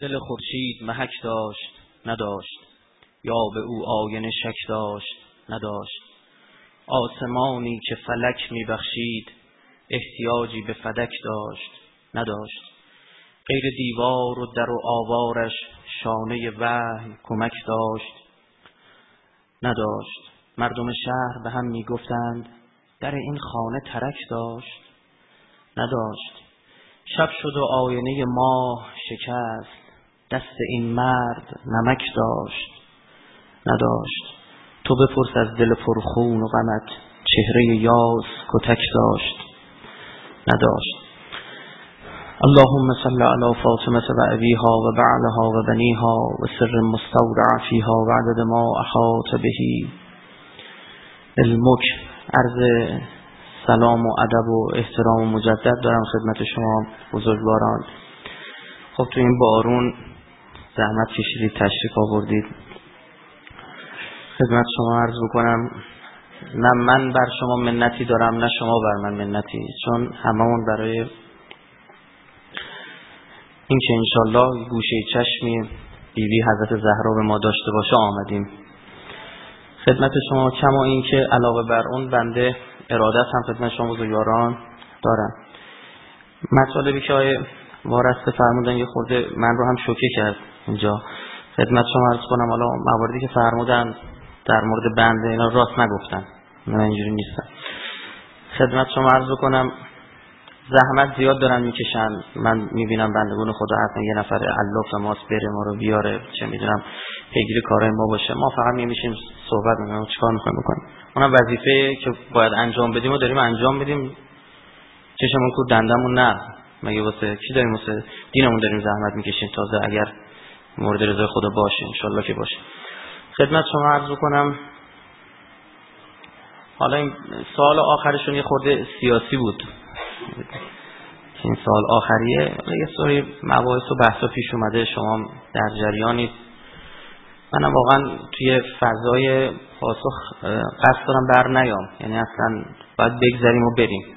دل خورشید محک داشت نداشت. یا به او آینه شک داشت نداشت. آسمانی که فلک میبخشید احتیاجی به فدک داشت نداشت. غیر دیوار و در و آوارش شانه وحی کمک داشت نداشت. مردم شهر به هم می‌گفتند در این خانه ترک داشت نداشت. شب شد و آینه ماه شکست. دست این مرد نمک داشت نداشت. تو بپرس از دل پرخون و غمت چهره یاس کتک داشت نداشت. اللهم صل على فاطمة و ابیها و بعلها و بنیها و سر مستودع فیها و عدد ما احاط بهی. المک عرض سلام و ادب و احترام و مجدد دارم خدمت شما بزرگواران. خب تو این بارون زحمت کشیدید تشریف آوردید. خدمت شما عرض بکنم نه من بر شما منتی دارم نه شما بر من منتی چون هممون برای این که انشالله گوشه چشمی بیبی حضرت زهرا به ما داشته باشه آمدیم. خدمت شما کما این که علاوه بر اون بنده ارادت هم خدمت شما بزرگواران دارم. مطالبی که آیه وارسته فرمودن یه خورده من رو هم شوکه کرد. اینجا خدمت شما عرض کنم. حالا مواردی که فرمودن در مورد بنده اینا راست نگفتن. من اینجوری نیستم خدمت شما عرض کنم زحمت زیاد دارن می‌کشن. من می‌بینم بندگون خدا حتما یه نفر علاف ماست بره ما رو بیاره چه می‌دونم پیگیری کارهای ما باشه. ما فقط میمیشیم صحبت می‌کنیم چیکار می‌خوایم بکنیم؟ اونم وظیفه که باید انجام بدیم و داریم انجام بدیم چشمون کو دندمون نه. مگه واسه کی داریم؟ واسه دینمون داریم زحمت می‌کشیم؟ تازه اگر مورد رضای خدا باشه انشالله که باشه. خدمت شما عرض کنم حالا این سال آخرشون یه خورده سیاسی بود. این سال آخریه. یه سری مباحث و بحثا پیش اومده شما در جریانید منم واقعا توی فضای پاسخ قصد دارم بر نیام. یعنی اصلا باید بگذریم و بریم.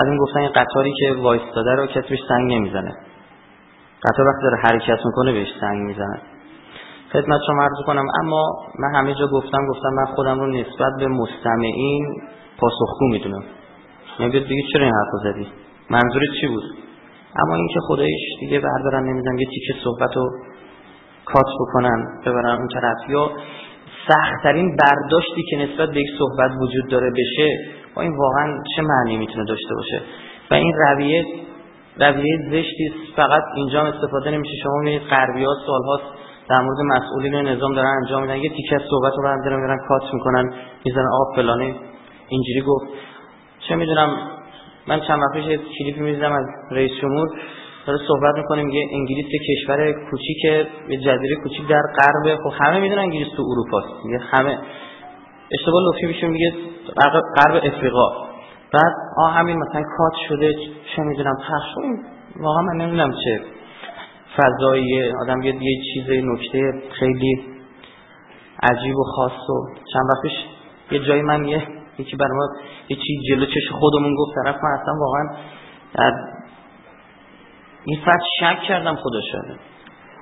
قدیم گفتن این قطاری که وایستاده رو کسی بهش سنگ نمی‌زنه. قطار وقتی داره حرکت می‌کنه بهش سنگ می‌زنه. خدمت شما عرض کنم اما من همه جا گفتم گفتم من خودم رو نسبت به مستمعین پاسخگو می‌دونم. نمی‌دونم دیگه چرا این حرف زدی؟ منظور چی بود؟ اما اینکه خودش دیگه بردارن نمی‌دونم یه تیکه صحبت رو کات بکنن ببرن اون طرف. یا سختترین برداشتی که نسبت به یک صحبت وجود داره بشه با این واقعا چه معنی می‌تونه داشته باشه؟ و این رویه رویه زشتی فقط اینجا استفاده نمیشه. شما می‌بینید غربی ها سالهاست در مورد مسئولین نظام دارن انجام میدن. یه تیکه صحبت رو برمیدارن میرن کات می‌کنن می‌زنن آقا فلانه اینجوری گفت. چه می‌دونم من چند وقت پیش می‌زدم از رئیس جمهور. داره صحبت می‌کنه میگه انگلیس یه کشور کوچیک یه جزیره کوچیک در غرب. خب همه می‌دونن انگلیس تو اروپاست. میگه همه. اشتباه لطفی میشه میگه غرب افریقا. بعد آ همین مثلا کات شده چه می‌دونم پخش واقعا من نمی‌دونم چه فضایی آدم یه یه چیز نکته خیلی عجیب و خاص و چند وقتش یه جای من یه یکی برای ما یه چیز جلو چش خودمون گفت طرف من اصلا واقعا در این فرد شک کردم خدا شده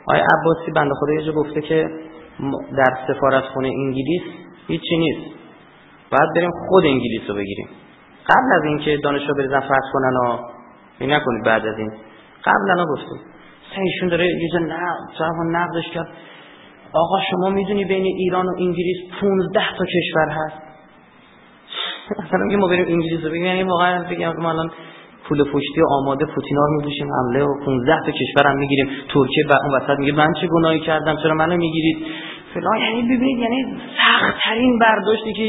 آیا عباسی بنده خدا یه جا گفته که در سفارت خونه انگلیس هیچی نیست. باید بریم خود انگلیس رو بگیریم. قبل از اینکه دانشجو بریزن فرض کنن و این نکنید بعد از این قبل انا گفتیم ایشون داره یه جا نه نقدش کرد آقا شما می‌دونی بین ایران و انگلیس 15 تا کشور هست؟ مثلا میگه ما بریم انگلیس رو بگیم یعنی واقعا بگم ما الان پول پشتی آماده پوتینا رو میبوشیم حمله و 15 تا کشور هم می‌گیریم. ترکیه و اون وسط میگه من چه گناهی کردم؟ چرا منو می‌گیرید؟ فلان یعنی ببینید یعنی سخت ترین برداشتی که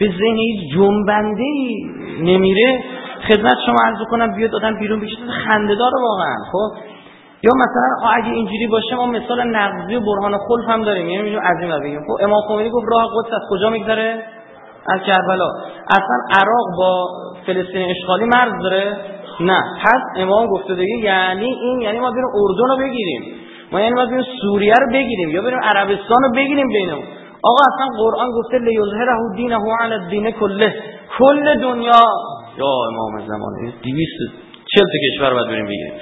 به ذهن جنبنده نمیره. خدمت شما عرض کنم بیاد آدم بیرون بکشه خنده داره واقعا خب؟ یا مثلا اگه اینجوری باشه ما مثال نقضی و برهان خلف هم داریم. یعنی میگیم از این بگیم. خب امام خمینی گفت راه قدس از کجا میگذره؟ از کربلا. اصلا عراق با فلسطین اشغالی مرز داره؟ نه. پس امام گفته دیگه یعنی این یعنی ما بریم اردن رو بگیریم. ما یعنی ما بریم سوریه رو بگیریم یا بریم عربستان رو بگیریم بینمون آقا اصلا قرآن گفته لیظهره دینه علی الدین کله. کل دنیا. یا امام زمان. 240 تا کشور باید بریم بگیریم.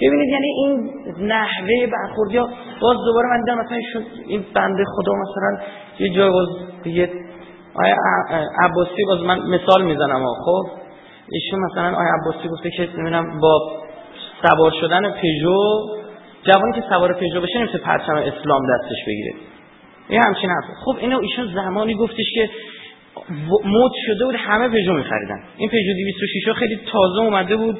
ببینید یعنی این نحوه برخورد یا باز دوباره من دیدم مثلا این بنده خدا مثلا یه جای باز یه آیا عباسی باز من مثال می‌زنم خب؟ ایشون مثلا آیا عباسی گفته که نمی‌دونم با سوار شدن پژو جوانی که سوار پژو بشه نمیشه پرچم اسلام دستش بگیره. این همچین حرف خب اینو ایشون زمانی گفتش که مد شده بود همه پژو میخریدن. این پژو 206 خیلی تازه اومده بود.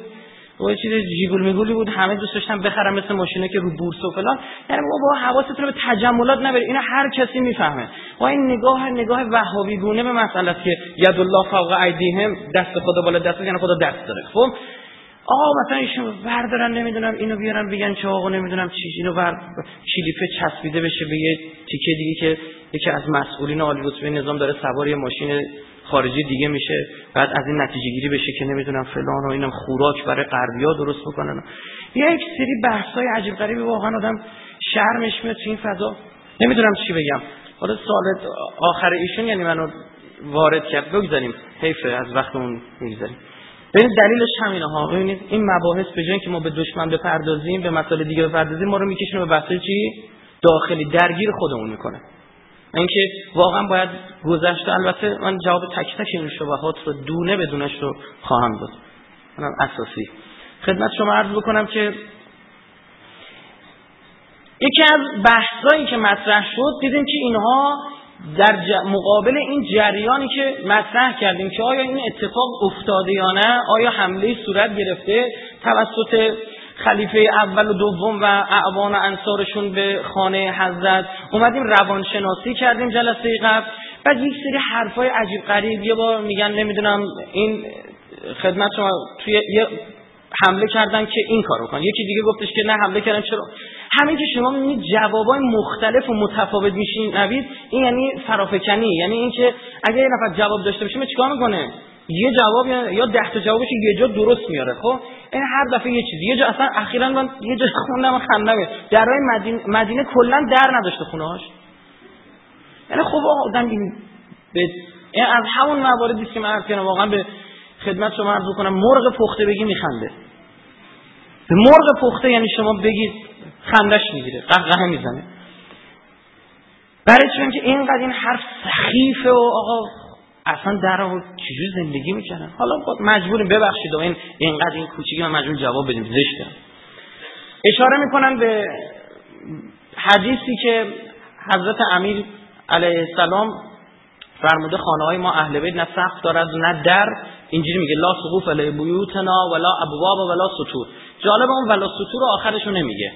و چیز جیگول میگولی بود. همه دوست داشتن بخرن مثل ماشینه که رو بورس و فلان. یعنی با حواستون رو به تجملات نبری اینا هر کسی می‌فهمه. و این نگاه نگاه وهابی گونه به مسئله که ید الله فوق ایدیهم دست خدا بالا دست یعنی خدا دست داره. خب؟ آقا مثلا ایشون بردارن نمی‌دونم اینو بیارن بگن چه آقا نمی‌دونم چی اینو بر کلیپه چسبیده بشه به یه تیکه دیگه که یکی از مسئولین عالی رتبه نظام داره سوار یه ماشین خارجی دیگه میشه. بعد از این نتیجه گیری بشه که نمی‌دونم فلان و اینم خوراک برای غربیا درست بکنن. یک سری بحثای عجیب غریبی واقعا آدم شرمش میاد تو این فضا. نمی‌دونم چی بگم. حالا سال آخر ایشون یعنی منو وارد کرد. بگذاریم. حیفه از وقتمون می‌گذاریم. ببینید دلیلش همینه ها. ببینید این مباحث به جای که ما به دشمن بپردازیم به مسائل دیگه بپردازیم ما رو می‌کشیم به بحث چی؟ داخلی درگیر خودمون می‌کنه. اینکه واقعا باید گذشته البته من جواب تک تک این شبهات رو دونه بدونش رو خواهم داد. منم اساسی. خدمت شما عرض بکنم که یکی از بحثایی که مطرح شد دیدیم که اینها در مقابل این جریانی که مطرح کردیم که آیا این اتفاق افتاده یا نه آیا حمله صورت گرفته؟ توسط خلیفه اول و دوم و اعوان و انصارشون به خانه حضرت اومدیم روانشناسی کردیم جلسه قبل. بعد یک سری حرفای عجیب غریب یه بار میگن نمی‌دونم این خدمت شما توی یه حمله کردن که این کارو کن. یکی دیگه گفتش که نه حمله کردن چرا؟ همین که شما می‌بینید جوابای مختلف و متفاوت میشین نوید این یعنی فرافکنی. یعنی اینکه اگه یه نفر جواب داشته باشه چیکار می‌کنه؟ یه جواب یا ده تا جوابش یه جا درست میاره خب؟ این هر دفعه یه چیزی. یه جا اصلا اخیرا من یه جا خوندم خندم درای مدینه مدینه کلا در نداشته خونه‌هاش. یعنی خب آدم به از همون مواردی که من واقعا به خدمت شما عرض کنم مرغ پخته بگی میخنده. به مرغ پخته یعنی شما بگید خندش می‌گیره قهقه می‌زنه. برای چون که اینقدر این حرف سخیفه و آقا اصلا در رو چجور زندگی می‌کنن حالا مجبوریم ببخشید و این اینقدر این کوچیکی من مجبور جواب بدیم زشته. اشاره می‌کنم به حدیثی که حضرت امیر علیه السلام فرموده خانه های ما اهل بیت نه سقف دارد نه در. اینجوری میگه لا سقوف علی بیوتنا ولا ابواب ولا سطور. جالب اون ولا سطور آخرشو نمیگه.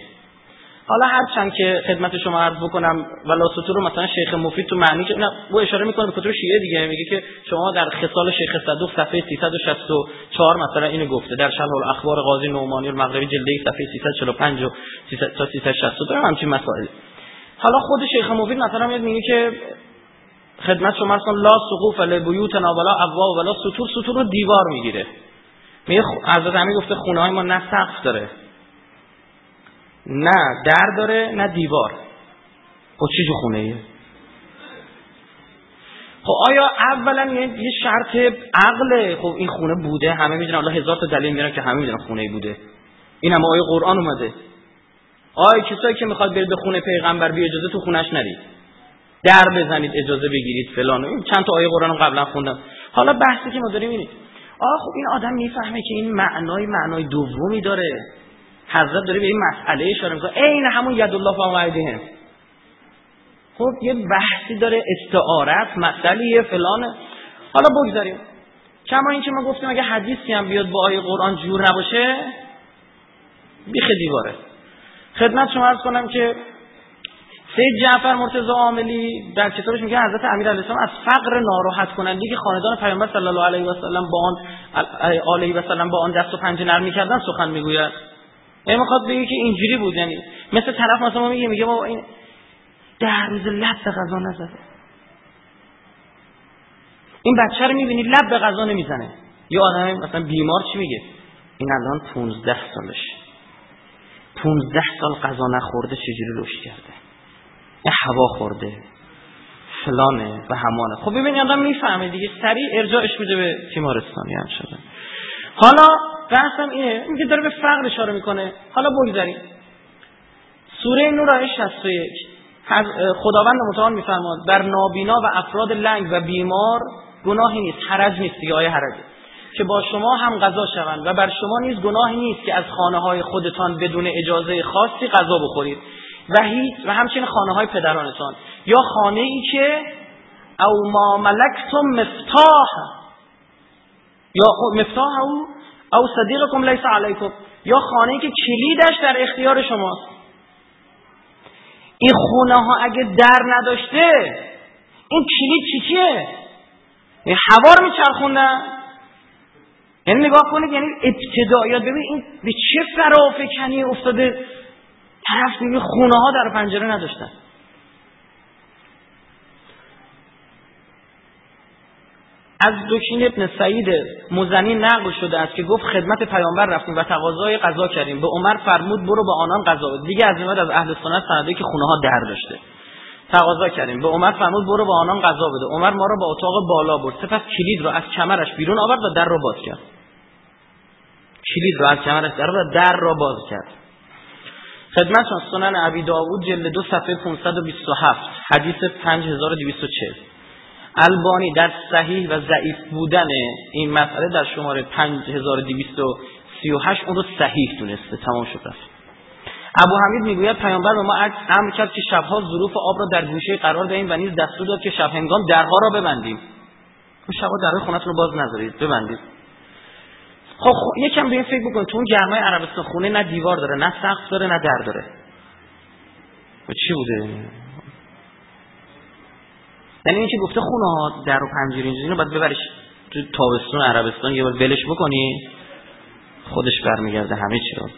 حالا هرچند که خدمت شما عرض بکنم ولا سطور رو مثلا شیخ مفید تو معنی که او اشاره می‌کنه به کتب شیعه دیگه میگه که شما در خصال شیخ صدوق صفحه 364 مثلا اینو گفته. در شرح الاخبار قاضی نعمانی المغربی جلد صفحه 345 و 300 تا 362 همچین مسائل حالا خود شیخ مفید مثلا میگه که خدمت شما اصلا لا سقوف لبیوتنا ولا ابواب ولا سطور. سطور رو دیوار می‌گیره. میگه حضرت امیر گفته خونه های ما نه سقف داره. نه در داره نه دیوار. خب چی جو خونه ایه خب آیا اولا یه شرط عقله خب این خونه بوده همه می‌دونن. الله هزار تا دلیل میارن که همه می‌دونن خونه بوده. این هم آیه قرآن اومده. آیا کسایی که می‌خواد برید به خونه پیغمبر بی اجازه تو خونش نرید. در بزنید اجازه بگیرید فلان این. چند تا آیه قرآن قبلا خوندم. حالا بحثی که ما داریم اینه. آه خب این آدم می‌فهمه که این معنای معنای دومی داره. حضرت داره به این مسئله اشاره می‌کنه. عین همون ید الله ایدیهم خب یه بحثی داره استعارت مسئله فلان حالا بگذاریم. کما اینکه ما گفتیم اگه حدیثی هم بیاد با آیه قرآن جور نباشه بیخ دیواره. خدمت شما عرض کنم که سید جعفر مرتضی عاملی در کتابش میگه حضرت امیرعلیه السلام از فقر ناراحت کننده که خاندان پیامبر صلی الله علیه و سلم با آن علیه و سلم با آن دست و پنجه نرم می‌کردن سخن می‌گوید. این می‌خواد بگه که اینجوری بود یعنی مثل طرف مثلا میگه میگه بابا این ده روز لب به غذا نزده. این بچه رو می‌بینی لب به غذا نمی‌زنه. یه آدم مثلا بیمار چی میگه؟ این الان 15 سالش 15 سال غذا نخورده چجوری رشد کرده؟ این هوا خورده. فلانه و همانه. خب ببینید آدم می‌فهمه دیگه سریع ارجاعش میده به تیمارستانی هم شده. حالا بحثم اینه این که داره به فقر اشاره می‌کنه. حالا بگذاریم. سوره نور آیه 61 خداوند متعال میفرماد بر نابینا و افراد لنگ و بیمار گناهی نیست. حرج نیست دیگه آیه حرجه. که با شما هم غذا شوند و بر شما نیز گناهی نیست که از خانه های خودتان بدون اجازه خاصی غذا بخورید. و هیچ و همچنین خانه های پدرانتان. یا خانه ای که او ما ملکتم مفتاح. یا مفتاح او؟ او صدیقکم لیس علیکم. یا خانه ای که کلیدش در اختیار شماست. این خونه ها اگه در نداشته این کلید چی چیه؟ این هوا رو میچرخوندن. یعنی نگاه کنید یعنی ابتدایات ببین این به چه فرافکنی افتاده؟ طرف میگه خونه ها در پنجره نداشتن. از دوکین ابن سعید مزنی نقل شده است که گفت خدمت پیامبر رفتیم و تقاضای غذا کردیم. به عمر فرمود برو به آنان غذا دیگه از این از اهل سنت سنده که خونه ها در داشته. تقاضا کردیم. به عمر فرمود برو به آنان غذا بده. عمر ما را به اتاق بالا برد. سپس کلید را از کمرش بیرون آورد و در را باز کرد. کلید را از کمرش در و در را باز کرد. خدمت سنن ابی داوود جلد دو صفحه 527 حدیث 5240 البانی در صحیح و ضعیف بودن این مسئله در شماره 5238 اون رو صحیح دونسته. تمام شد رفت. ابو حمید می‌گوید پیامبر به ما امر کرد که شبها ظروف آب را در گوشه قرار دهیم و نیز دستور داد که شب هنگام درها را ببندیم. اون شبها درهای خونتون رو باز نذارید. ببندید. خب, خب یکم به این فکر بکن تو اون گرمای عربستان خونه نه دیوار داره نه سقف داره نه در داره. و چی بوده؟ یعنی این که گفته خونه ها در و پنجره اینجوری رو باید ببریش. تو تابستون عربستان یه بار ولش بکنی. خودش برمیگرده همه چی رو.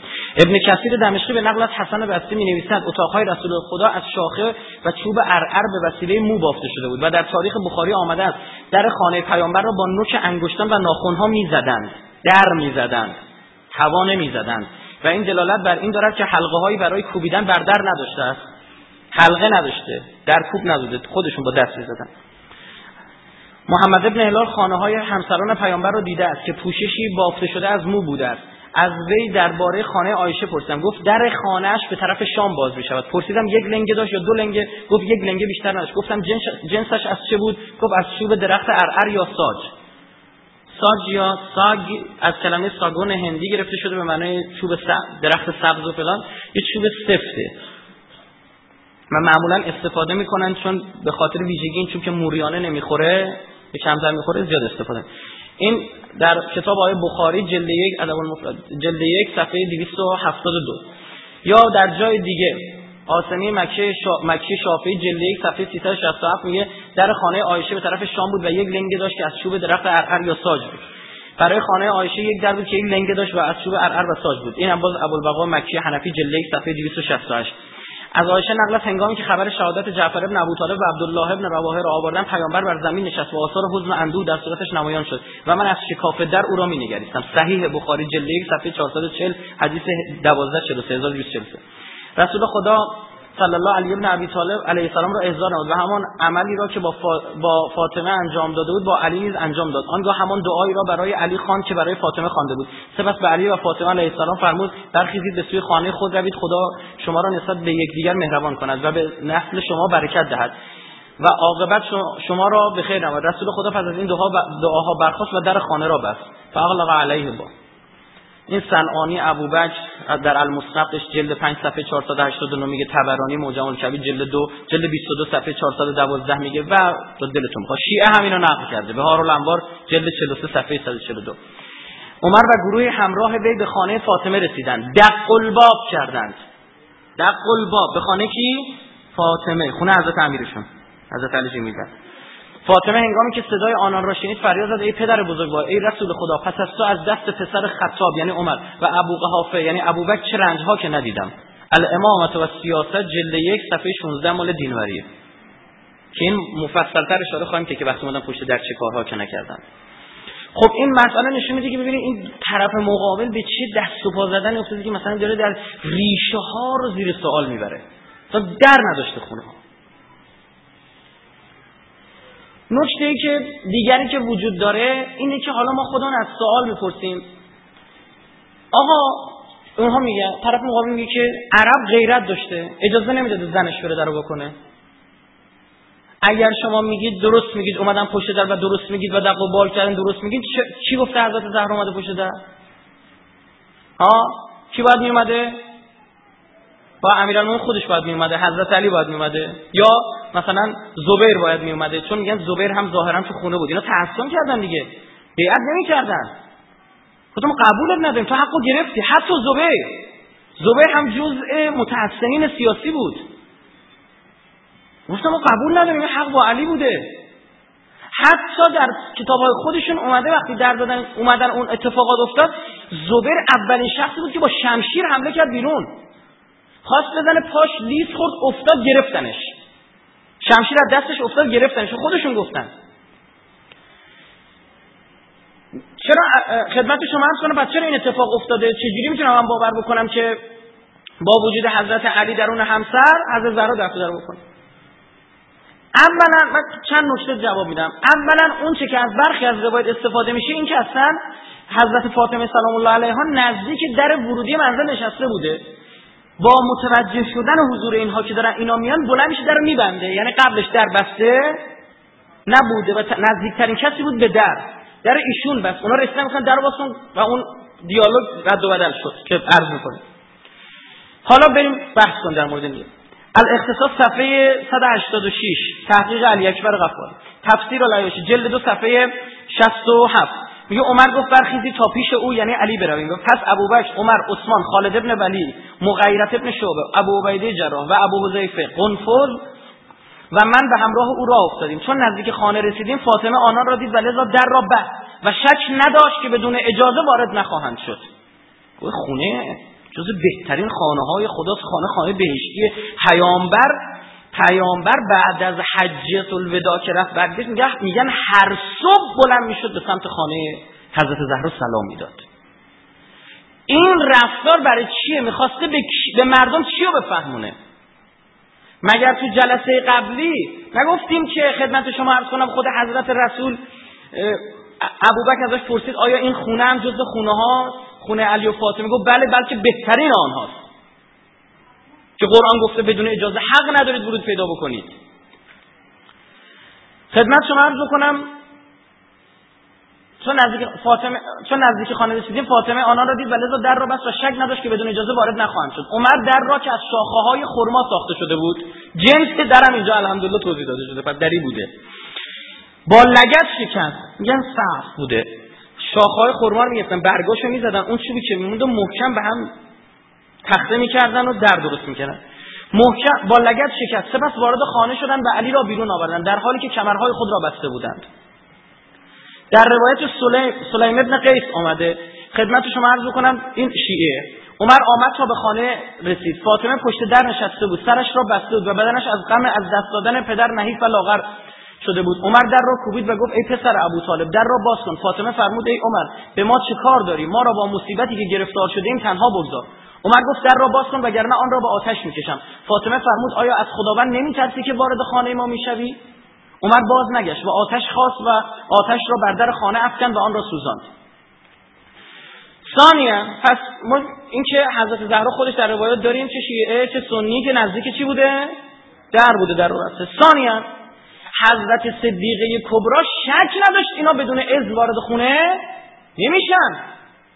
ابن کثیر دمشقی به نقل از حسن بصری می نویسد اتاقهای رسول خدا از شاخه و چوب ارعر به وسیله مو بافته شده بود و در تاریخ بخاری آمده است. در خانه پیامبر را با نوک انگشتان و ناخنها می‌زدند. در می‌زدند هوا نمی‌زدند و این دلالت بر این دارد که حلقه هایی برای کوبیدن بر در نداشته است. حلقه نداشته در کوب نداده خودشون با دست می‌زدن. محمد ابن هلال خانه های همسران پیامبر رو دیده است که پوششی بافته شده از مو بوده است. از وی درباره خانه آیشه پرسیدم. گفت در خانهش به طرف شام باز می شود پرسیدم یک لنگه داشت یا دو لنگه؟ گفت یک لنگه بیشتر نداشت. گفتم جنسش از چه بود؟ گفت از چوب درخت ارعر یا ساج. ساج یا ساگ از کلمه ساگون هندی گرفته شده به معنای چوب درخت سبز و فلان. یه چوب سفته. و معمولا استفاده می‌کنن چون به خاطر ویژگی این چوب که موریانه نمی‌خوره به کمتر می‌خوره زیاد استفاده. این در کتاب آیه بخاری جلد یک جلد یک صفحه 272 یا در جای دیگه آسانی مکه شا... مکه شافعی جلد یک صفحه 367 میگه در خانه عایشه به طرف شام بود و یک لنگه داشت که از چوب درخت ارعر یا ساج بود. برای خانه عایشه یک در بود که یک لنگه داشت و از چوب ارعر و ساج بود. این هم باز ابوالبقا مکی حنفی یک صفحه 268 از عایشه نقل است هنگامی که خبر شهادت جعفر ابن ابو طالب و عبدالله ابن رواحه را آوردن پیامبر بر زمین نشست و آثار حزن و اندوه در صورتش نمایان شد و من از شکاف در او را مینگریستم. صحیح بخاری جلد یک صفحه 440 حدیث 12243 رسول خدا صلی الله علیه و ابی طالب علیه السلام را احضار نمود و همان عملی را که با, با فاطمه انجام داده بود با علی انجام داد. آنگاه همان دعایی را برای علی خان که برای فاطمه خوانده بود. سپس به علی و فاطمه علیه السلام فرمود برخیزید به سوی خانه خود روید خدا شما را نسبت به یکدیگر مهربان کند و به نسل شما برکت دهد. و عاقبت شما را به خیر نماید. رسول خدا پس از این دعاها برخاست و در خانه را بست. فاغلق علیه با این صنعانی ابوبکر در المصنفش جلد 5 صفحه 489 میگه تبرانی موجم الکبیر جلد 2 جلد 22 صفحه 412 میگه و تو دلتون می‌خواد. شیعه همینو نقل کرده. به هارالانوار جلد 43 صفحه 142 عمر و گروه همراه وی به خانه فاطمه رسیدند دق الباب کردند. دق الباب به خانه کی؟ فاطمه. خونه حضرت امیرشون. حضرت علی میدن فاطمه هنگامی که صدای آنان را شنید فریاد زد ای پدر بزرگوار ای رسول خدا پس از تو از دست پسر خطاب یعنی عمر و ابو قحافه یعنی ابوبکر چه رنجها که ندیدم؟ الامامت و سیاست جلد یک صفحه 16 مال دینوریه که این مفصلتر اشاره خواهیم که که وقتی اومدن پشت در چه کارها که نکردن خب این مسئله نشون میده که ببینید این طرف مقابل به چه دست و پا زدن افتاده که مثلا داره در ریشه ها رو زیر سوال می‌بره. تا در نداشته خونه ها نکته که دیگری که وجود داره اینه که حالا ما خودمون از سوال می‌پرسیم. آقا اونها میگن طرف مقابل میگه که عرب غیرت داشته اجازه نمی‌داده زنش بره درو بکنه. اگر شما میگید درست میگید اومدن پشت در و درست میگید و دق و بال کردن درست میگید چی گفته حضرت زهرا اومده پشت در؟ ها؟ کی باید میومده با امیرالمومنین خودش باید میومده حضرت علی باید میومده یا مثلا زبیر باید میومده چون میگن زبیر هم ظاهرا تو خونه بود. اینا تحسن کردن دیگه. بیعت نمی‌کردن. خودم قبولت نداریم. تو حقو گرفتی. حتی زبیر. زبیر هم جزء متحسنین سیاسی بود. گفتم قبول نداریم. حق با علی بوده. حتی در کتاب های خودشون اومده وقتی در دادن اومدن اون اتفاقات افتاد زبیر اولین شخصی بود که با شمشیر حمله کرد بیرون. خواست بزنه پاش لیز خورد افتاد گرفتنش. شمشیر از دستش افتاد گرفتنش خودشون گفتن. چرا خدمت شما عرض کنم پس چرا این اتفاق افتاده؟ چجوری می‌تونم من باور بکنم که با وجود حضرت علی در اون همسر حضرت زهرا دست در بکنه اولا من چند نکته جواب میدم. اولا اون چه که از برخی از روایت استفاده میشه این که اصلا حضرت فاطمه سلام الله علیها نزدیک در ورودی منزل نشسته بوده. با متوجه شدن حضور اینها که دارن اینا میان بلند میشه در میبنده. یعنی قبلش در بسته نبوده و نزدیکترین کسی بود به در. در ایشون بس. اونا رسیدن می‌خوان در باسون و اون دیالوگ رد و بدل شد که عرض می‌کنه. حالا بریم بحث کن در مورد نیه الاختصاص صفحه 186 تحقیق علی اکبر غفاری. تفسیر الایاشی جلد دو صفحه 67 میگه عمر گفت برخیزی تا پیش او یعنی علی برویم. گفت پس ابوبکر عمر عثمان خالد ابن ولی مغیرت ابن شعبه ابو عبیده جراح و ابو حذیفه قنفذ. و من به همراه او راه افتادیم. چون نزدیک خانه رسیدیم فاطمه آنان را دید و لذا در را بست و شک نداشت که بدون اجازه وارد نخواهند شد. خونه جز بهترین خانه های خداست خانه خانه بهشتی پیامبر. پیامبر بعد از حجت الوداع که رفت برگشت میگن هر صبح بلند می‌شد به سمت خانه حضرت زهرا سلام می‌داد. این رفتار برای چیه؟ می‌خواسته به, به مردم چی رو بفهمونه؟ مگر تو جلسه قبلی نگفتیم که خدمت شما عرض کنم خود حضرت رسول ابوبکر ازش پرسید آیا این خونه هم جز خونه ها خونه علی و فاطمه؟ گفت بله بلکه بهترین آنهاست. که قرآن گفته بدون اجازه حق ندارید ورود پیدا بکنید. خدمت شما عرض کنم چون نزدیک فاطمه چون نزدیک خانه رسیدیم فاطمه آنان را دید و لذا در را بست و شک نداشت که بدون اجازه وارد نخواهند شد. عمر در را که از شاخه های خرما ساخته شده بود جنس درم اینجا الحمدلله توضیح داده شده پس دری بوده. با لگت شکست. میگن سخت بوده. شاخه های خرما رو می‌گفتن برگاشو می‌زدن اون چوبی که میموند محکم به هم تخته می‌کردن و در درست می‌کردن. محکم با لگت شکست سپس وارد خانه شدن و علی را بیرون آوردن در حالی که کمرهای خود را بسته بودند. در روایت سلیم, ابن قیس آمده خدمت شما عرض کنم این شیعه. عمر آمد تا به خانه رسید. فاطمه پشت در نشسته بود سرش را بسته بود و بدنش از غم از دست دادن پدر نحیف و لاغر شده بود. عمر در را کوبید و گفت ای پسر ابو طالب در را باز کن. فاطمه فرمود ای عمر به ما چه کار داری؟ ما را با مصیبتی که گرفتار شده ایم تنها بگذار. عمر گفت در را باز کن وگرنه آن را به آتش می‌کشم. فاطمه فرمود آیا از خداوند نمیترسی که وارد خانه ما می‌شوی؟ عمر باز نگشت و آتش خواست و آتش را بر در خانه افکن و آن را سوزاند. ثانیا پس ما این که حضرت زهرا خودش در روایات داریم چه شیعه چه سنی که نزدیک چی بوده؟ در بوده در راسته. ثانیا حضرت صدیقه کبرا شک نداشت اینا بدون از وارد خونه نمیشن.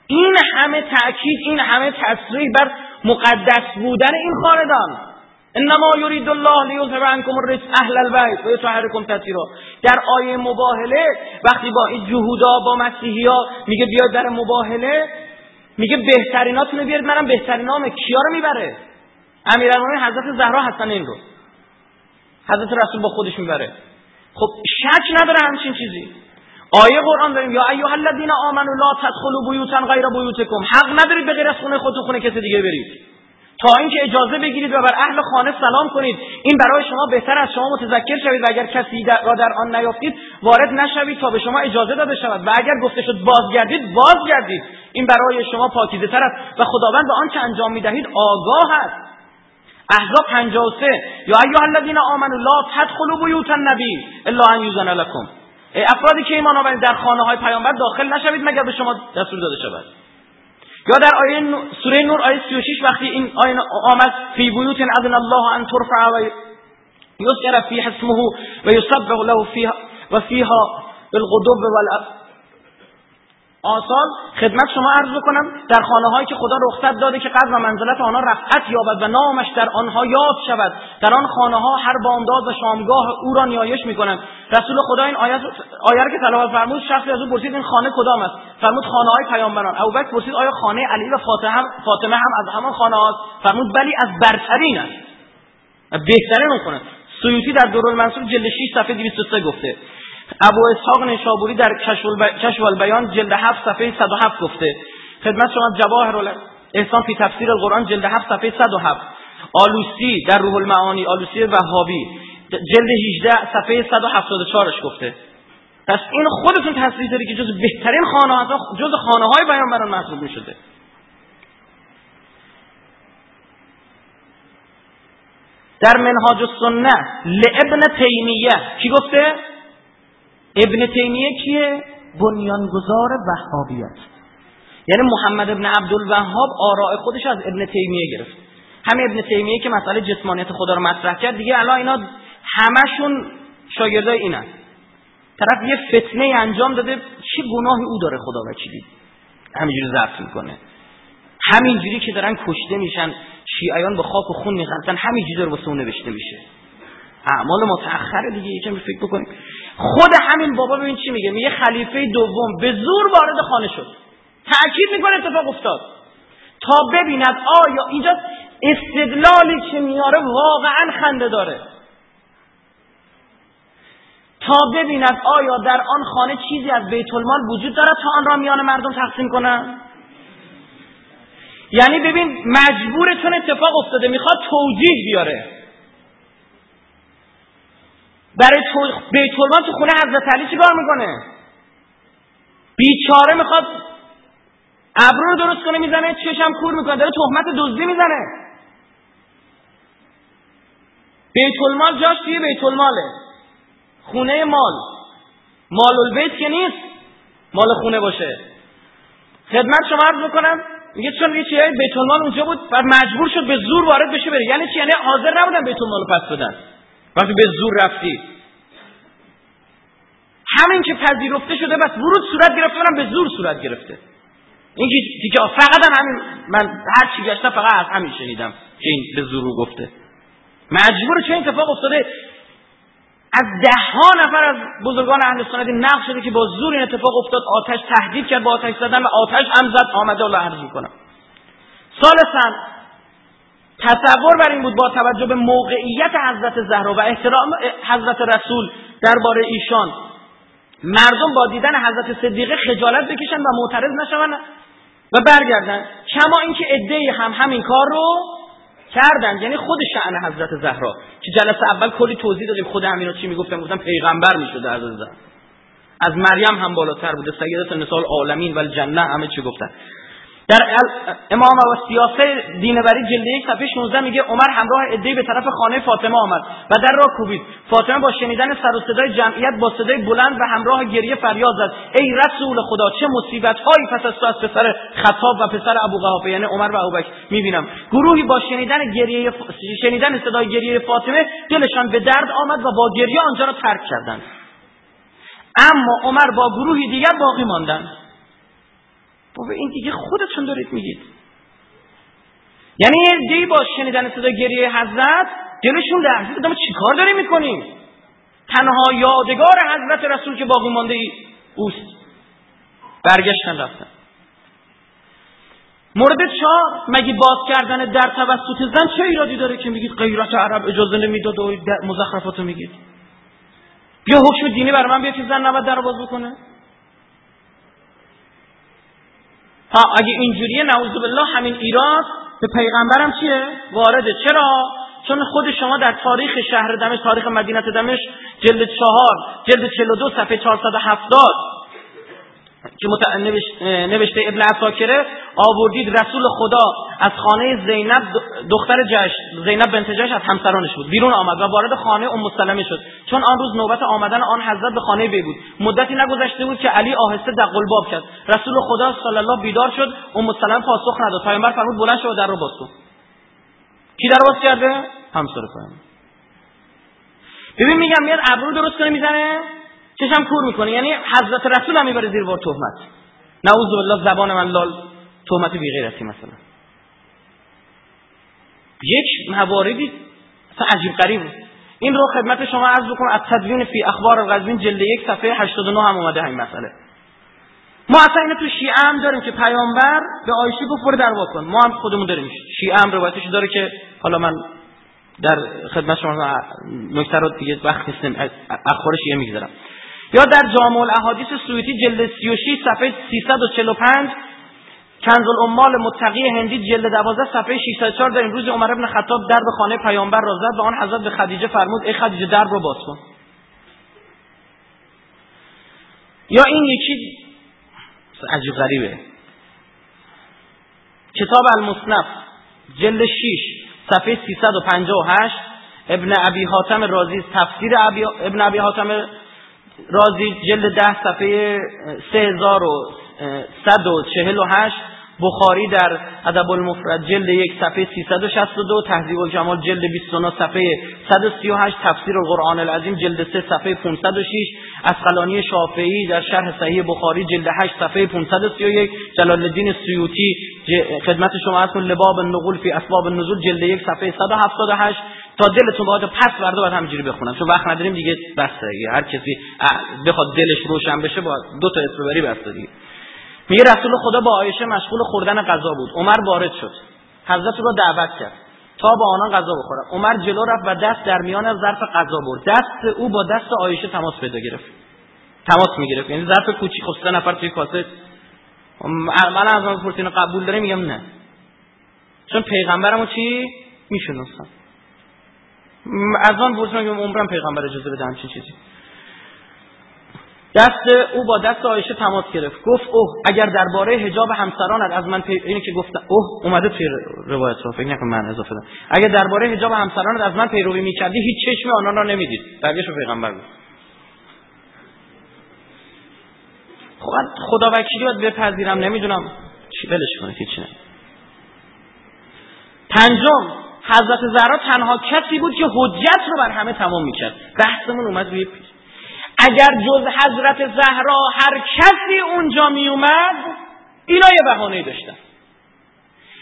این همه تأکید این همه تصریح بر مقدس بودن این خاندان. انما یرید الله لیذهب عنکم الرجس اهل البیت و یطهرکم تطهیرا در آیه مباهله وقتی با این جهودا با مسیحیا میگه بیاد در مباهله میگه بهتریناتونو بیارید منم بهترینام کیا رو می‌بره؟ امیرالمومنین حضرت زهرا هستن این رو. حضرت رسول با خودش می‌بره. خب شک نداره همچین چیزی. آیه قرآن داریم یا ایها الذین آمنوا لا تدخلوا بیوتا غیر بیوتکم. حق ندارید به غیر از خونه خودتون خونه کسی دیگه برید. تا اینکه اجازه بگیرید و بر اهل خانه سلام کنید این برای شما بهتر از شما متذکر شوید و اگر کسی را در آن نیافتید وارد نشوید تا به شما اجازه داده شود. و اگر گفته شد بازگردید بازگردید. این برای شما پاکیزه تر است و خداوند به آنچه انجام می‌دهید آگاه است. احزاب 53 یا ایها الذین آمنوا لا تدخلوا بیوت النبی الا ان یوزن لكم افرادی که ایمان آورید در خانه های پیامبر داخل نشوید مگر به شما دستور داده شود؟ یا در آیه سوره نور آیه 36 وقتی این آیه آمد فی بیوت اذن الله ان ترفع و یذکر فی اسمه و یسبح له فیها و فیها بالغدب آسال خدمت شما عرض کنم در خانه هایی که خدا رخصت داده که قدر و منزلت آنها رفعت یابد و نامش در آنها یاد شود. در آن خانه ها هر بامداد و شامگاه او را نیایش می‌کنند. رسول خدا این آیت آیه که تلاوت فرمود شخصی از او پرسید این خانه کدام است؟ فرمود خانه های پیامبران. ابوبکر پرسید آیا خانه علی و فاطمه هم فاطمه هم از همان خانه هاست؟ فرمود بلی از برترین است. بهترین خونه سیوطی در دورالمنصور جلد 6 صفحه 203 گفته. ابو اسحاق نشابوری در کشف البیان جلد 7 صفحه 107 گفته خدمت شما جواهر احسان فی تفسیر القرآن جلد 7 صفحه 107 آلوسی در روح المعانی آلوسی وهابی جلد 18 صفحه 174ش گفته پس این خودتون تصریح داری که جز بهترین خانه ها جز خانه های بیان محسوب می شده در منهاج السنه لابن تیمیه کی گفته؟ ابن تیمیه کیه؟ بنیانگذار وهابیت یعنی محمد ابن عبدالوهاب آراء خودش از ابن تیمیه گرفت. همه ابن تیمیه که مسئله جسمانیت خدا رو مطرح کرد دیگه الان اینا همشون شاگردای اینن طرف یه فتنه انجام داده چه گناهی او داره خدا وکیلی؟ همینجوری ضبط می‌کنه. همینجوری که دارن کشته میشن شیعیان به خاک و خون میخندن همینجوری داره واسه اون نوشته میشه. اعمال متأخره دیگه یکم فکر بکنیم. خود همین بابا ببین چی میگه. میگه خلیفه دوم به زور وارد خانه شد. تأکید می‌کنه اتفاق افتاد. تا ببیند آیا اینجا استدلالی که میاره واقعا خنده داره. تا ببیند آیا در آن خانه چیزی از بیت المال وجود دارد تا آن را میان مردم تقسیم کنن یعنی ببین مجبورتون اتفاق افتاده. می‌خواد توجیه بیاره. برای بیت تو خونه حضرت علی چیکار می‌کنه؟ بیچاره می‌خواد ابرو رو درست کنه می‌زنه چشم کور می‌کنه داره تهمت دزدی می‌زنه. بیت المال جاش توی بیت الماله خونه مال. مال البیت که نیست مال خونه باشه. خدمت شما عرض می‌کنم میگه چون یه چیزی بیت المال اونجا بود و مجبور شد به زور وارد بشه بره. یعنی چی؟ یعنی حاضر نبودن بیت المال پس بدن. وقتی به زور رفتی. همین که پذیرفته شده بس ورود صورت گرفته منم به زور صورت گرفته. این که فقط هم همین من هر چی گشتم فقط از همین شنیدم که این به زور گفته. مجبور چه اتفاق افتاده؟ از ده ها نفر از بزرگان اهل سنت نقل شده که با زور این اتفاق افتاد آتش تهدید کرد با آتش زدن و آتش هم زد آمده الله عرض می‌کنم ثالثا تصور بر این بود با توجه به موقعیت حضرت زهرا و احترام حضرت رسول درباره ایشان مردم با دیدن حضرت صدیقه خجالت بکشن و معترض نشون و برگردن. کما اینکه عدهای هم همین کار رو کردن یعنی خود شعن حضرت زهرا. که جلسه اول کلی توضیح دادیم خود همین چی می‌گفتن؟ گفتن پیغمبر می‌شده از از مریم هم بالاتر بوده سیدت نسال عالمین و الجنه همه چی گفتن. در امام و سیاسه دینبری جلد یک صفحه 16 میگه عمر همراه ادهی به طرف خانه فاطمه آمد و در را کوبید. فاطمه با شنیدن سر و صدای جمعیت با صدای بلند و همراه گریه فریاد زد. ای رسول خدا چه مصیبت هایی پس از تو از پسر خطاب و پسر ابو قحافه یعنی عمر و ابوبکر می‌بینم. گروهی با شنیدن گریه شنیدن صدای گریه فاطمه دلشان به درد آمد و با گریه آنجا را ترک کردند. اما عمر با گروهی دیگر باقی ماندند. بابا این دیگه خودتون دارید میگید. یعنی یه با شنیدن صدا گریه حضرت دلشون لرزید چی چیکار داری می‌کنیم؟ تنها یادگار حضرت رسول که باقی مانده ای اوست. برگشتن رفتن. مورد چهار مگه باز کردن در توسط زن چه ایرادی داره که میگید غیرت عرب اجازه نمی‌داد و مزخرفاتو میگید؟ بیا حکم دینی برای من بیا که زن نباید در باز بکنه؟ ها اگه اینجوریه نعوذ بالله همین ایراد به پیغمبرم چیه؟ وارده. چرا؟ چون خود شما در تاریخ شهر دمشق تاریخ مدینه دمشق جلد چهار جلد 42 صفحه 470 که نوشته ابن عساکره آوردید رسول خدا از خانه زینب دختر جش زینب بنت جش از همسرانش بود. بیرون آمد و وارد خانه ام سلمه شد. چون آن روز نوبت آمدن آن حضرت به خانه بی بود. مدتی نگذشته بود که علی آهسته دقل باب کرد. رسول خدا صلی الله بیدار شد. ام سلمه پاسخ نداد. پیامبر فرمود بلند شو در رو باز کن. کی در باز کرده؟ همسر پیامبر ببین میگم میاد ابرو درست کنه می‌زنه؟ چشم کور می‌کنه یعنی حضرت رسول هم می‌بره زیر بار تهمت. نعوذ بالله زبان من لال. تهمت بی غیرتی مثلا. یک مواردی عجیب غریب این رو خدمت شما عرض بکنم از تدوین فی اخبار الغزوین جلد یک صفحه 89 هم اومده همین مسئله. ما اصلا اینو تو شیعه هم داریم که پیامبر به عایشه گفت برو در کن ما هم خودمون داریم. شیعه هم روایتش داره که حالا من در خدمت شما نکته رو دیگه وقت نیستم. اخبار شیعه می‌گذارم. یا در جامع الاحادیث سویتی جلد 36 صفحه 345 کنز الامال متقی هندی جلد 12 صفحه 604 در روز عمر ابن خطاب در به خانه پیامبر را زد و آن حضرت به خدیجه فرمود ای خدیجه در رو باز کن. یا این یکی عجیب غریبه. کتاب المصنف جلد 6 صفحه 358 ابن ابی حاتم رازی تفسیر ابن ابی حاتم رازی جلد ده صفحه 3148 بخاری در ادب المفرد جلد یک صفحه 362 تهذیب الجمال جلد 29 صفحه 138 تفسیر القرآن العظیم جلد 3 صفحه 506 اسقلانی شافعی در شرح صحیح بخاری جلد 8 صفحه 531 جلال الدین سیوطی خدمت شما هستون. لباب النقول فی اسباب النزول جلد یک صفحه 178 تا دلتون باید پس برده باید همینجوری بخونم. چون وقت نداریم دیگه بسته هر کسی بخواد دلش روشن بشه با دو تا اسم بری بسته دیگه. میگه رسول خدا با عایشه مشغول خوردن غذا بود. عمر وارد شد. حضرت رو دعوت کرد. تا با آنان غذا بخورد عمر جلو رفت و دست در میان ظرف غذا برد. دست او با دست عایشه تماس پیدا گرفت. تماس می‌گرفت. یعنی ظرف کوچیک خب نفر توی کاسه. من از پرسین قبول داره میگم نه. چون پیغمبرمو چی؟ می‌شناسم. از آن پرسیدم که عمرم پیغمبر اجازه بده همچین چیزی. دست او با دست عایشه تماس گرفت. گفت اوه اگر درباره حجاب همسرانت از من پی... اینی که گفتم اوه اومده توی روایت رو فکر نکن من اضافه دادم اگر درباره حجاب همسرانت از من پیروی می‌کردی هیچ چشمی آنان را نمی‌دید. برگشت پیغمبر بود خب خدا وکیلی باید بپذیرم نمی‌دونم چی بلش کنه هیچ نه. پنجم حضرت زهرا تنها کسی بود که حجت رو بر همه تمام می‌کرد. بحثمون اومد روی اگر جز حضرت زهرا هر کسی اونجا می اومد اینا یه بهانه داشتن.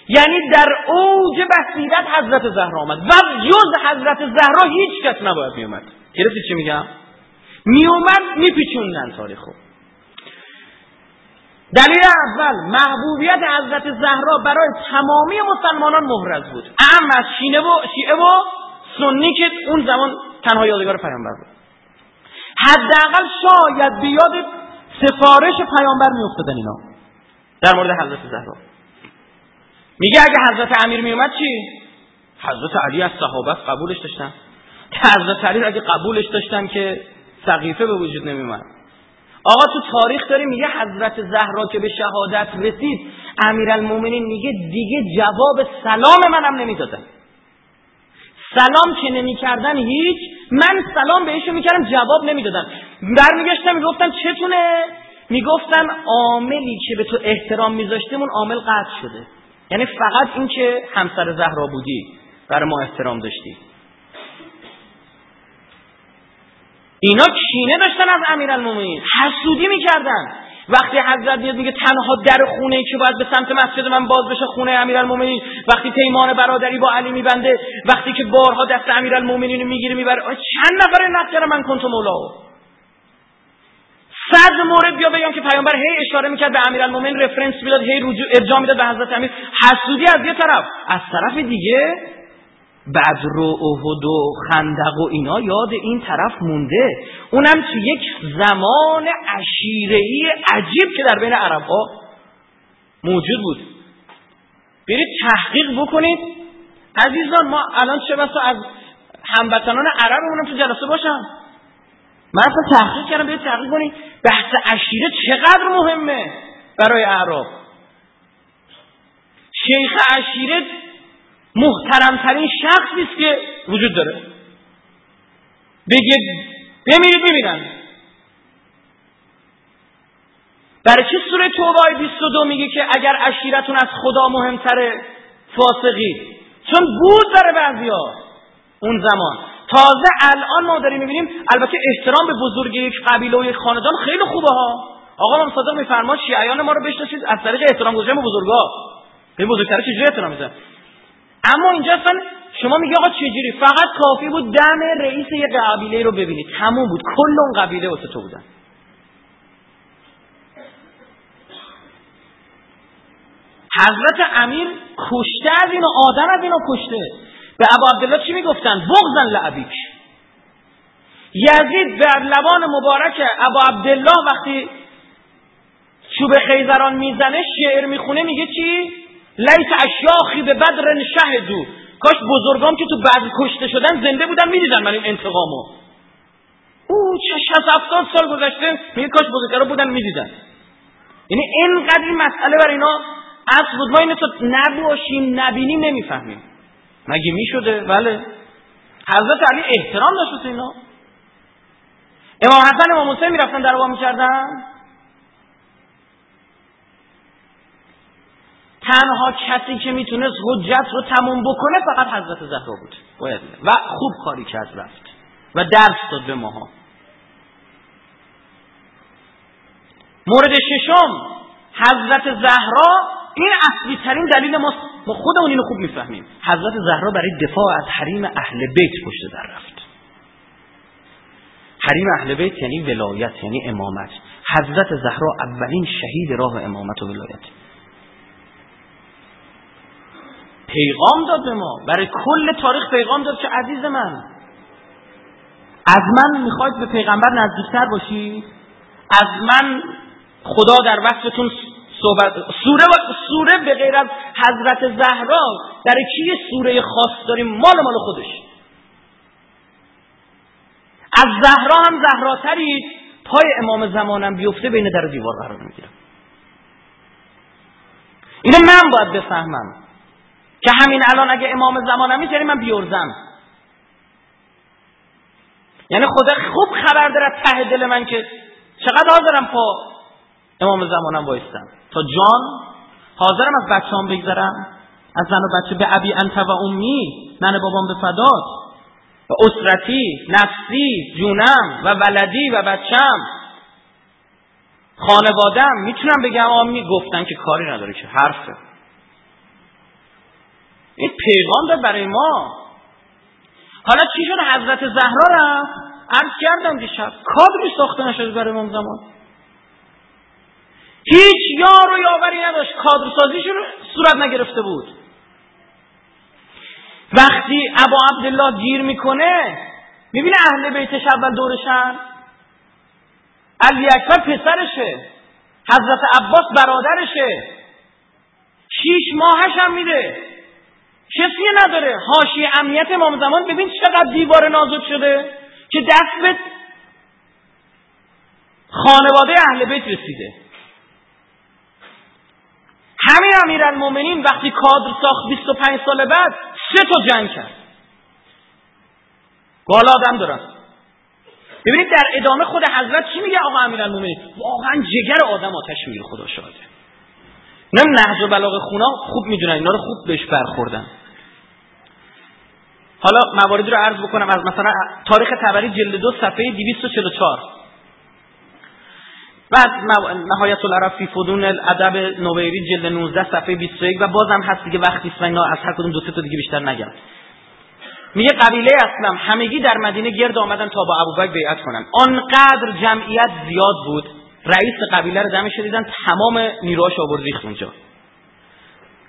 یعنی در اوج بصیرت حضرت زهرا آمد. و جز حضرت زهرا هیچ کس نباید می اومد گرفتی چی میگم؟ می اومد میپیچوندن تاریخو. دلیل اول محبوبیت حضرت زهرا برای تمامی مسلمانان محرز بود. اهم از شینه و شیعه و سنی که اون زمان تنها یادگار پیامبر بود. حداقل شاید بیاد سفارش پیامبر میافتادن اینا. در مورد حضرت زهرا. میگه اگه حضرت امیر میومد چی؟ حضرت علی از صحابت قبولش داشتن. حضرت علی اگه قبولش داشتن که سقیفه به وجود نمیومد آقا تو تاریخ داره میگه حضرت زهرا که به شهادت رسید امیرالمومنین میگه دیگه جواب سلام منم نمی‌دادن. سلام که نمی‌کردن هیچ من سلام بهشون می‌کردم جواب نمی‌دادن. برمیگشتم می‌گفتم چتونه؟ می‌گفتن عاملی که به تو احترام میذاشتیمون عامل قطع شده. یعنی فقط این که همسر زهرا بودی برای ما احترام داشتی. اینا کینه داشتن از امیرالمومنین. حسودی می‌کردن. وقتی حضرت میاد میگه تنها در خونه ای که باید به سمت مسجد من باز بشه خونه امیرالمومنین. وقتی پیمان برادری با علی میبنده وقتی که بارها دست امیرالمومنین رو می‌گیره می‌بره. چند نفر نقل من کنتو مولا صد مورد بیا بگم که پیامبر هی اشاره می‌کرد به امیرالمومنین رفرنس می‌داد هی رجوع ارجاع می‌داد به حضرت امیر. حسودی از یه طرف. از طرف دیگه بدر و احد و خندق و اینا یاد این طرف مونده. اونم تو یک زمان عشیرهی عجیب که در بین عرب ها موجود بود. برید تحقیق بکنید. عزیزان ما الان چه بسا از هموطنان عربمونم تو جلسه باشم؟ من اصلا تحقیق کردم به تحقیق کنی بحث عشیره چقدر مهمه برای اعراب؟ شیخ عشیره محترمترین شخصی است که وجود داره. بگه بمیرید میمیرن برای چه سوره توبه 22 میگه که اگر عشیرتون از خدا مهمتره فاسقی؟ چون بود داره بعضیا اون زمان. تازه الان ما داریم می‌بینیم البته احترام به بزرگی یک قبیله و یک خاندان خیلی خوبه ها. آقا من صادق میفرما شیعیان ما رو بشناسید از طریق احترام گذاری به بزرگا. به بزرگتر چجوری احترام می‌ذارن؟ اما اینجا اصلا شما میگه آقا چجوری؟ فقط کافی بود دم رئیس یه قبیله رو ببینید. تموم بود. کل اون قبیله واسه تو بودن. حضرت امیر کشته از اینو آدم از اینو کشته. به ابا عبدالله چی می‌گفتن؟ بغزن لعبیک. یزید در لبان مبارک ابا عبدالله وقتی چوب خیزران می‌زنه شعر می‌خونه میگه چی؟ لیت اشیاخی به بدر شهدو. کاش بزرگام که تو بدر کشته شدن زنده بودن می‌دیدن من این انتقامو. او چه شست هفتاد سال گذشته میگه کاش بزرگترا بودن می‌دیدن. یعنی اینقدر این مسئله بر اینا اصل بود. ما اینو تو نباشیم نبینیم نمی‌فهمیم. مگه می‌شده؟ بله. حضرت علی احترام داشت اینا. امام حسن امام حسین می‌رفتن در می‌کردن. تنها کسی که می‌تونست حجت رو تموم بکنه فقط حضرت زهرا بود. باید و خوب کاری کرد رفت. و درس داد به ماها. مورد ششم حضرت زهرا این اصلی ترین دلیل ما ما خودمون اینو خوب می‌فهمیم. حضرت زهرا برای دفاع از حریم اهل بیت پشت در رفت. حریم اهل بیت یعنی ولایت یعنی امامت. حضرت زهرا اولین شهید راه امامت و ولایت. پیغام داد به ما. برای کل تاریخ پیغام داد که عزیز من از من می‌خواید به پیغمبر نزدیکتر باشی از من خدا در وقتتون صحبت سوره و سوره به غیر از حضرت زهرا در کی سوره خاص داریم؟ مال مال خودش. از زهرا هم زهراتری. پای امام زمانم بیفته بین در دیوار قرار می‌گیرم. اینو من باید بفهمم. که همین الان اگه امام زمانم یعنی من بیورزم. یعنی خدا خوب خبر داره ته دل من که چقدر حاضرم پا امام زمانم بایستم تا جان حاضرم از بچه‌ام بگذرم. از زن و بچه به ابی انت و امی من بابام به فداد و اسرتی نفسی جونم و ولدی و بچم خانوادم می‌تونم بگم آمی گفتن که کاری نداره که حرفه. این پیغام داد برای ما. حالا چی شد؟ حضرت زهرا رفت. عرض کردم دیشب کادری ساخته نشد برای امام زمان. هیچ یار و یاوری نداشت. کادرسازیشون صورت نگرفته بود. وقتی ابا عبدالله گیر می‌کنه می‌بینه اهل بیتش اول دورشن. علی اکبر پسرشه. حضرت عباس برادرشه. شیش ماهش هم میده. کسی نداره. حاشیه امنیت امام زمان. ببین چقدر دیوار نازک شده که دست به خانواده اهل بیت رسیده. همین امیرالمومنین وقتی کادر ساخت 25 سال بعد سه تا جنگ کرد. بالا آدم دارن. ببینید در ادامه خود حضرت چی میگه آقا امیرالمومنین؟ واقعا جگر آدم آتش می‌گیره خدا شاهده. نم نهج و بلاغ خونا خوب می‌دونن اینا رو خوب بهش برخوردن. حالا مواردی رو عرض بکنم از مثلا تاریخ تبری جلد دو صفحه 244 بعد نهایت العرب فی فدون الادب نویری جلد 19 صفحه 21 و بازم هست دیگه وقتی است اینا از هر کدوم دو سه تا دیگه بیشتر نگم. میگه قبیله اسلم همگی در مدینه گرد آمدن تا با ابوبکر بیعت کنن. آنقدر جمعیت زیاد بود رئیس قبیله رو دمش دیدن تمام نیروهاش آورد ریخت اونجا.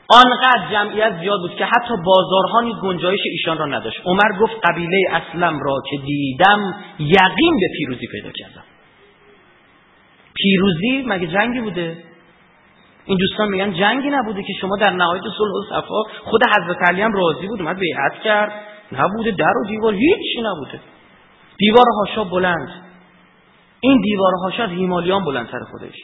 آنقدر جمعیت زیاد بود که حتی بازارها نیز گنجایش ایشان را نداشت. عمر گفت قبیله اسلم را که دیدم یقین به پیروزی پیدا کردم. پیروزی مگه جنگی بوده؟ این دوستان میگن جنگی نبوده که شما در نهایت صلح و صفا خود حضرت علی هم راضی بود اومد بیعت کرد. نبوده در و دیوار هیچی نبوده. دیوار هاشا بلند. این دیوارها شاید هیمالیان بلندتر خودش.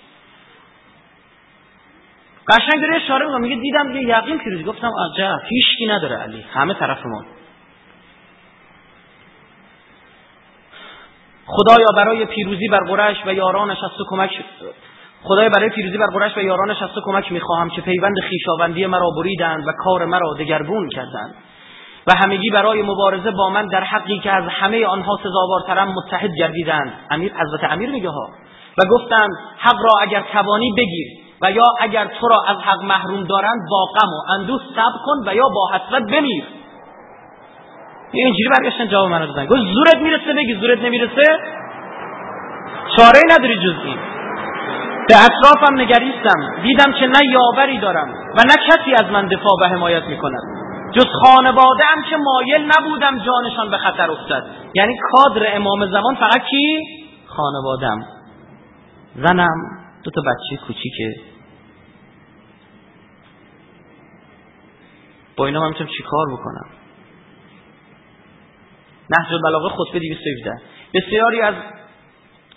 قشنگ داره اشاره می‌کنه میگه دیدم یه یقین پیروزی گفتم عجب هیچکی نداره علی همه طرف ما. خدایا برای پیروزی بر قریش و یارانش از تو کمک خدای برای پیروزی بر قریش و یارانش از تو کمک می‌خواهم که پیوند خیشاوندی مرا بریدند و کار مرا دگرگون کردند. و همگی برای مبارزه با من در حقی که از همه آنها سزاوارترم متحد گردیدند. امیر حضرت امیر میگه ها و گفتند حق را اگر توانی بگیر و یا اگر تو را از حق محروم دارند با غم و اندوه صبر کن و یا با حسرت بمیر. اینجوری برگشتن جواب منو دادن. گفت زورت می‌رسه بگی زورت نمی‌رسه؟ چاره نداری جز این. به اطرافم نگریستم. دیدم که نه یاوری دارم و نه کسی از من دفاع و حمایت می‌کند. جز خانواده هم که مایل نبودم جانشان به خطر افتد. یعنی کادر امام زمان فقط کی خانوادم زنم دو تا بچه کوچیکه. با اینا می‌تونم چی کار بکنم؟ نهج البلاغه خطبه 217 بسیاری از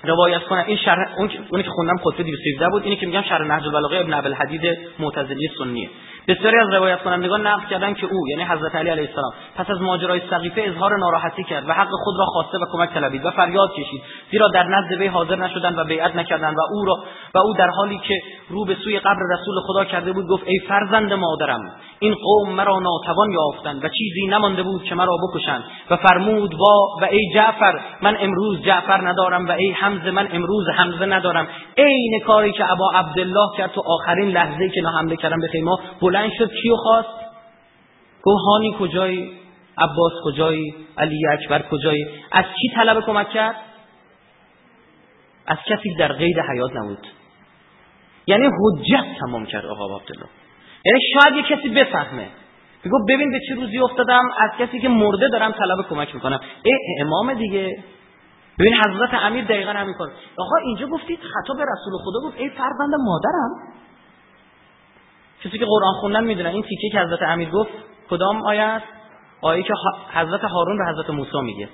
روایت کنن این شرح اون که خوندم خطبه 217 بود اینی که میگم شرح نهج البلاغه ابن ابوالحدید معتزلی سنیه. بسیاری از روایت کنندگان نقل کردن که او یعنی حضرت علی علیه السلام پس از ماجرای سقیفه اظهار ناراحتی کرد و حق خود را خواسته و کمک طلبید و فریاد کشید زیرا در نزد وی حاضر نشدند و بیعت نکردند و او را و او در حالی که رو به سوی قبر رسول خدا کرده بود گفت ای فرزند مادرم این قوم مرا ناتوان یافتند و چیزی نمانده بود که مرا بکشند و فرمود با و ای جعفر من امروز جعفر ندارم و ای حمزه من امروز حمزه ندارم. عین کاری که ابا عبدالله کرد تو آخرین لحظه که حمله کردن به خیمه بلند شد کیو خواست؟ گفت هانی کجایی؟ عباس کجایی؟ علی اکبر کجایی؟ از کی طلب کمک کرد؟ از کسی در قید حیات نبود. یعنی حجت تمام کرد آقا عبدالله. یعنی شاید یه کسی بفهمه. میگو ببین به چه روزی افتادم از کسی که مرده دارم طلب کمک می‌کنم. ای امام دیگه. ببین حضرت امیر دقیقا همین کار. آقا اینجا گفتید خطاب رسول خدا گفت ای فرزند مادرم. کسی که قرآن خوندن می‌دونن این تیکه که حضرت امیر گفت کدام آیه است؟ آیه که حضرت هارون به حضرت موسی میگه.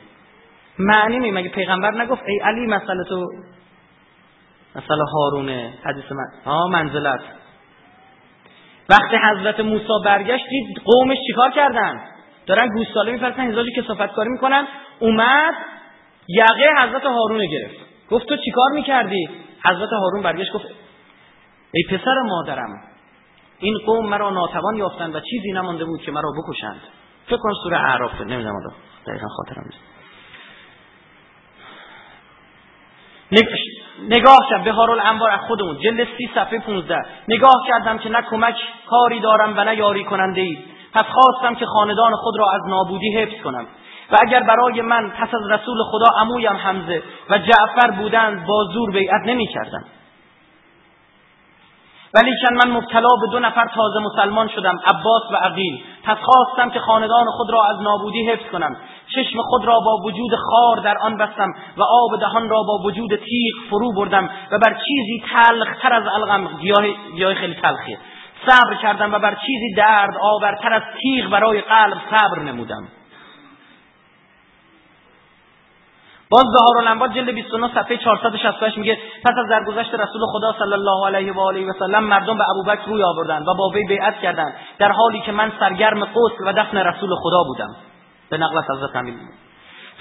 معنی می مگه پیغمبر نگفت ای علی مسئله تو؟ مسئله هارونه حدیث من. ها منزلت وقتی حضرت موسی برگشت دید قومش چیکار کردن؟ دارن گوساله میفرستن هزاج کسافت کاری می‌کنن. اومد یقه حضرت هارون گرفت. گفت تو چیکار می‌کردی؟ حضرت هارون برگشت گفت ای پسر مادرم این قوم مرا ناتوان یافتند و چیزی نمانده بود که مرا بکشند. فکر کنم سوره اعراف نمی‌دونم حالا. دقیقا خاطرم نیست. نگاه کرد. به هارول انبار از خودمون. جلد سی صفحه 15 نگاه کردم که نه کمک کاری دارم و نه یاری کننده ای پس خواستم که خاندان خود را از نابودی حفظ کنم. و اگر برای من پس از رسول خدا عمویم حمزه و جعفر بودند با زور بیعت نمی کردم ولیکن من مبتلا به دو نفر تازه مسلمان شدم عباس و عقیل پس خواستم که خاندان خود را از نابودی حفظ کنم. چشم خود را با وجود خار در آن بستم و آب دهان را با وجود تیغ فرو بردم و بر چیزی تلختر از الغم گیاه خیلی تلخیه صبر کردم و بر چیزی درد آورتر از تیغ برای قلب صبر نمودم. باز ظهار الانبار جلد 29 صفحه 468 میگه پس از درگذشت رسول خدا صلی الله علیه و آله و سلم مردم به ابوبکر روی آوردند و با وی بیعت کردند در حالی که من سرگرم غسل و دفن رسول خدا بودم. به نقل از حضرت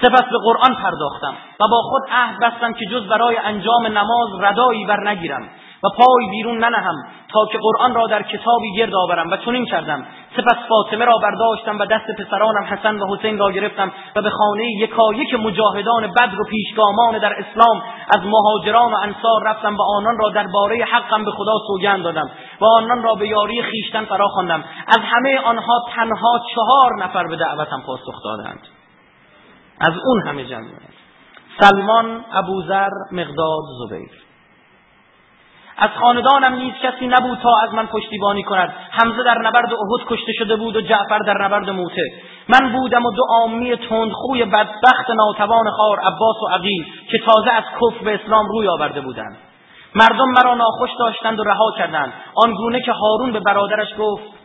سپس به قرآن پرداختم و با خود عهد بستم که جز برای انجام نماز ردایی بر نگیرم. و پای بیرون ننهم تا که قرآن را در کتابی گرد آورم و چنین کردم. سپس فاطمه را برداشتم و دست پسرانم حسن و حسین را گرفتم و به خانه یکایک مجاهدان بدر و پیشگامان در اسلام از مهاجران و انصار رفتم و آنان را درباره حقم به خدا سوگند دادم و آنان را به یاری خیشتن فرا خواندم. از همه آنها تنها چهار نفر به دعوتم پاسخ دادند. از اون همه جمعیت. سلمان ابوذر مقداد زبیر. از خاندانم نیز کسی نبود تا از من پشتیبانی کند. حمزه در نبرد احد کشته شده بود و جعفر در نبرد موته. من بودم و دو عامی تندخوی بدبخت ناتوان خار عباس و عقیل که تازه از کفر به اسلام روی آورده بودند. مردم مرا ناخوش داشتند و رها کردند. آنگونه که هارون به برادرش گفت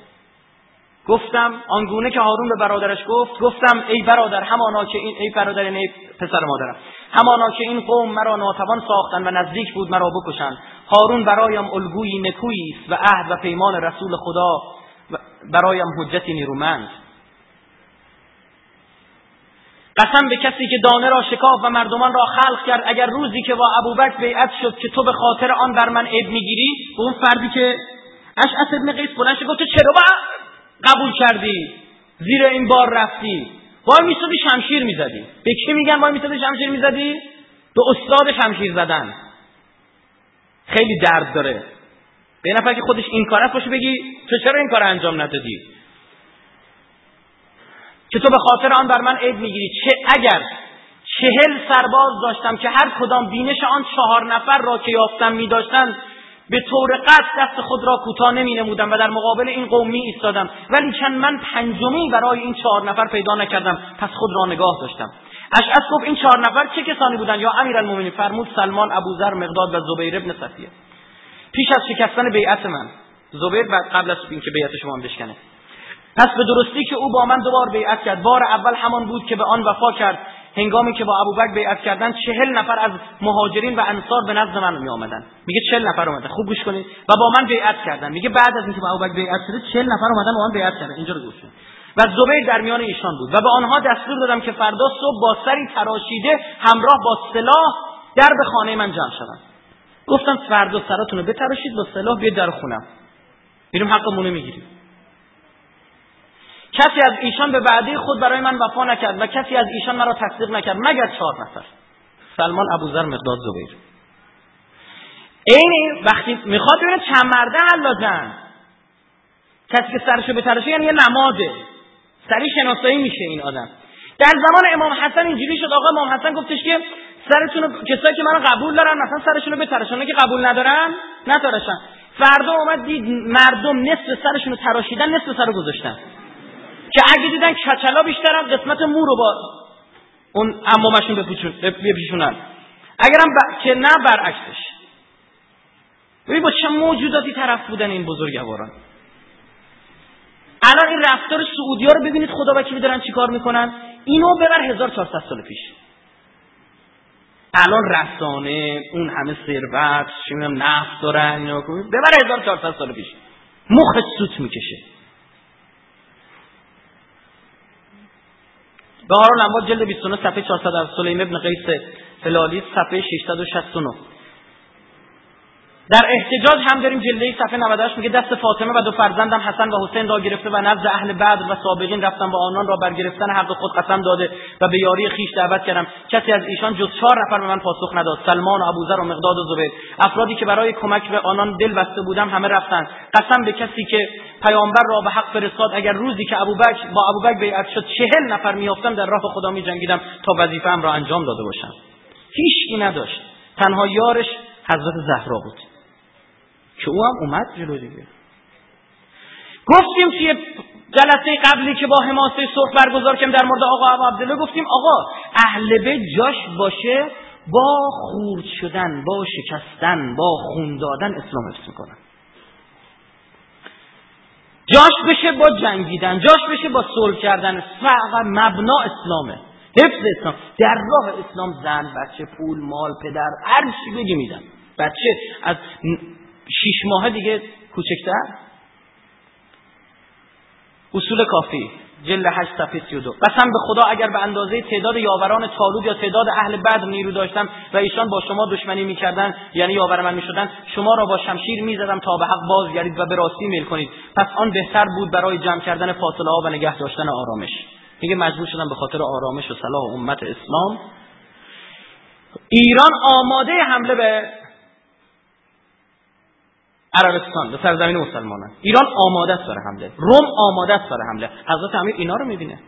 گفتم آنگونه که هارون به برادرش گفت گفتم ای برادر همانا که این ای برادر ای پسر مادرم همانا که این قوم مرا ناتوان ساختن و نزدیک بود مرا بکشند. هارون برایم الگویی نکویی است و عهد و پیمان رسول خدا برایم حجتی نیرومند. قسم به کسی که دانه را شکاف و مردمان را خلق کرد اگر روزی که با ابوبکر بیعت شد که تو به خاطر آن بر من عیب می‌گیری؟ به اون فردی که اشعث ابن قیس بلند گفت چرا با قبول کردی؟ زیر این بار رفتی. وای میستادی شمشیر می‌زدی. به کی میگن وای میستادی شمشیر می‌زدی؟ به استاد شمشیر زدن. خیلی درد داره. به نفر که خودش این کار باشه بگی تو چرا این کار انجام ندادی؟ که تو به خاطر آن بر من عیب می‌گیری؟ چه اگر چهل سرباز داشتم که هر کدام بینش آن چهار نفر را که یافتم میداشتند به طور قصد دست خود را کوتاه نمی نمودم و در مقابل این قوم می ایستادم ولی چند من پنجمی برای این چهار نفر پیدا نکردم. پس خود را نگاه داشتم. اشعث گفت این چهار نفر چه کسانی بودند؟ یا امیرالمومنین فرمود سلمان ابوذر مقداد و زبیر ابن صفیه. پیش از شکستن بیعت من زبیر بعد قبل از اینکه بیعت شما هم بشکنه. پس به درستی که او با من دوبار بیعت کرد. بار اول همان بود که به آن وفا کرد. هنگامی که با ابوبکر بیعت کردن چهل نفر از مهاجرین و انصار به نزد من می آمدن میگه چهل نفر اومدن. خوب گوش کنید. و با من بیعت کردن. میگه بعد از اینکه با ابوبکر بیعت شده چهل نفر اومدن با من بیعت کردن. اینجا رو گوش و زبیر در میان ایشان بود. و به آنها دستور دادم که فردا صبح با سری تراشیده همراه با سلاح در به خانه من جمع شدن گفتم فردا سراتون رو بتراشید با سلاح بیاید در خونم. میریم حقمون می‌گیریم. کسی از ایشان به وعده خود برای من وفا نکرد و کسی از ایشان مرا تصدیق نکرد مگر چهار نفر؟ سلمان ابوذر مقداد زبیر. این وقتی می‌خواد ببینه چند مرده حل کسی که سرشو بترشه یعنی یه نماده سری شناسایی میشه این آدم. در زمان امام حسن اینجوری شد. آقا امام حسن گفتش که سرشون کسایی که منو قبول دارن مثلا سرشون رو بترشن که قبول ندارن نترشن فردا اومد دید مردم نصف سرشون تراشیدن نصف سر رو گذاشتن. که اگه دیدن کچلا بیشترم قسمت مو رو با اون امامشون بپیشونن اگرم ب... که نه برعکسش. ببین با چه موجوداتی طرف بودن این بزرگواران. الان این رفتار سعودی رو ببینید خدا وکیلی دارن چیکار می‌کنن؟ اینو ببر 1400 سال پیش. الان رسانه اون همه ثروت چه نفت دارن ببر 1400 سال پیش. مخ سوت می‌کشه. به هر جلد 29 صفحه 400 از سلیم ابن قیس فلالی صفحه 669 در احتجاج هم داریم جلده صفحه 98 میگه دست فاطمه و دو فرزندم حسن و حسین را گرفته و نزد اهل بدر و سابقین رفتم و آنان را برگرفتن حق خود قسم داده و به یاری خیش دعوت کردم. کسی از ایشان جز چهار نفر به من پاسخ نداد. سلمان و ابوذر و مقداد و زبیر. افرادی که برای کمک به آنان دل بسته بودم همه رفتند قسم به کسی که پیامبر را به حق فرستاد اگر روزی که ابوبکر با ابوبکر بیعت شد چهل نفر میافتم در راه خدا میجنگیدم تا وظیفه‌ام را انجام داده باشم. هیچ نداشت. تنها یارش حضرت زهرا بود. که او هم اومد جلو دیگه. گفتیم توی جلسه قبلی که با حماسه سرخ برگزار کردیم در مورد آقا ابو عبدالله گفتیم آقا اهل بیت جاش باشه با خورد شدن با شکستن با خون دادن اسلام حفظ می‌کنن جاش بشه با جنگیدن جاش بشه با صلح کردن فقط مبنا اسلامه. حفظ اسلام. در راه اسلام زن بچه پول مال پدر هر چی بگی میدن. بچه از شیش ماه دیگه کوچکتر. اصول کافی. جل 8 صفحه 32 قسم به خدا اگر به اندازه تعداد یاوران طالوت یا تعداد اهل بدر نیرو داشتم و ایشان با شما دشمنی می‌کردن یعنی یاور من می‌شدن شما را با شمشیر می‌زدم تا به حق بازگردید و به راستی میل کنید. پس آن بهتر بود برای جمع کردن فاصله ها و نگه داشتن آرامش. میگه مجبور شدم به خاطر آرامش و صلاح امت اسلام. ایران آماده حمله به عربستان به سرزمین مسلمانان. ایران آماده است برای حمله. روم آماده است برای حمله. حضرت امیر اینا رو می‌بینه.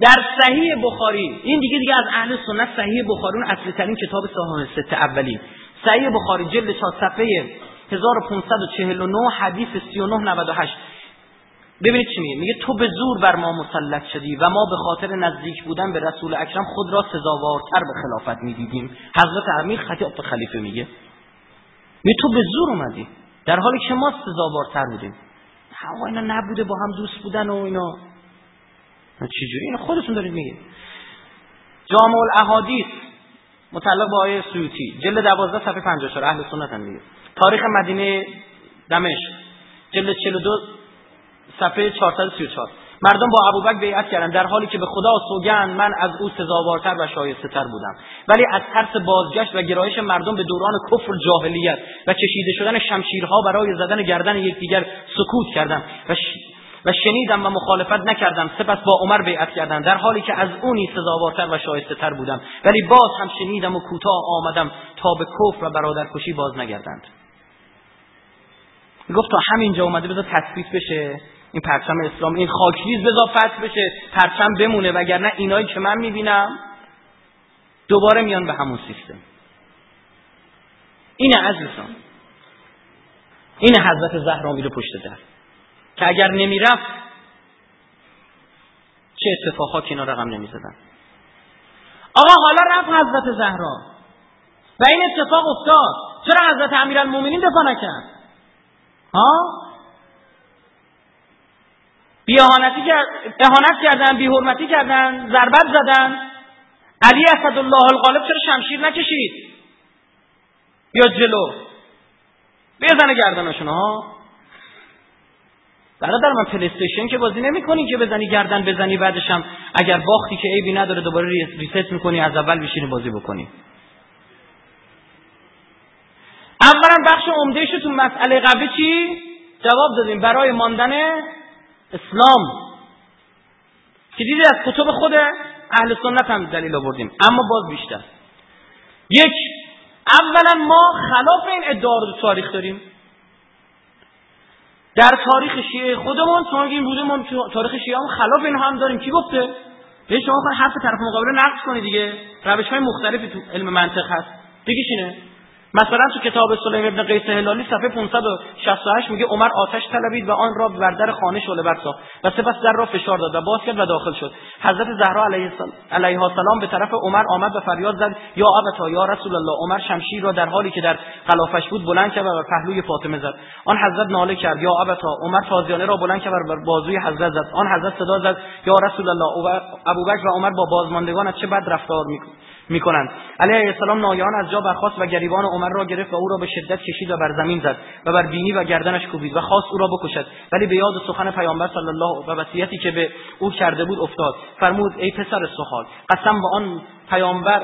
در صحیح بخاری این دیگه دیگه از اهل سنت صحیح بخاری اون اصلی ترین کتاب صحاح ست اولی صحیح بخاری جلد 4 صفحه 1549 حدیث 3998 ببینید چی میگه؟ میگه تو به زور بر ما مسلط شدی و ما به خاطر نزدیک بودن به رسول اکرم خود را سزاوارتر به خلافت می‌دیدیم. حضرت امیر خطیب خلیفه میگه. می تو به زور اومدی. در حالی که ما سزاوارتر بودیم. آقا اینا نبوده با هم دوست بودن و اینا. چجوری؟ اینا خودتون دارید میگید جامع الاحادیث متعلق با آیه سیوطی جلد 12 صفحه 54 اهل سنت هم دیگه تاریخ مدینه دمشق جلد 42 صفحه 434 مردم با ابوبکر بیعت کردن در حالی که به خدا سوگند من از او سزاوارتر و شایسته تر بودم. ولی از ترس بازگشت و گرایش مردم به دوران کفر جاهلیت و کشیده شدن شمشیرها برای زدن گردن یکدیگر سکوت کردم و و شنیدم و مخالفت نکردم. سپس با عمر بیعت کردم در حالی که از اونی سزاوارتر و شایسته تر بودم. ولی باز هم شنیدم و کوتاه آمدم تا به کفر و برادرکشی باز نگردند. گفت تا همینجا اومده بذار تثبیت بشه. این پرچم اسلام این خاکریز بذار فتح بشه پرچم بمونه وگرنه اینایی که من می‌بینم دوباره میان به همون سیستم. اینه عزیزان. این حضرت زهرا میره پشت در. که اگر نمی‌رفت چه اتفاقها اینا رقم نمی‌زدن. آقا حالا رفت حضرت زهرا. و این اتفاق افتاد. چرا حضرت امیرالمومنین دفاع نکرد؟ ها؟ بیاهانتی اهانت کردن بیحرمتی کردن ضربت زدن. علی اسدالله الغالب چرا شمشیر نکشید؟ یا جلو. بزنه گردنشون ها برادر من پلیستیشن که بازی نمی‌کنی که بزنی گردن بزنی بعدش هم اگر باختی که عیبی نداره دوباره ریست می‌کنی از اول بشینی بازی بکنی. اولا بخش عمدهش تو مسئله قبلی چی؟ جواب دادیم. برای ماندن اسلام. که دیدی از کتب خود اهل سنت هم دلیل آوردیم اما باز بیشتر. یک اولا ما خلاف این ادعا رو تاریخ داریم. در تاریخ شیعه خودمون شما این بوده ما تاریخ شیعه هم خلاف این هم داریم. کی گفته؟ به شما حرف طرف مقابل نقص کنید دیگه. روش های مختلفی تو علم منطق هست. دیگه اینه. مثلا تو کتاب سلیم ابن قیس هلالی صفحه 568 میگه عمر آتش طلبید و آن را بر در خانه شعله برساخت و سپس در را فشار داد و باز کرد و داخل شد. حضرت زهرا علیه السلام به طرف عمر آمد و فریاد زد یا ابتا یا رسول الله عمر شمشیر را در حالی که در قلافش بود بلند کرد و پهلوی فاطمه زد. آن حضرت ناله کرد یا ابتا. عمر تازیانه را بلند کرد و بر بازوی حضرت زد. آن حضرت صدا زد یا رسول الله ابوبکر و عمر با بازماندگان چه بد رفتار می‌کنند. می‌کنند علیه السلام ناگهان از جا برخاست و گریبان عمر را گرفت و او را به شدت کشید و بر زمین زد و بر بینی و گردنش کوبید و خواست او را بکشد. ولی به یاد سخن پیامبر صلی الله و وصیتی که به او کرده بود افتاد. فرمود ای پسر سخال قسم به آن پیامبر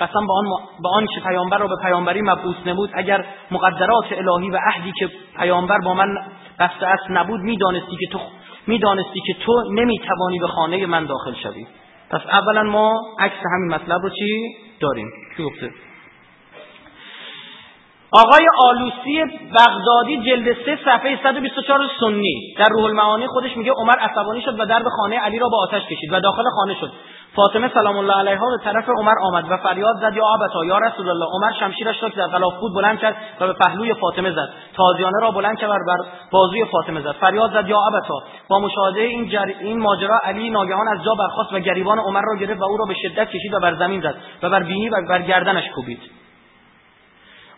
قسم به آن به آن که پیامبر را به پیامبری مبعوث نمود اگر مقدرات الهی و عهدی که پیامبر با من بسته است نبود می‌دانستی که تو می‌دانستی که تو نمی‌توانی به خانه من داخل شوی. پس اولا ما عکس همین مطلب رو چی داریم؟ چی گفته؟ آقای آلوسی بغدادی جلد 3 صفحه 124 سنی. در روح المعانی خودش میگه عمر عصبانی شد و درب خانه علی را با آتش کشید و داخل خانه شد. فاطمه سلام الله علیها به طرف عمر آمد و فریاد زد یا ابتا یا رسول الله عمر شمشیرش را که در غلاف بود بلند کرد و به پهلوی فاطمه زد. تازیانه را بلند کرد بر بازوی فاطمه زد. فریاد زد یا ابتا. با مشاهده این جر... این ماجرا علی ناگهان از جا برخاست و گریبان عمر را گرفت و او را به شدت کشید و بر زمین زد و بر بینی و بر گردنش کوبید.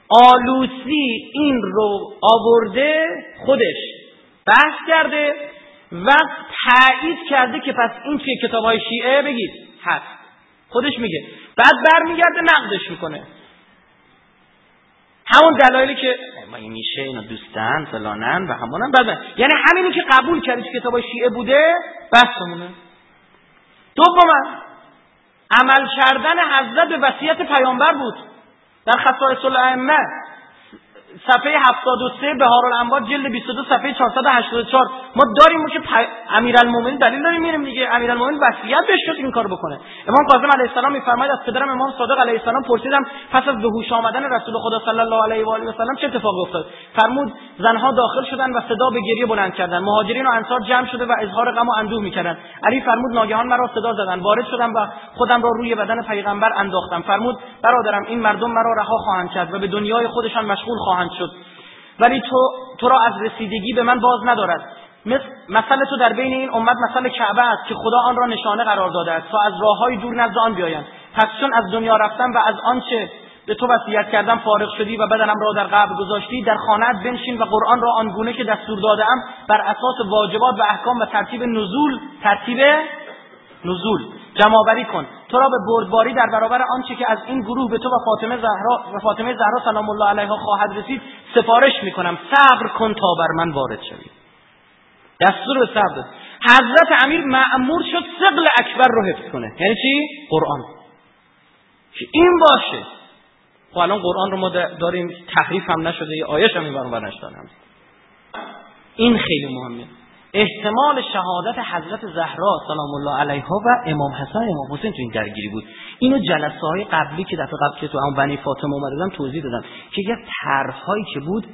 آلوسی این رو آورده خودش بحث کرده و تایید کرده که پس این توی کتاب های شیعه بگید. هست. خودش میگه. بعد برمیگرده نقدش می‌کنه. همون دلایلی که ما این میشه اینا دوستن فلانن و همونن. بعد یعنی همینی که قبول کردی که کتاب شیعه بوده بحثمونه دوما عمل کردن حضرت به وصیت پیامبر بود. ده خصائص الأئمة. صفحه 73 بهار الانوار جلد 22 صفحه 484 ما داریم که پ... امیرالمومنین دلیل داریم میریم دیگه. امیرالمومنین وصیت بهش شد این کارو بکنه. امام کاظم علیه السلام میفرماید از پدرم امام صادق علیه السلام پرسیدم پس از به هوش آمدن رسول خدا صلی الله علیه و آله و سلم چه اتفاقی افتاد؟ فرمود زنها داخل شدن و صدا به گریه بلند کردند مهاجرین و انصار جمع شده و اظهار غم و اندوه می‌کردند علی فرمود ناگهان مرا صدا زدند وارد شدم و خودم را روی بدن پیغمبر انداختم. فرمود برادرم این مردم مرا رها خواهند کرد و به دنیای خودشان مشغول خواهند شد. ولی تو تو را از رسیدگی به من باز ندارد. مثل تو در بین این امت مثل کعبه است که خدا آن را نشانه قرار داده است. تا از راه های دور نزد آن بیایند. پس چون از دنیا رفتن و از آنچه به تو وصیت کردم فارغ شدی و بدنم را در قبر گذاشتی در خانه بنشین و قرآن را آنگونه که دستور دادم بر اساس واجبات و احکام و ترتیب نزول ترتیب نزول جمعآوری کن. تو را به بردباری در برابر آنچه که از این گروه به تو و فاطمه زهرا و فاطمه زهرا سلام الله علیها خواهد رسید سفارش می‌کنم. صبر کن تا بر من وارد شوی. دستور به صبر حضرت امیر معمور شد سقل اکبر رو حفظ کنه. یعنی چی؟ قرآن. که این باشه. خب الان قرآن رو ما داریم تحریف هم نشده یه آیش هم این برون این خیلی مهمه. احتمال شهادت حضرت زهرا سلام الله علیها و امام حسن امام حسین تو این درگیری بود. اینو جلسه های قبلی که دفعه قبل که تو اون بنی فاطمه اومدم توضیح دادم که یه طرحهایی که بود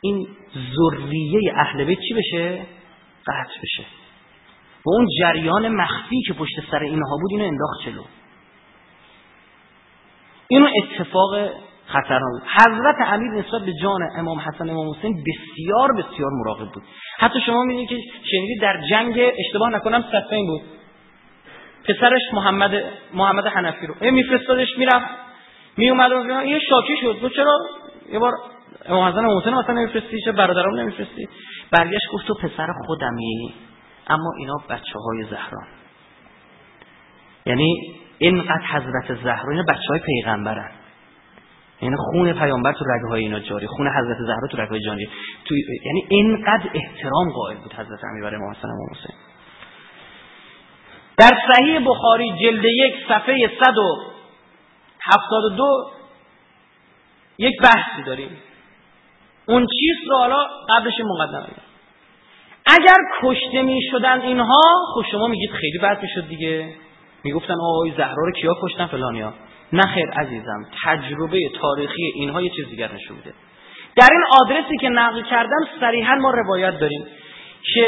این ذریه اهل بیت چی بشه؟ قطع بشه. و اون جریان مخفی که پشت سر اینها بود اینو انداخت جلو. اینو اتفاق خطرناک حضرت امیر نسبت به جان امام حسن امام حسین بسیار بسیار مراقب بود. حتی شما می‌بینید که شنیدید در جنگ اشتباه نکنم صفین بود. پسرش محمد محمد حنفی رو. ای میفرستادش می‌رفت. میومد و یه شاکی شد. تو چرا؟ یه بار امام حسن امام حسین مثلا نمیفرستی؟ چه برادرام نمیفرستی؟ برگشت گفت تو پسر خودمی اما اینا بچه های زهران. یعنی اینقدر حضرت زهرا اینا بچه های پیغمبرن. یعنی خون پیامبر تو رگه های اینا جاری خون حضرت زهرا تو رگه های جاری. تو یعنی اینقدر احترام قائل بود حضرت امیر برای امام حسن امام حسین در صحیح بخاری جلد یک صفحه 172 یک بحثی داریم. اون چیز رو حالا قبلش مقدمه اگر کشته می شدن اینها خب شما میگید خیلی بد می‌شد دیگه. می‌گفتن آقای زهرا رو کیا کشتن؟ فلانیا. نه خیر عزیزم تجربه تاریخی اینها یه چیز دیگر نشون میده. در این آدرسی که نقل کردم صریحا ما روایت داریم که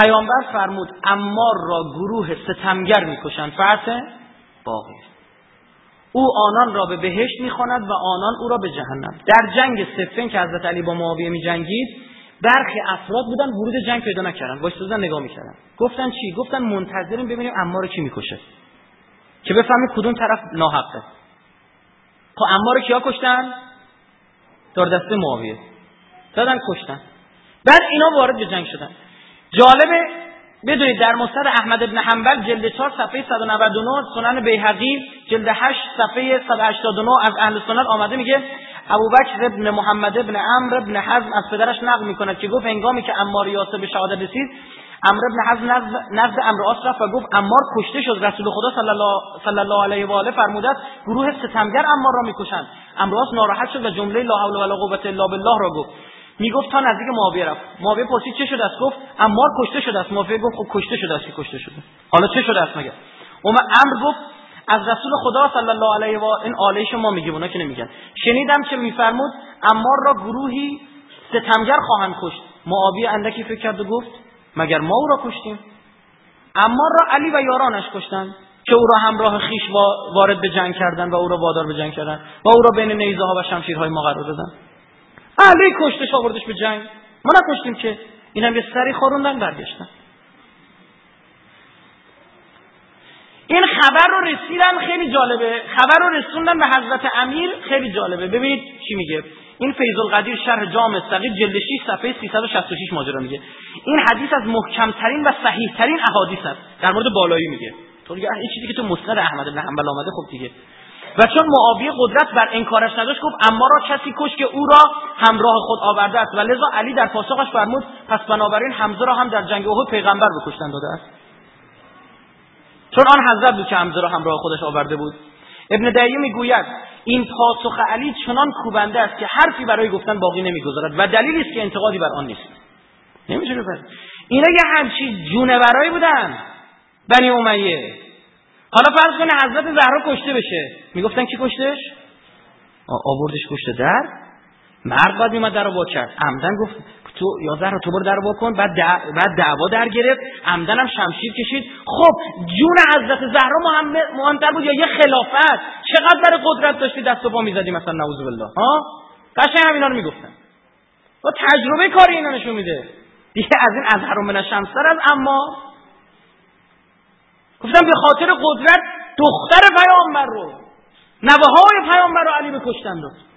پیامبر فرمود امار را گروه ستمگر می‌کشند. فرس باقی. او آنان را به بهشت می‌خواند و آنان او را به جهنم. در جنگ سفین که حضرت علی با معاویه میجنگید برخی افراد بودن ورود جنگ پیدا نکردن وایسادن نگاه می‌کردن. گفتن چی؟ گفتن منتظریم ببینیم امار کی می‌کشه. که بفهمید کدوم طرف ناحقه. خب اما رو کیا کشتن؟ دار دسته معاویه. دادن کشتن. بعد اینا وارد به جنگ شدن. جالبه بدونید در مستد احمد ابن حنبل جلد 4 صفحه 199 سنن بیهقی جلد 8 صفحه 189 از اهل سنت آمده میگه ابوبکر ابن محمد ابن عمرو ابن حزم از پدرش نقل می‌کند که گفت هنگامی که عمار به شهادت رسید عمرو بن حزم نزد, نزد عمرو رفت و گفت عمار کشته شد رسول خدا صلی الله, صلی علیه و آله فرموده گروه ستمگر عمار را می‌کشند. عمرو ناراحت شد و جمله لا حول ولا قوت الا بالله را گفت. می‌گفت تا نزدیک معاویه رفت. معاویه پرسید چه شده است؟ گفت عمار کشته شده است. معاویه گفت خب کشته شده است کشته شده. حالا چه شده است اما امر گفت از رسول خدا صلی الله علیه و این آله شما میگه اونا که نمیگن. شنیدم که میفرمود عمار را گروهی ستمگر خواهند کشت. معاویه اندکی فکر کرد و گفت مگر ما او را کشتیم؟ اما را علی و یارانش کشتن که او را همراه خیش وارد به جنگ کردن و او را وادار به جنگ کردن و او را بین نیزه ها و شمشیرهای ما قرار دادن. علی کشتش آوردش به جنگ. ما نکشتیم که این هم یه سری خوروندن برگشتن. این خبر رو رسیدن خیلی جالبه. خبر رو رسوندن به حضرت امیر خیلی جالبه. ببینید چی میگه. این فیض القدیر شرح جامع صغیر جلد 6 صفحه 366 ماجرا میگه. این حدیث از محکمترین و صحیحترین احادیث است. در مورد بالایی میگه. تو دیگه این چیزی که تو مسند احمد بن حنبل آمده خب دیگه. و چون معاویه قدرت بر انکارش نداشت گفت اما را کسی کش که او را همراه خود آورده است. و لذا علی در پاسخش فرمود پس بنابراین حمزه را هم در جنگ احد پیغمبر به داده است. چون آن حضرت بود که حمزه را همراه خودش آورده بود. ابن دعیه می‌گوید این پاسخ علی چنان کوبنده است که حرفی برای گفتن باقی نمی‌گذارد و دلیلی است که انتقادی بر آن نیست. نمیشه بفرد اینا یه همچی جونورایی بودن بنی امیه. حالا فرض کنه حضرت زهرا کشته بشه. می‌گفتن کی کشتش؟ آوردش کشته در. مرد باید میمد در با کرد. عمدن گفت تو یا زهرا تو برو در بکن بعد بعد دعوا در گرفت. عمدن هم شمشیر کشید. خب جون حضرت زهرا مهمتر بود یا یه خلافت؟ چقدر برای قدرت داشتی دست و پا می‌زدی مثلا؟ نعوذ بالله ها؟ قشنگ همینا رو می‌گفتن. با تجربه کاری اینا نشون میده. دیگه از این از من شمسر از اما گفتم به خاطر قدرت دختر پیامبر رو نوه های پیامبر رو علی به کشتن داد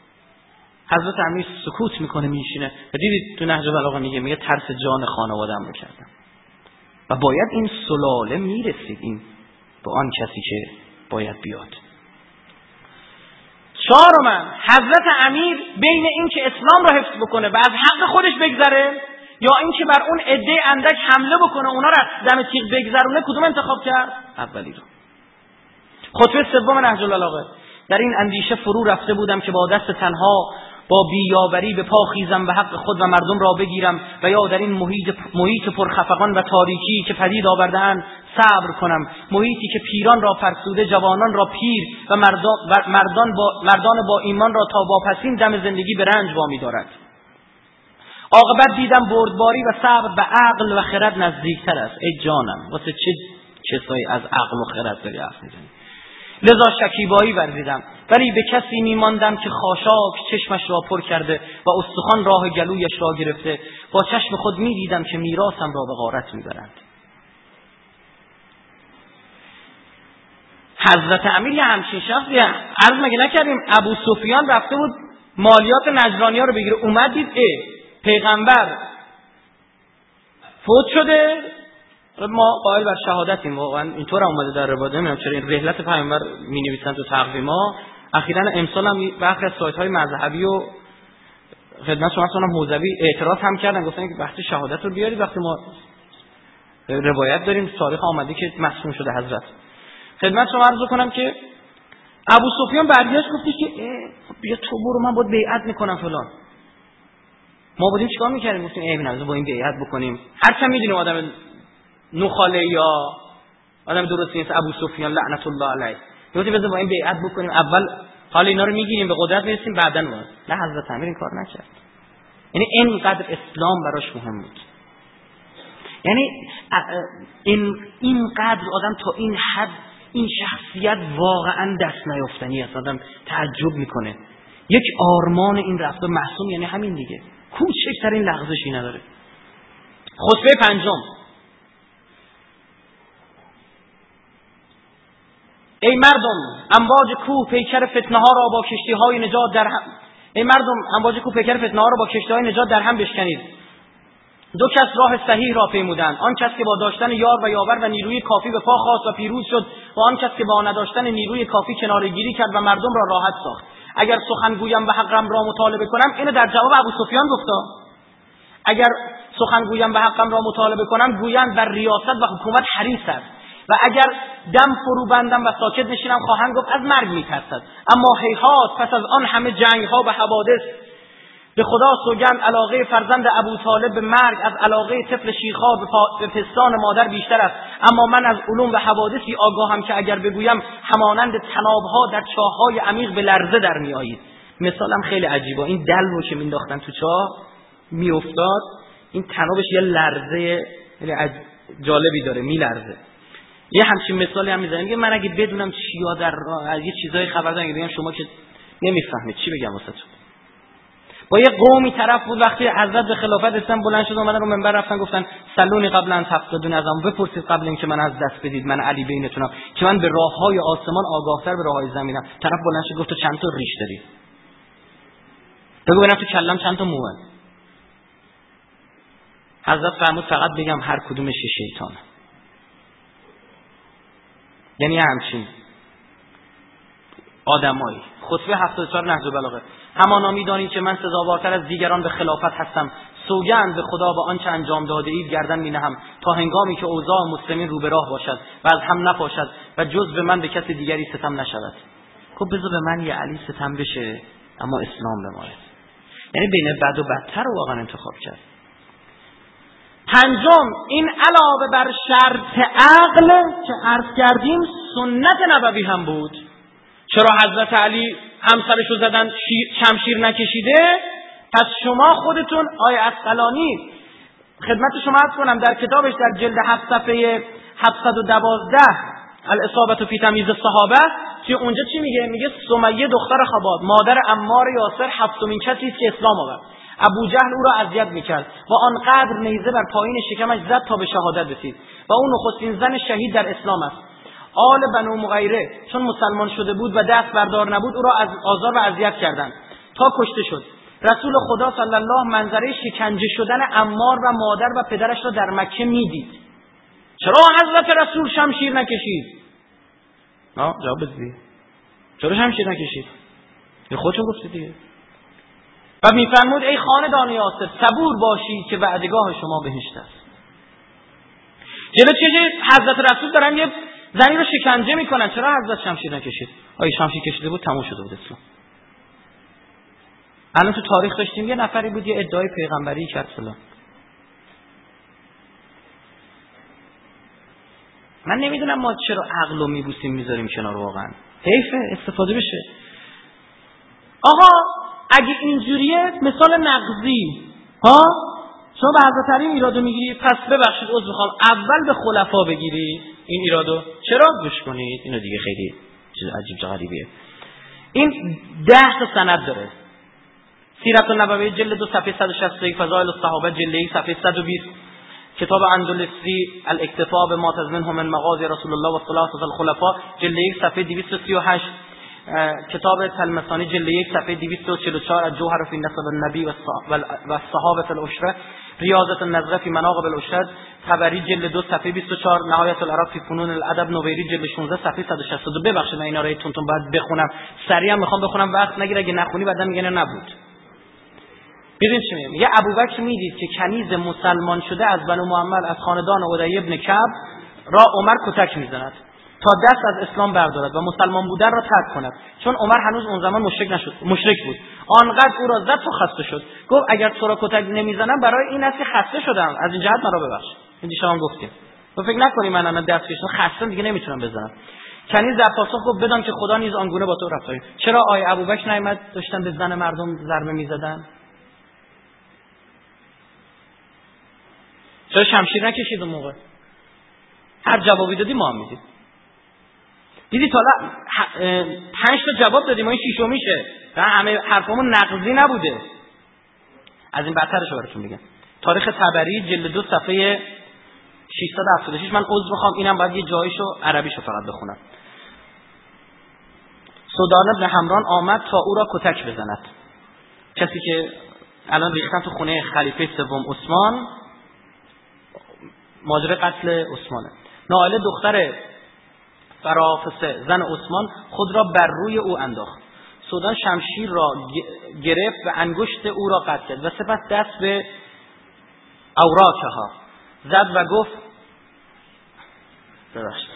حضرت امیر سکوت می‌کنه میشینه و دیدید تو نهج بلاغه میگه میگه ترس جان خانوادم رو کردم. و باید این سلاله می‌رسید این به آن کسی که باید بیاد. چهارم حضرت امیر بین اینکه اسلام رو حفظ بکنه و از حق خودش بگذره یا اینکه بر اون عده اندک حمله بکنه اونا رو دم تیغ بگذرونه کدوم انتخاب کرد؟ اولی رو. خطبه سوم نهج البلاغه. در این اندیشه فرو رفته بودم که با دست تنها با بیاوری به پا خیزم به حق خود و مردم را بگیرم و یا در این محیط, محیط پرخفقان و تاریکی که پدید آوردهاند صبر کنم. محیطی که پیران را فرسوده جوانان را پیر و مردان با, مردان با ایمان را تا واپسین دم زندگی به رنج وامی دارد. عاقبت دیدم بردباری و صبر به عقل و خرد نزدیکتر است. ای جانم واسه چه کسایی از عقل و خرد داری حرف می‌زنی؟ لذا شکیبایی ورزیدم. ولی به کسی میماندم که خاشاک چشمش را پر کرده و استخوان راه گلویش را گرفته. با چشم خود می‌دیدم که میراسم را به غارت می‌برند. حضرت امیر یه همچین شخصی عرض مگه نکردیم ابو سفیان رفته بود مالیات نجرانی ها رو بگیره. اومد دید پیغمبر فوت شده. ما قائل بر شهادتیم واقعا اینطور اومده در روایت نمی‌دونم چرا این رحلت پیامبر می نویسن تو تقویما اخیرا امسال هم برخی از سایت های مذهبی و خدمت شما سنم حوزوی اعتراض هم کردن گفتن که وقتی شهادت رو بیارید وقتی ما روایت داریم تاریخ آمده که مصوم شده حضرت. خدمت شما عرض کنم که ابو سفیان برگشت گفتی که خب بیا تو برو من باید بیعت می‌کنم فلان. ما بودیم چیکار می‌کردیم؟ گفتیم ای بنظر با این بیعت بکنیم. هر چه می‌دونیم آدم نخاله یا آدم درستی نیست. ابو سفیان لعنت الله علیه. گفتیم بذار با این بیعت بکنیم. اول حال اینا رو می‌گیریم به قدرت می‌رسیم بعدا ما. نه حضرت امیر این کار نکرد. یعنی اینقدر اسلام براش مهم بود. یعنی این اینقدر آدم تا این حد این شخصیت واقعا دست نیافتنی است آدم تعجب می‌کنه. یک آرمان این رفتار محسوم یعنی همین دیگه. کوچکترین لغزشی نداره. خطبه پنجم. ای مردم امواج کوه پیکر فتنه ها را با کشتی های نجات در هم ای مردم امواج کوه پیکر فتنه ها را با کشتی های نجات در هم بشکنید. دو کس راه صحیح را پیمودند. آن کس که با داشتن یار و یاور و نیروی کافی به پا خاست و پیروز شد و آن کس که با نداشتن نیروی کافی کناره‌گیری کرد و مردم را راحت ساخت. اگر سخن گویم و حقم را مطالبه کنم اینو در جواب ابو سفیان گفتا. اگر سخن گویم و حقم را مطالبه کنم گویند بر ریاست و حکومت حریص است. و اگر دم فرو بندم و ساکت نشینم خواهند گفت از مرگ میترسد. اما هیهات پس از آن همه جنگ ها و حوادث. به خدا سوگند علاقه فرزند ابو طالب به مرگ از علاقه طفل شیخا به پستان مادر بیشتر است. اما من از علوم و حوادثی آگاهم که اگر بگویم همانند تنابها در چاههای عمیق به لرزه در میآیید. مثالم خیلی عجیبه. این دل رو که مینداختن تو چاه میافتاد. این تنابش یه لرزه جالبی داره میلرزه. یه همچین مثالی هم می‌زنم میگه من اگه بدونم چیا در یه چیزای خبر دارم بگم شما که نمی‌فهمید. چی بگم واسه با یه قومی طرف بود وقتی حضرت به خلافت اسلام بلند شد اومدن رو منبر رفتن گفتن سلونی قبل ان تفقدون از بپرسید قبل اینکه من از دست بدید من علی بینتونم که من به راه های آسمان آگاهتر به راه های زمینم طرف بلند شد گفت چند تا ریش داری؟ بگو ببینم تو کلم چند تا موه حضرت فرمود فقط بگم هر کدومش شیطانه. یعنی همچین. آدمایی. خطبه 74 نهج البلاغه همانا می‌دانید که من سزاوارتر از دیگران به خلافت هستم. سوگند به خدا به آنچه انجام داده اید گردن می نهم تا هنگامی که اوضاع مسلمین رو به راه باشد و از هم نپاشد و جز به من به کسی دیگری ستم نشود. خب بذار به من یه علی ستم بشه اما اسلام بماند یعنی بین بد و بدتر رو واقعا انتخاب کرد. پنجم این علاوه بر شرط عقل که عرض کردیم سنت نبوی هم بود. چرا حضرت علی همسرشو زدن شمشیر نکشیده؟ پس شما خودتون آیه اسقلانی خدمت شما عرض کنم در کتابش در جلد هفت صفحه 712 الاصابت فی تمیز صحابه که اونجا چی میگه؟ میگه سمیه دختر خباد مادر امار یاسر هفتمین کسی است که اسلام آورد. ابو جهل او را اذیت می‌کرد. و آنقدر نیزه بر پایین شکمش زد تا به شهادت رسید و او نخستین زن شهید در اسلام است. آل بنو مغیره چون مسلمان شده بود و دست بردار نبود او را از آزار و اذیت کردند تا کشته شد. رسول خدا صلی الله منظره شکنجه شدن امار و مادر و پدرش را در مکه می‌دید. چرا حضرت رسول شمشیر نکشید؟ نه جواب بدید چرا شمشیر نکشید؟ خودتون گفتید دیگه. و میفرمود ای خاندان یاسر صبور باشید که وعدگاه شما بهشت است. جلو چه حضرت رسول دارن یه زنی رو شکنجه می‌کنن؟ چرا حضرت شمشیر نکشید؟ آیا شمشیر کشیده بود؟ تموم شده بود اسلام. الان تو تاریخ داشتیم یه نفری بود یه ادعای پیغمبری کرد فلان. من نمی‌دونم ما چرا عقل رو میبوسیم می‌ذاریم کنار واقعا. حیفه استفاده بشه. آقا اگه اینجوریه مثال نقضی ها؟ شما به حضرت علی ایرادو می‌گیری پس ببخشید عذر می‌خوام. اول به خلفا بگیری. این ایرادو. چرا؟ گوش کنید. اینو دیگه خیلی چیز عجیب غریبیه. این ده تا سند داره. سیرت النبوی جلد دو صفحه 161 فضائل الصحابه جلد 1 صفحه 120 کتاب اندلسی الاکتفا به ما تزمنه من مغازی رسول الله و صلاح الخلفاء جلد 1 صفحه 238 کتاب تلمسانی جلد 1 صفحه 244 از جوهر فی نسب النبی و صحابه الاشره ریاضت النظره فی مناقب الاشهد خبری جلد 2 صفحه 24 نهایت العرب فی فنون الادب نویری جلد 16 صفحه 162 ببخشید من اینا رو تون تون باید بخونم. سریع می‌خوام بخونم وقت نگیره اگه نخونی بعدا میگن نبود. ببین چی میگم. یه ابوبکر می‌دید که کنیز مسلمان شده از بنو محمد از خاندان عدی ابن کعب را عمر کتک می‌زند. تا دست از اسلام بردارد و مسلمان بودن را ترک کند. چون عمر هنوز اون زمان مشرک نشد مشرک بود. آنقدر او را زد تا خسته شد. گفت اگر تو را کتک نمی‌زنم برای این است که خسته شدم. از این جهت مرا ببخش. این شما گفتیم. تو فکر نکنی من الان دست کشیدم. خسته دیگه نمی‌تونم بزنم. کنیز در پاسخ گفت بدان که خدا نیز آنگونه با تو رفتاری چرا آی ابوبکر نیامد؟ داشتن به زن مردم ضربه می‌زدن. چرا شمشیر نکشید اون موقع؟ هر جوابی دادی ما هم میدیم. دیدی تا پنج تا جواب دادیم و این شیشو میشه. همه حرفمون نقضی نبوده. از این بدترش براتون میگم. تاریخ تبری جلد دو صفحه 676 من عضو می‌خوام اینم باید یه جایشو عربیشو فقط بخونم. سودان ابن همران آمد تا او را کتک بزند. کسی که الان ریختن تو خونه خلیفه سوم عثمان ماجرا قتل عثمانه. نائله دختر فرافسه زن عثمان خود را بر روی او انداخت. سودان شمشیر را گرفت و انگشت او را قطع کرد و سپس دست به اوراکها زد و گفت ببخشید.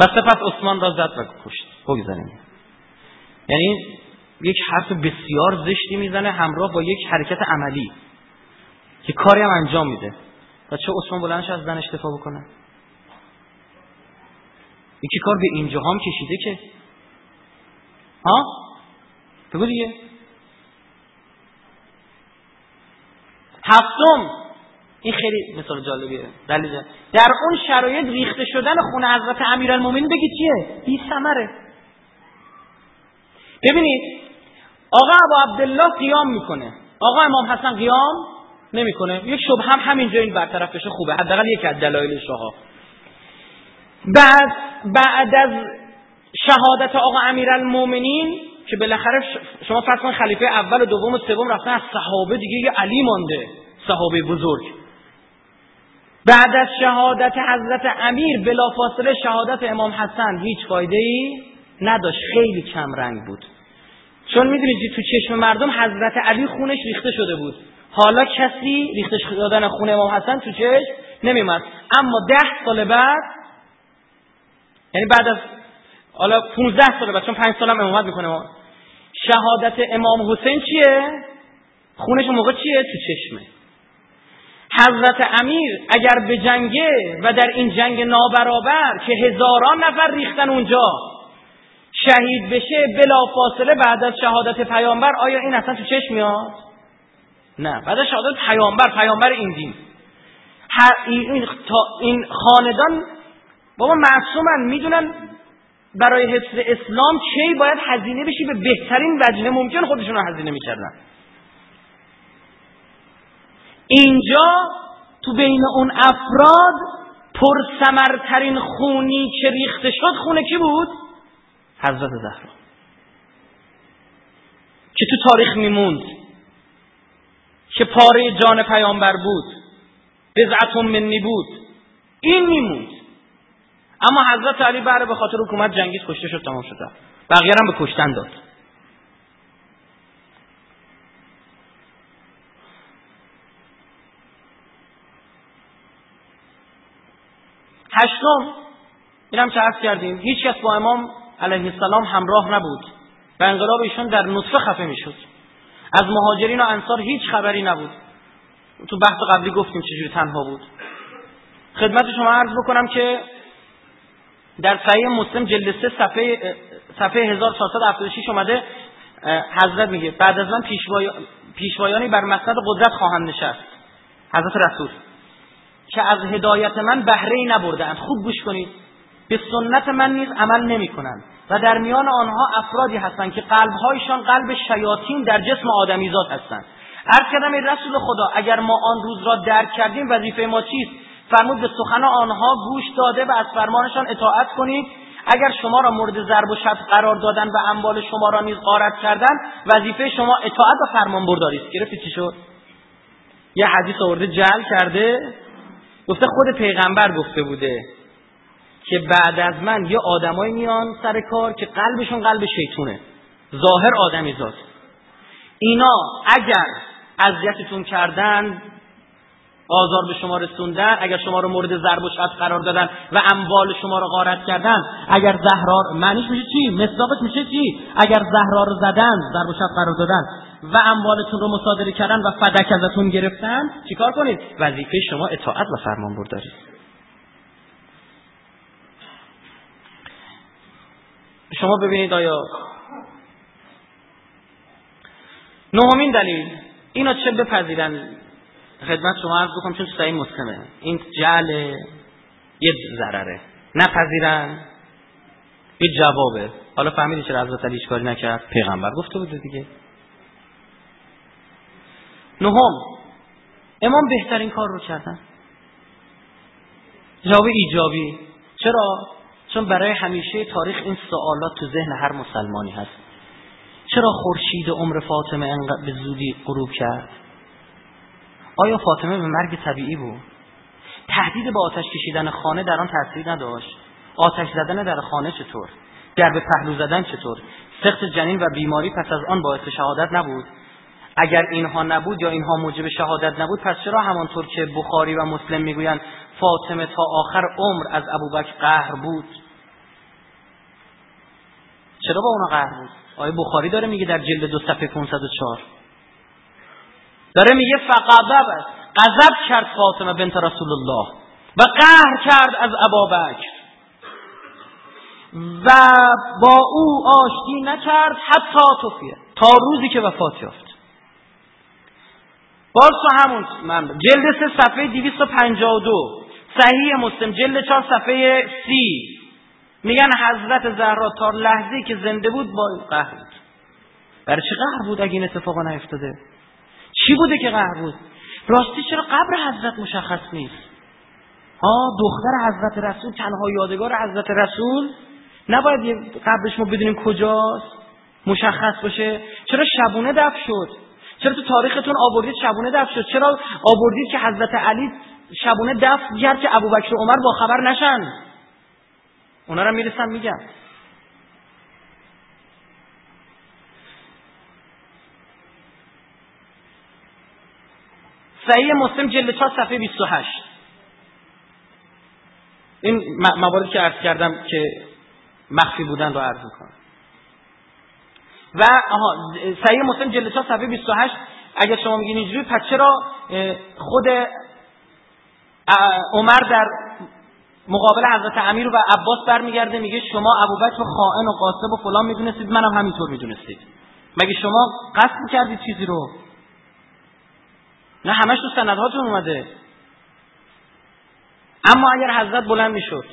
و سپس عثمان را زد و کشت. بگذاریم. یعنی یک حرف بسیار زشتی می‌زنه همراه با یک حرکت عملی که کاری هم انجام میده. و چه عثمان بلندش از زنش دفاع بکنه؟ یکی کار به اینجا هم کشیده که؟ ها؟ بگو دیگه. هفتم. این خیلی مثال جالبیه. دلیل در اون شرایط ریخته شدن خونه حضرت امیرالمومنین بگی چیه؟ بی ثمره. ببینید آقا ابو عبدالله قیام می‌کنه. آقا امام حسن قیام نمی‌کنه. یک شبه هم همینجا این برطرف بشه خوبه. حداقل یکی از دلایل شاه بعد بعد از شهادت آقا امیرالمومنین که بالاخره شما فرض کنید خلیفه اول و دوم و سوم رفتن از صحابه دیگه یه علی مانده صحابه بزرگ. بعد از شهادت حضرت امیر بلافاصله شهادت امام حسن هیچ فایده ای نداشت. خیلی کم رنگ بود. چون می‌دونید تو چشم مردم حضرت علی خونش ریخته شده بود. حالا کسی ریخته شدن خون امام حسن تو چشم نمیمد اما ده سال بعد یعنی بعد از حالا 15 سال بعد چون 5 سالم امامت می‌کنه. شهادت امام حسین چیه؟ خونش موقع چیه؟ تو چشمه. حضرت امیر اگر به جنگه و در این جنگ نابرابر که هزاران نفر ریختن اونجا شهید بشه بلا فاصله بعد از شهادت پیامبر آیا این اصلا تو چشم میاد؟ نه. بعد از شهادت پیامبر پیامبر این دین. این خاندان بابا معصومن می‌دونن برای حفظ اسلام چی باید هزینه بشی به بهترین وجه ممکن خودشون رو هزینه می‌کردن. اینجا تو بین اون افراد پرسمرترین خونی که ریخته شد خونه کی بود؟ حضرت زهرا. که تو تاریخ میموند که پاره جان پیامبر بود بزعتون منی بود این میموند. اما حضرت علی بره به خاطر حکومت جنگید کشته شد تمام شده بقیه هم به کشتن داد. هشتم اینم چه عرض کردیم؟ هیچ کس با امام علیه السلام همراه نبود و انقلاب ایشون در نطفه خفه می‌شد. از مهاجرین و انصار هیچ خبری نبود. تو بحث قبلی گفتیم چجوری تنها بود. خدمت شما عرض بکنم که در صحیح مسلم جلد سه صفحه صفحه 1476 اومده حضرت میگه بعد از من پیشوایانی بر مسند قدرت خواهند نشست حضرت رسول که از هدایت من بهره ای نبردند خوب گوش کنید به سنت من نیز عمل نمی کنند و در میان آنها افرادی هستند که قلبهایشان قلب شیاطین در جسم آدمیزاد هستند. عرض کردم ای رسول خدا اگر ما آن روز را درک کردیم وظیفه ما چیست؟ فرمود به سخن آنها گوش داده و از فرمانشان اطاعت کنید. اگر شما را مورد ضرب و شتم قرار دادن و اموال شما را نیز غارت کردن وظیفه شما اطاعت و فرمان برداری است. گرفتی چی شد؟ یه حدیث آورده جل کرده. گفته خود پیغمبر گفته بوده که بعد از من یه آدمایی میان سر کار که قلبشون قلب شیطونه. ظاهر آدمی زاد اینا اگر اذیتتون کردن آزار به شما رسوندن اگر شما رو مورد ضرب و شتم قرار دادن و اموال شما رو غارت کردن اگر زهرا معنیش میشه چی؟ مصداقش میشه چی؟ اگر زهرا رو زدن ضرب و شتم قرار دادن و اموالتون رو مصادره کردن و فدک ازتون گرفتن چیکار کنید؟ وظیفه شما اطاعت و فرمان برداری شما ببینید آیا نهمین دلیل. اینا چه بپذیرن؟ خدمت شما عرض بکنم چون صحیح مسلمه این جعل یه ضرره. نپذیرن. یه جوابه. حالا فهمیدی چرا حضرت علی کاری نکرد؟ پیغمبر گفته بوده دیگه. نهم. امام بهترین کار رو کردن. جواب ایجابی. چرا؟ چون برای همیشه تاریخ این سوالات تو ذهن هر مسلمانی هست. چرا خورشید عمر فاطمه انقدر به زودی غروب کرد؟ آیا فاطمه به مرگ طبیعی بود؟ تهدید به آتش کشیدن خانه در آن تاثیر نداشت. آتش زدن در خانه چطور؟ به پهلو زدن چطور؟ سخت جنین و بیماری پس از آن باعث شهادت نبود؟ اگر اینها نبود یا اینها موجب شهادت نبود پس چرا همانطور که بخاری و مسلم می‌گویند فاطمه تا آخر عمر از ابوبکر قهر بود؟ چرا با اونا قهر بود؟ آیه بخاری داره میگه در جلد دو صفحه 504 داره میگه فقضب غضب کرد فاطمه بنت رسول الله و قهر کرد از ابابکر و با او آشتی نکرد حتی توفیه تا روزی که وفات یافت. باز تو همون من جلد سه صفحه 252 صحیح مسلم جلد چهار صفحه سی. میگن حضرت زهرا تا لحظه که زنده بود با قهر بود. برای چه قهر بود اگه این اتفاقا نیفتاده؟ چی بوده که قهر بود؟ راستی چرا قبر حضرت مشخص نیست؟ ها دختر حضرت رسول تنها یادگار حضرت رسول. نباید قبرش ما بدونیم کجاست مشخص باشه. چرا شبونه دف شد؟ چرا تو تاریختون آوردید شبونه دف شد؟ چرا آوردید که حضرت علی شبونه دف کرد که ابوبکر و عمر با خبر نشن؟ اونا رو می‌رسن میگم صحیح مسلم جلد 4 صفحه 28 این مواردی که عرض کردم که مخفی بودن رو عرض می‌کنم. و آها صحیح مسلم جلد 4 صفحه 28 اگر شما میگین اینجوری پس چرا خود عمر در مقابل حضرت امیر و عباس برمیگرده میگه شما ابوبکر خائن و قاسب و فلان می‌دونستید منم همینطور می‌دونستید. مگه شما قصد می‌کردید چیزی رو نه همش تو سندهاتون اومده. اما اگر حضرت بلند می‌شد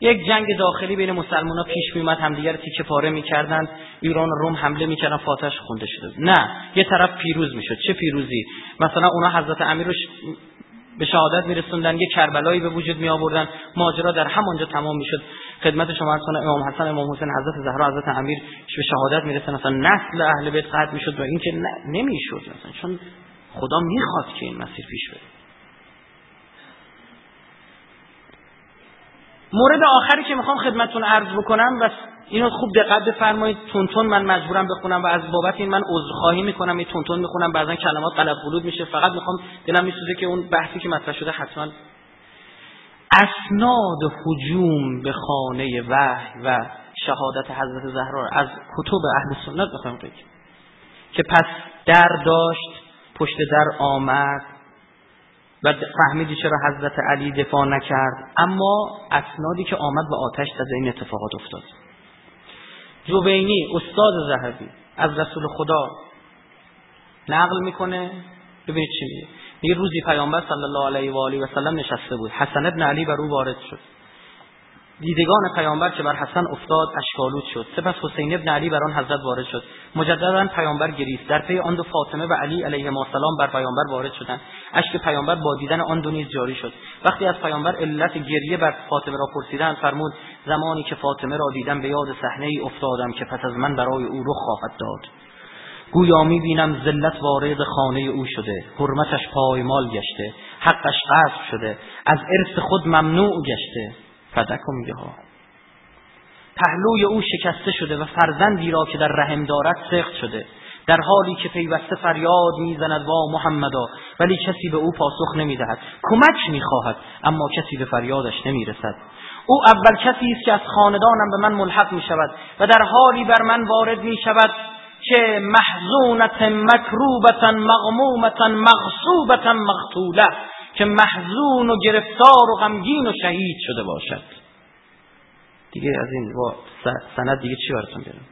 یک جنگ داخلی بین مسلمان ها پیش میومد همدیگر تیکه پاره می‌کردن ایران و روم حمله می‌کردن فاتحش خونده شده نه یه طرف پیروز می‌شد. چه پیروزی؟ مثلا اونا حضرت امیر رو به شهادت میرسوندن یه کربلایی به وجود می آوردن ماجرا در همانجا تمام می‌شد. خدمت شما هستن امام حسن امام حسین حضرت زهرا حضرت امیر به شهادت می‌رسن. مثلا نسل اهل بیت قطع می‌شد و اینکه نمی‌شد. مثلا چون خدا می‌خواد که این مسیر پیش بره. مورد آخری که می‌خوام خدمتتون عرض بکنم و اینو خوب دقت بفرمایید. تونتون من مجبورم بخونم و از بابت این من عذرخواهی می‌کنم. این تونتون می‌خونم. بعضا کلمات غلط بلود میشه. فقط می‌خوام دلم میسوزه که اون بحثی که مطرح شده حتما اسناد حجوم به خانه وحی و شهادت حضرت زهرا از کتب اهل سنت می‌خوام بگم که پس در داشت پشت در آمد و فهمیدی چرا حضرت علی دفاع نکرد. اما اسنادی که آمد و آتش زده این اتفاقات افتاد. جوینی استاد زهبی از رسول خدا. نقل می‌کنه. ببینید چی میگه. میگه روزی پیامبر صلی الله علیه و آله و سلم نشسته بود. حسن ابن علی بر او وارد شد. دیدگان پیامبر که بر حسن افتاد اشکالود شد. سپس حسین ابن علی بر آن حضرت وارد شد. مجددا پیامبر گریست. در پی آن دو فاطمه و علی علیه السلام بر پیامبر وارد شدند. اشک پیامبر با دیدن آن دو نیز جاری شد. وقتی از پیامبر علت گریه بر فاطمه را پرسیدند فرمود زمانی که فاطمه را دیدم به یاد صحنه ای افتادم که پس از من برای او رخ خواهد داد. گویا می‌بینم ذلت وارد خانه او شده. حرمتش پایمال گشته. حقش غصب شده. از ارث خود ممنوع گشته. فدک و میگه ها. پهلوی او شکسته شده و فرزندی را که در رحم دارد سخت شده. در حالی که پیوسته فریاد می‌زند وا محمدا! ولی کسی به او پاسخ نمی‌دهد. کمک می‌خواهد اما کسی به فریادش نمی‌رسد. او اول کسی است که از خاندانم به من ملحق می شود و در حالی بر من وارد می شود که محزونت مکروبتا مغمومتا مغصوبتا مقتوله که محزون و گرفتار و غمگین و شهید شده باشد. دیگه از این با سند دیگه چی براتون بیارم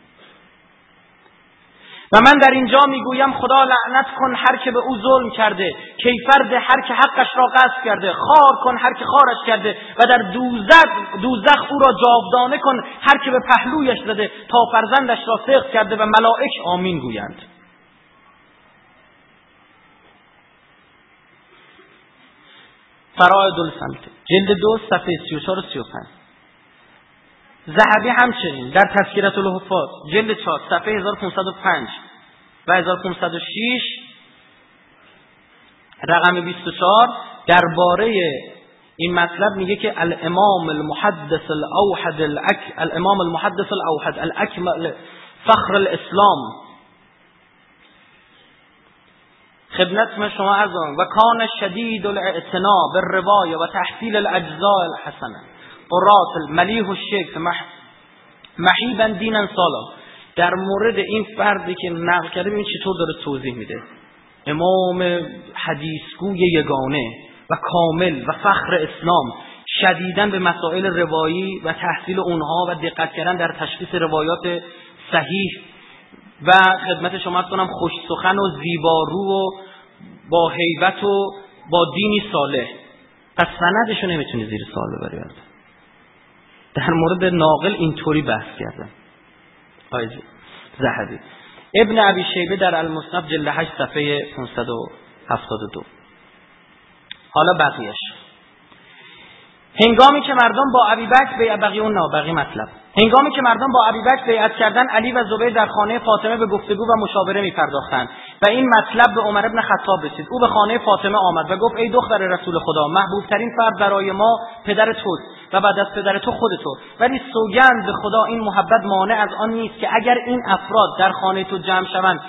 و من در اینجا می‌گویم خدا لعنت کن هر که به او ظلم کرده کیفر ده هر که حقش را قصد کرده خار کن هر که خارش کرده و در دوزخ دوزخ او را جاودانه کن هر که به پهلویش زده تا فرزندش را سخت کرده و ملائک آمین گویند. فرائد السمت جلد دو صفحه 34 و 35 زهبی همچنین در تذکرت الحفاظ جلد 4 صفحه 1505 و 1506 رقم 24 درباره این مطلب میگه که الامام المحدث الاوحد الامام المحدث الاوحد الاکمل فخر الاسلام خدمت شما از و کان شدید الاعتناء بالروایه و تحصیل الاجزاء الحسنه. قرات الملیح الشیخ محیبا دینا سالا. در مورد این فردی که نقل کرده ببین چطور داره توضیح میده؟ امام حدیثگوی یگانه و کامل و فخر اسلام شدیدن به مسائل روایی و تحصیل اونها و دقت کردن در تشخیص روایات صحیح و خدمت شما کنم خوش سخن و زیبارو و با حیبت و با دینی صالح. پس سندشو نمی‌تونی زیر سوال ببری در مورد ناقل اینطوری بحث کردن آیز زهبی ابن عبی شیبه در المصنف جلد 8 صفحه 572 حالا بقیهش. هنگامی که مردم با ابی بکر بقیه اون نابقی مطلب. هنگامی که مردم با ابی بکر بیعت کردن علی و زبیر در خانه فاطمه به گفتگو و مشاوره می پرداختند و این مطلب به عمر ابن خطاب رسید. او به خانه فاطمه آمد و گفت ای دختر رسول خدا محبوب ترین فرد برای ما پدر توست و بعد از پدر تو خود تو. ولی سوگند به خدا این محبت مانع از آن نیست که اگر این افراد در خانه تو جمع شوند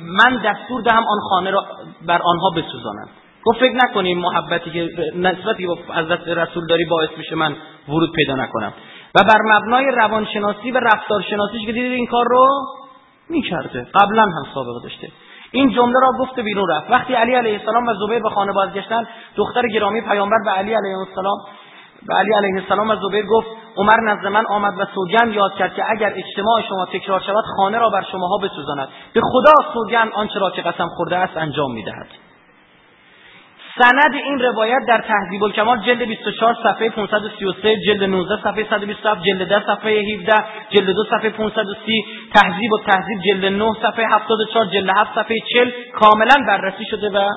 من دستور دهم آن خانه را بر آنها بسوزانم. گفت فکر نکنیم محبتی که نسبتی با حضرت رسول داری باعث میشه من ورود پیدا نکنم. و بر مبنای روانشناسی و رفتارشناسیش که دیدید این کار رو می‌کرده. قبلا هم سابقه داشته. این جمله را گفت بیرون رفت. وقتی علی علیه السلام و زبیر به خانه بازگشتن دختر گرامی پیامبر به علی علیه السلام و علی علیه السلام و زبیر گفت عمر نزد من آمد و سوگند یاد کرد که اگر اجتماع شما تکرار شود خانه را بر شماها بسوزاند. به خدا سوگند آنچه را که قسم خورده است انجام می‌دهد. سند این روایت در تهذیب الکمال جلد 24 صفحه 533 جلد 19 صفحه 127 جلد 10 صفحه 17 جلد 2 صفحه 530 تهذیب و تهذیب جلد 9 صفحه 74 جلد 7 صفحه 40 کاملا بررسی شده و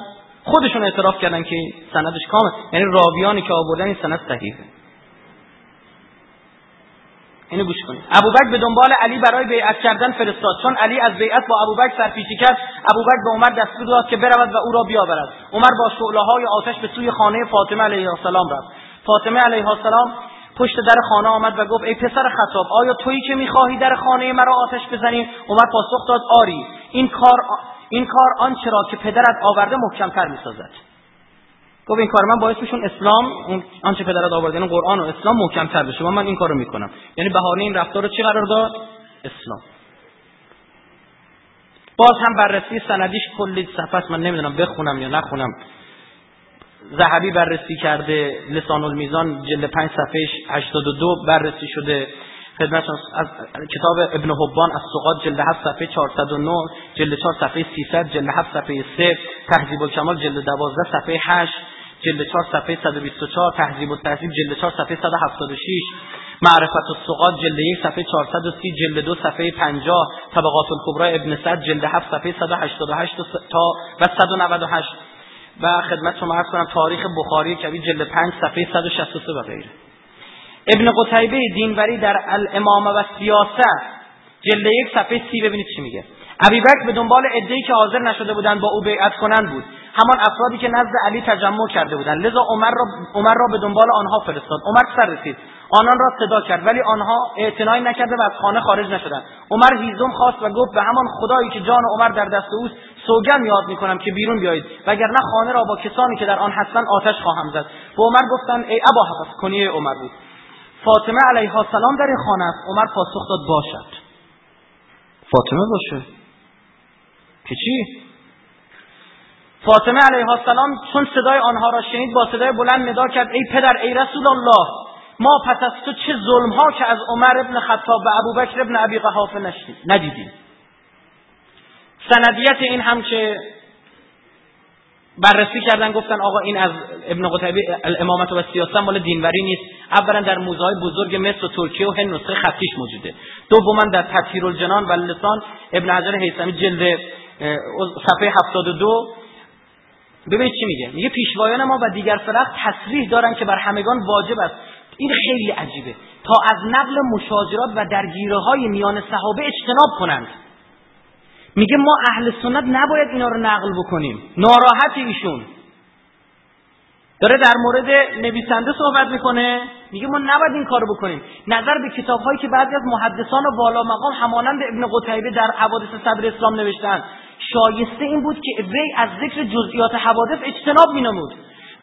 خودشون اعتراف کردن که سندش کامل. یعنی راویانی که آوردن این سند صحیحه. اینو گوش کنید. ابوبکر به دنبال علی برای بیعت کردن فرستاد. چون علی از بیعت با ابوبکر سرپیچی کرد ابوبکر به عمر دستور داد که برود و او را بیاورد. عمر با شعله های آتش به سوی خانه فاطمه علیه السلام رفت. فاطمه علیه السلام پشت در خانه آمد و گفت ای پسر خطاب آیا تویی که می‌خواهی در خانه مرا آتش بزنی؟ عمر پاسخ داد آری این کار این کار آنچه را که پدرت آورده محکمتر می‌سازد. گفت این کار من باعث میشون اسلام اون آنچه پدرت آورده یعنی قرآن و اسلام محکمتر بشه. و من این کارو می‌کنم. یعنی بهانه این رفتار رو چی قرار داد؟ اسلام. باز هم بررسی سندیش کلی صفحه من نمی‌دونم بخونم یا نخونم. ذهبی بررسی کرده لسان المیزان جلد 5 صفحه 82 بررسی شده. خدمتتون از کتاب ابن حبان از سقاط جلد 7 صفحه 409 جلد 4 صفحه 300 جلد 7 صفحه 3 تهذیب الکمال جلد 12 صفحه 8 جلد 4 صفحه 124 تهذیب التهذیب جلد 4 صفحه 176 معرفت السقاط جلد 1 صفحه 430 جلد 2 صفحه 50 طبقات الکبرى ابن سعد جلد 7 صفحه 188 تا و 198 و خدمت شما عرض کنم تاریخ بخاری کبیر جلد 5 صفحه 163 و غیره. ابن قتیبه دینوری در الامامه و سیاست جلد یک صفحه سی ببینید چی میگه. ابی بکر به دنبال عده‌ای که حاضر نشده بودند با او بیعت کنند بود. همان افرادی که نزد علی تجمع کرده بودند لذا عمر را عمر را به دنبال آنها فرستاد. عمر سر رسید. آنان را صدا کرد. ولی آنها اعتنایی نکرده و از خانه خارج نشدند. عمر هیزم خواست و گفت به همان خدایی که جان عمر در دست اوست سوگند یاد می‌کنم که بیرون بیایید. وگرنه خانه را با کسانی که در آن هستند آتش خواهم زد. به عمر گفتند ای ابا حفظ کنیه عمر بود. فاطمه علیه السلام در این خانه است. عمر پاسخ داد باشد. فاطمه باشه. که چی؟ فاطمه علیه السلام چون صدای آنها را شنید با صدای بلند ندا کرد ای پدر ای رسول الله ما پس از تو چه ظلم ها که از عمر ابن خطاب و ابوبکر ابن ابی قحافه ندیدیم. سندیت این هم که بررسی کردن گفتن آقا این از ابن قتیبه الامامت و سیاست مال دینوری نیست. اولا در موزه های بزرگ مصر و ترکیه و هند نسخه خطیش موجوده. دوما در تطهیر الجنان و لسان ابن حجر هیثمی جلد صفحه 72 ببینید چی میگه؟ میگه پیشوایان ما و دیگر فرق تصریح دارن که بر همگان واجب است. این خیلی عجیبه. تا از نقل مشاجرات و درگیره های میان صحابه اجتناب کنند. میگه ما اهل سنت نباید اینا رو نقل بکنیم. ناراحت ایشون. داره در مورد نویسنده صحبت می‌کنه. میگه ما نباید این کارو بکنیم. نظر به کتاب هایی که بعضی از محدثان و بالا مقام همانند ابن قتیبه در حوادث صدر اسلام نوشتن شایسته این بود که وی از ذکر جزئیات حوادث اجتناب مینمود.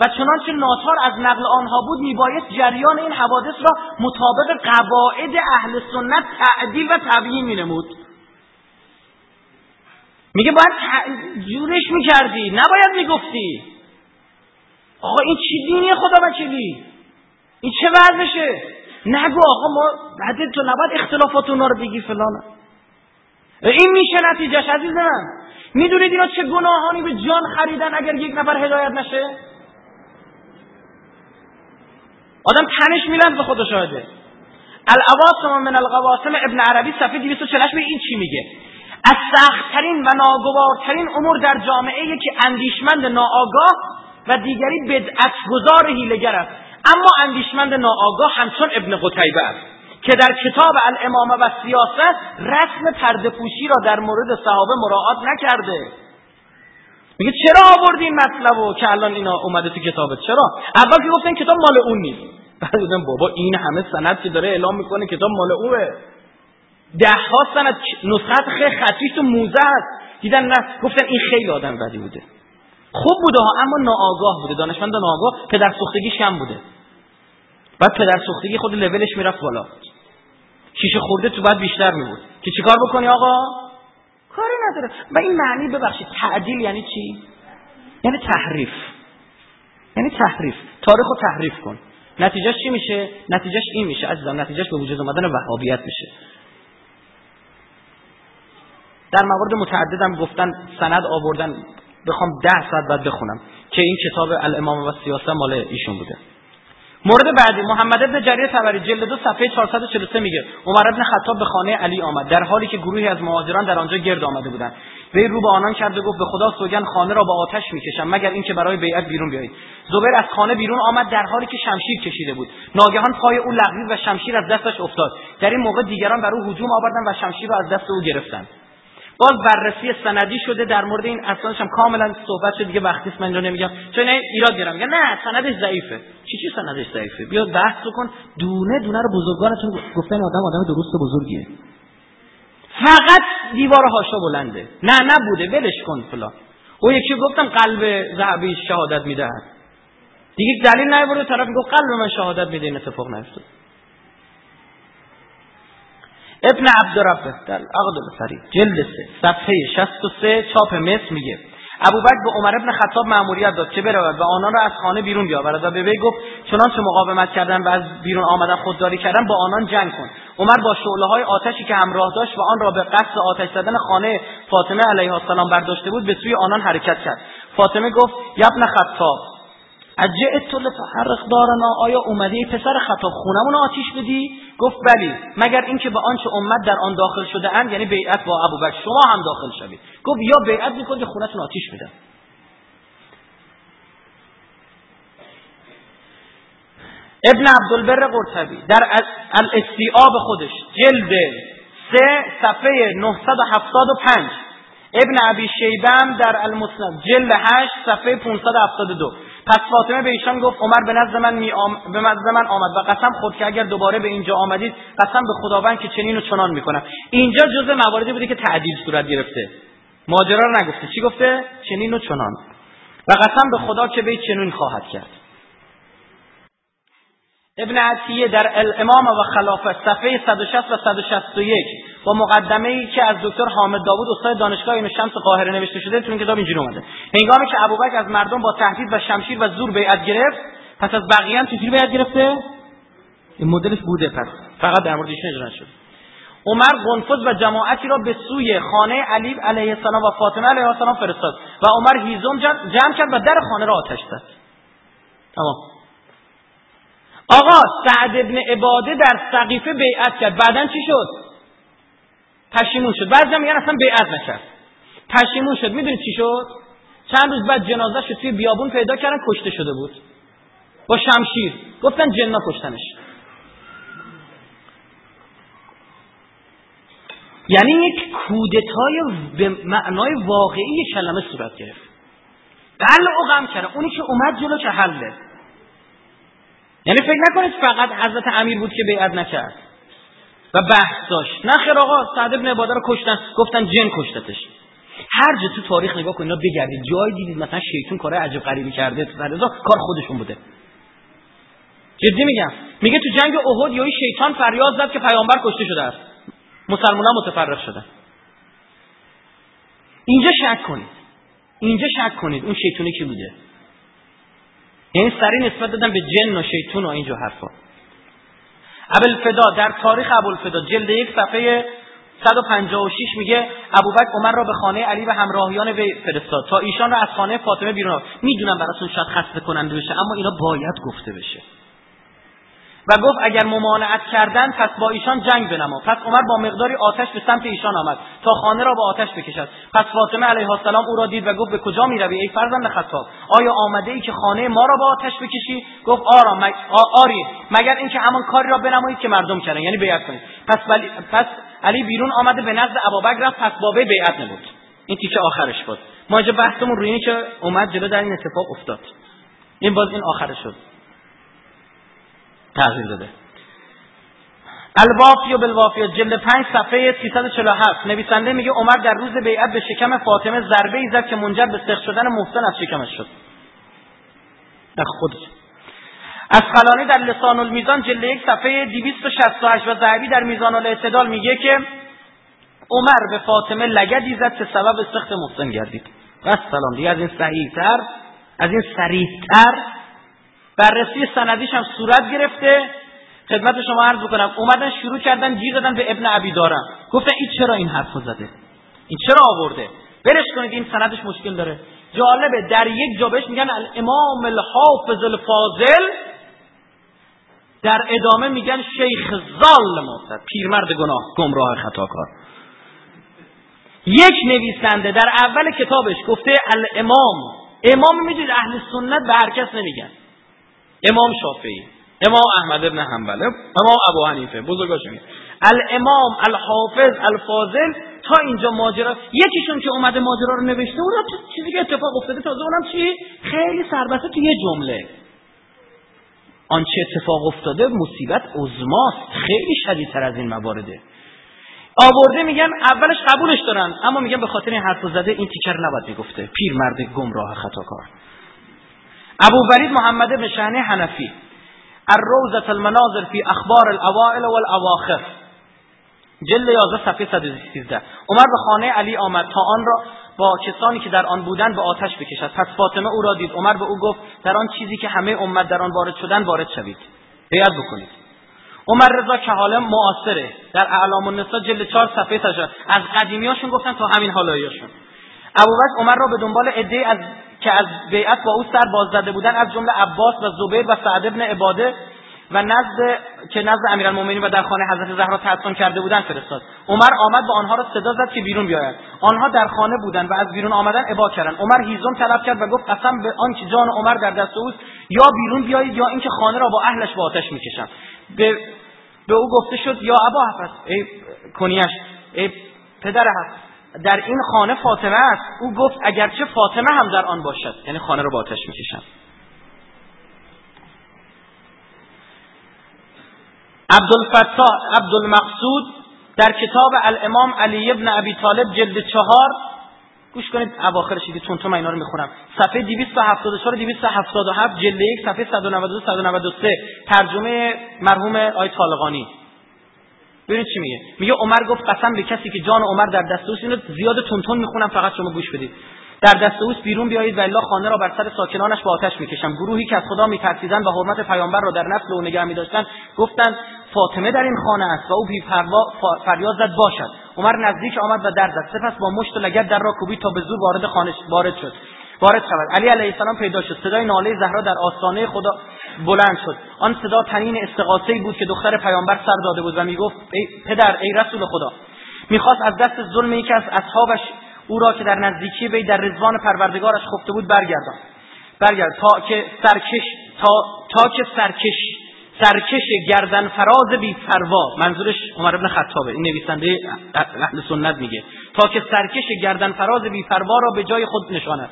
و چنانچه ناچار از نقل آنها بود میبایست جریان این حوادث را مطابق قواعد اهل سنت تعدیل و تبیین مینمود. میگه باید جورش می‌کردی. نباید می‌گفتی. آقا این چی دینی خدا وکیلی این چه وضعشه نگو آقا ما بعد تو نباید اختلافات اونا رو بگی فلان. این میشه نتیجهش عزیز من می‌دونید اینا چه گناهانی به جان خریدن اگر یک نفر هدایت نشه؟ آدم تنش میلند به خدا شاهده. العواصم من القواسم ابن عربی صفحه 248 این چی میگه؟ از سختترین و ناگوارترین امور در جامعه که اندیشمند ناآگاه و دیگری بدعت گذار هیلگر است. اما اندیشمند ناآگاه همچون ابن قتیبه است. که در کتاب الامامه و سیاست رسم پرده پوشی را در مورد صحابه مراعات نکرده. میگه چرا آوردی این مطلبو که الان اینا اومده تو کتابت؟ چرا؟ اول که گفتن کتاب مال اون نیست. بعد بابا این همه سند که داره اعلام می‌کنه کتاب مال اوه. ده ها سند نسخت خیلی خطیش تو موزه است دیدن نه گفتن این خیلی آدم بدی بوده. خوب بوده ها اما ناآگاه بوده. دانشمند ناآگاه پدر سوختگیش کم بوده. بعد پدر سوختگی خود لولش می‌رفت بالا. شیشه خورده تو بعد بیشتر میبود. که چیکار بکنی آقا؟ کاری نداره. و این معنی ببخشید. تعدیل یعنی چی؟ یعنی تحریف. یعنی تحریف. تاریخ رو تحریف کن. نتیجهش چی میشه؟ نتیجهش این میشه عزیزم. نتیجهش به وجود اومدن وهابیت میشه. در موارد متعددم گفتن سند آوردن. بخوام ده ساعت بعد بخونم. که این کتاب الامام و سیاست مال ایشون بوده. مورد بعدی محمد ابن جریر تبری جلد دو صفحه 443 میگه عمر ابن خطاب به خانه علی آمد در حالی که گروهی از مهاجران در آنجا گرد آمده بودند. وی رو به آنان کرد و گفت به خدا سوگن خانه را با آتش می‌کشم مگر اینکه برای بیعت بیرون بیایید. زبیر از خانه بیرون آمد در حالی که شمشیر کشیده بود. ناگهان پای او لغزید و شمشیر از دستش افتاد. در این موقع دیگران بر او هجوم آوردند و شمشیر را از دست او گرفتند. باز بررسی سندی شده در مورد این اسنادش هم کاملا صحبت شده. دیگه وقتی من اینجا نمیگم. چون ایراد گیرم میگن نه سندش ضعیفه. چی چی سندش ضعیفه؟ بیا بحث کن. دونه دونه رو بزرگانتون گفتن آدم آدم درست و بزرگیه. فقط دیوار هاشا بلنده. نه نبوده. ولش کن فلان. او یکی گفتم قلب ذهبی شهادت می‌دهد. دیگه دلیل نیورده طرف گفت قلب من شهادت میده. این اتفاق نیفتاد. ابن عبدالربه در عقد بسری جلد سه صفحه 63 چاپ مصر میگه. ابوبکر به عمر ابن خطاب مأموریت داد که برود و آنان را از خانه بیرون بیاورد و به وی گفت چنانچه مقاومت کردن و از بیرون آمدن خودداری کردن با آنان جنگ کن. عمر با شعله های آتشی که همراه داشت و آن را به قصد آتش زدن خانه فاطمه علیه السلام برداشته بود به سوی آنان حرکت کرد. فاطمه گفت یبن خطاب اجئت لتحرق دارنا آیا اومدی پسر خطاب خونمون آتیش بدی؟ گفت بلی مگر اینکه به آنچه امت در آن داخل شده اند یعنی بیعت با ابوبکر شما هم داخل شوید. گفت یا بیعت می‌کنید یا خونتون آتیش بدن ابن عبدالبر قرطبی در الاستیاب خودش جلد سه صفحه 975 ابن عبی شیبم در المسند جلد 8 صفحه 572 پس فاطمه به ایشان گفت عمر به نزد من می به نزد من آمد و قسم خود که اگر دوباره به اینجا آمدید قسم به خداوند که چنین و چنان می‌کنم اینجا جزء مواردی بوده که تعدیل صورت گرفته. ماجرا رو نگفته. چی گفته؟ چنین و چنان. و قسم به خدا که به چنین خواهد کرد. ابن عطیه در الامام و خلافه صفحه 160 و 161 با مقدمه ای که از دکتر حامد داوود استاد دانشگاه این شمس قاهره نوشته شده تو این کتاب اینجوری اومده. هنگامی که ابوبکر از مردم با تهدید و شمشیر و زور بیعت گرفت پس از بقیه هم چجوری بیعت گرفته؟ این مدلش بوده پس. فقط در مورد ایشون شد عمر قنفذ و جماعتی را به سوی خانه علی علیه السلام و فاطمه علیه السلام فرستاد و عمر هیزم جمع کرد و در خانه را آتش زد. تمام. آقا سعد ابن عباده در سقیفه بیعت کرد. بعدا چی شد؟ پشیمون شد. بعضی میگن اصلا بیعت نکرد. پشیمون شد. می‌دونید چی شد؟ چند روز بعد جنازه شد توی بیابون پیدا کردن کشته شده بود. با شمشیر. گفتن جنا کشتنش. یعنی یک کودتای به معنای واقعی کلمه صورت گرفت. قلع و کرد اونی که اومد جلو که حله. یعنی فکر نکنید فقط حضرت امیر بود که بیعت نکرد. و بحث داشت. نه خیر آقا سعد ابن عباده رو کشتن. گفتن جن کشتتش. هر جا تو تاریخ نگاه کنید بگردید. جای دیدید مثلا شیطون کار عجب غریبی کرده. تو کار خودشون بوده. جدی میگم. میگه تو جنگ احد یوی شیطان فریاد زد که پیامبر کشته شده است. مسلمان متفرق شده اینجا شک کنید. اینجا شک کنید. اون شیطونی کی بوده؟ یعنی سری نسبت دادن به جن و شیطون و اینجا حرفا. ابوالفدا در تاریخ ابوالفدا جلد یک صفحه 156 میگه ابوبکر عمر را به خانه علی و همراهیان وی فرستاد تا ایشان را از خانه فاطمه بیرون می‌دونم براتون شاید خسته کننده بشه اما اینا باید گفته بشه. و گفت اگر ممانعت کردن پس با ایشان جنگ بنما. پس عمر با مقداری آتش به سمت ایشان آمد تا خانه را با آتش بکشد. پس فاطمه علیه السلام او را دید و گفت به کجا می‌روی ای فرزند خطاب؟ آیا آمده ای که خانه ما را با آتش بکشی؟ گفت آرام آری مگر اینکه همان کاری را بنمایید که مردم کردن. یعنی بیعت کنید. پس, بلی... پس علی بیرون آمده به نزد ابابکر رفت پس بابه بیعت نبود این تیکه آخرش بود. ما اینجا بحثمون روی که اومد جلو در این اتفاق افتاد. این باز این آخرش شد تغییر داده. الوافی و بالوافی جلد 5 صفحه 347 نویسنده میگه عمر در روز بیعت به شکم فاطمه ضربه ای زد که منجر به سخت شدن محسن از شکمش شد. در خودش از خلانی در لسان المیزان جلد یک صفحه 268 و ذهبی در میزان الاعتدال میگه که عمر به فاطمه لگدی زد که سبب سخت محسن گردید. و سلام دیگه از این صحیحتر از این سریحتر بررسی سندیش هم صورت گرفته. خدمت شما عرض بکنم اومدن شروع کردن گیر دادن به ابن عبی دارم. گفتن این چرا این حرف زده؟ این چرا آورده؟ برش کنید این سندش مشکل داره. جالبه در یک جا بهش میگن الامام الحافظ الفاضل. در ادامه میگن شیخ زال معتد پیرمرد گناه گمراه خطاکار. یک نویسنده در اول کتابش گفته الامام. امام می‌دونید اهل سنت به هر کس نمیگن. امام شافعی امام احمد ابن حنبل امام ابو حنیفه بزرگاش میگن الامام الحافظ الفاضل تا اینجا ماجرا. یکیشون که اومده ماجرا رو نوشته اون چیزی که اتفاق افتاده تازه اونم چی؟ خیلی سربسته تو یه جمله. آنچه اتفاق افتاده مصیبت عظماست. خیلی شدیدتر از این موارده آورده میگن اولش قبولش دارن اما میگن به خاطر این حرف زده این تیکر نباید می‌گفته. پیر مرد گمراه خطاکار. ابو ولید محمد بن شهنه حنفی. الروزة المناظر فی اخبار الاوائل والاواخر. جلد 11 صفحه 113 عمر به خانه علی آمد تا آن را با کسانی که در آن بودند به آتش بکشد. پس فاطمه او را دید. عمر به او گفت در آن چیزی که همه امت در آن وارد شدن وارد شوید. بیعت بکنید. عمر رضا کهالم معاصره. در اعلام النساء جلد 4 صفحه تاشه از قدیمیاشون گفتن تا همین حالاییاشون ابوبکر عمر را به دنبال عده از که از بیعت با او سر باز زده بودن از جمله عباس و زبیر و سعد ابن عباده و نزد که نزد امیرالمومنین و در خانه حضرت زهرا تحصن کرده بودن فرستاد. عمر آمد به آنها را صدا زد که بیرون بیاید. آنها در خانه بودند و از بیرون آمدن ابا کردند. عمر هیزم طلب کرد و گفت قسم به آنکه جان عمر در دست اوست یا بیرون بیایید یا اینکه خانه را با اهلش با آتش می‌کشم. به به او گفته شد یا ابا حفظ ای کنیش ای پدر حفظ در این خانه فاطمه است. او گفت اگرچه فاطمه هم در آن باشد. یعنی خانه را با آتش می‌کشم. عبدالفتاح عبدالمقصود در کتاب الامام علی ابن ابی طالب جلد چهار گوش کنید اواخرش دیگه چون تو من اینا رو می‌خونم. صفحه 274 277 جلد 1 صفحه 192 193 ترجمه مرحوم آیت طالقانی. ببینید چی میگه؟ میگه عمر گفت قسم به کسی که جان عمر در دست اوست اینو زیاد تونتون می‌خونم فقط شما گوش بدید. در دست اوست بیرون بیایید و الا خانه را بر سر ساکنانش با آتش می‌کشم. گروهی که از خدا میترسیدند و حرمت پیامبر را در نسل او نگه میداشتند گفتند فاطمه در این خانه است و او بی فریاد زد باشد. عمر نزدیک آمد و در زد سپس با مشت و لگد در را کوبید تا به زور وارد خانه وارد شد. وارد شود. علی علیه السلام پیدا شد. صدای ناله زهرا در آستانه خدا بلند شد. آن صدا تنین استغاثه بود که دختر پیامبر سر داده بود و می‌گفت ای پدر ای رسول خدا. می‌خواست از دست ظلم یکی از اصحابش او را که در نزدیکی وی در رضوان پروردگارش خفته بود برگردان برگرد. تا که سرکش تا تا که سرکش سرکش گردن فراز بی فروا منظورش عمر ابن خطابه. این نویسنده اهل سنت میگه. تا که سرکش گردن فراز بی فروا را به جای خود نشاند.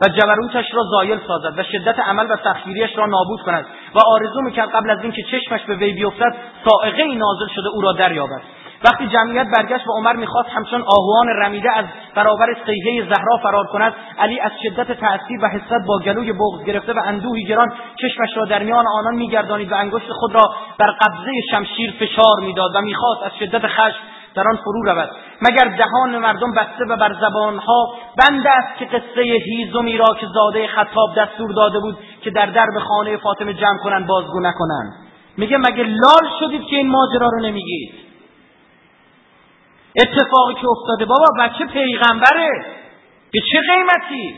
و جبروتش را زایل سازد و شدت عمل و سختگیریش را نابود کند و آرزو می‌کرد قبل از اینکه چشمش به وی بیفتد سائقه نازل شده او را دریابد. وقتی جمعیت برگشت و عمر می‌خواست همچون آهوان رمیده از برابر سیحه زهرا فرار کند علی از شدت تأثیر و حسد با گلوی بغض گرفته و اندوهی گران چشمش را در میان آنان میگردانید و انگشت خود را بر قبضه شمشیر فشار می‌داد و می‌خواست از شدت خشم در آن فرو رود. مگر دهان مردم بسته و بر زبانها؟ بند است که قصه هیزمی را که زاده خطاب دستور داده بود که در درب خانه فاطمه جمع کنند بازگو نکنند میگه مگه لال شدید که این ماجرا رو نمیگید؟ اتفاقی که افتاده بابا بچه پیغمبره. به چه قیمتی؟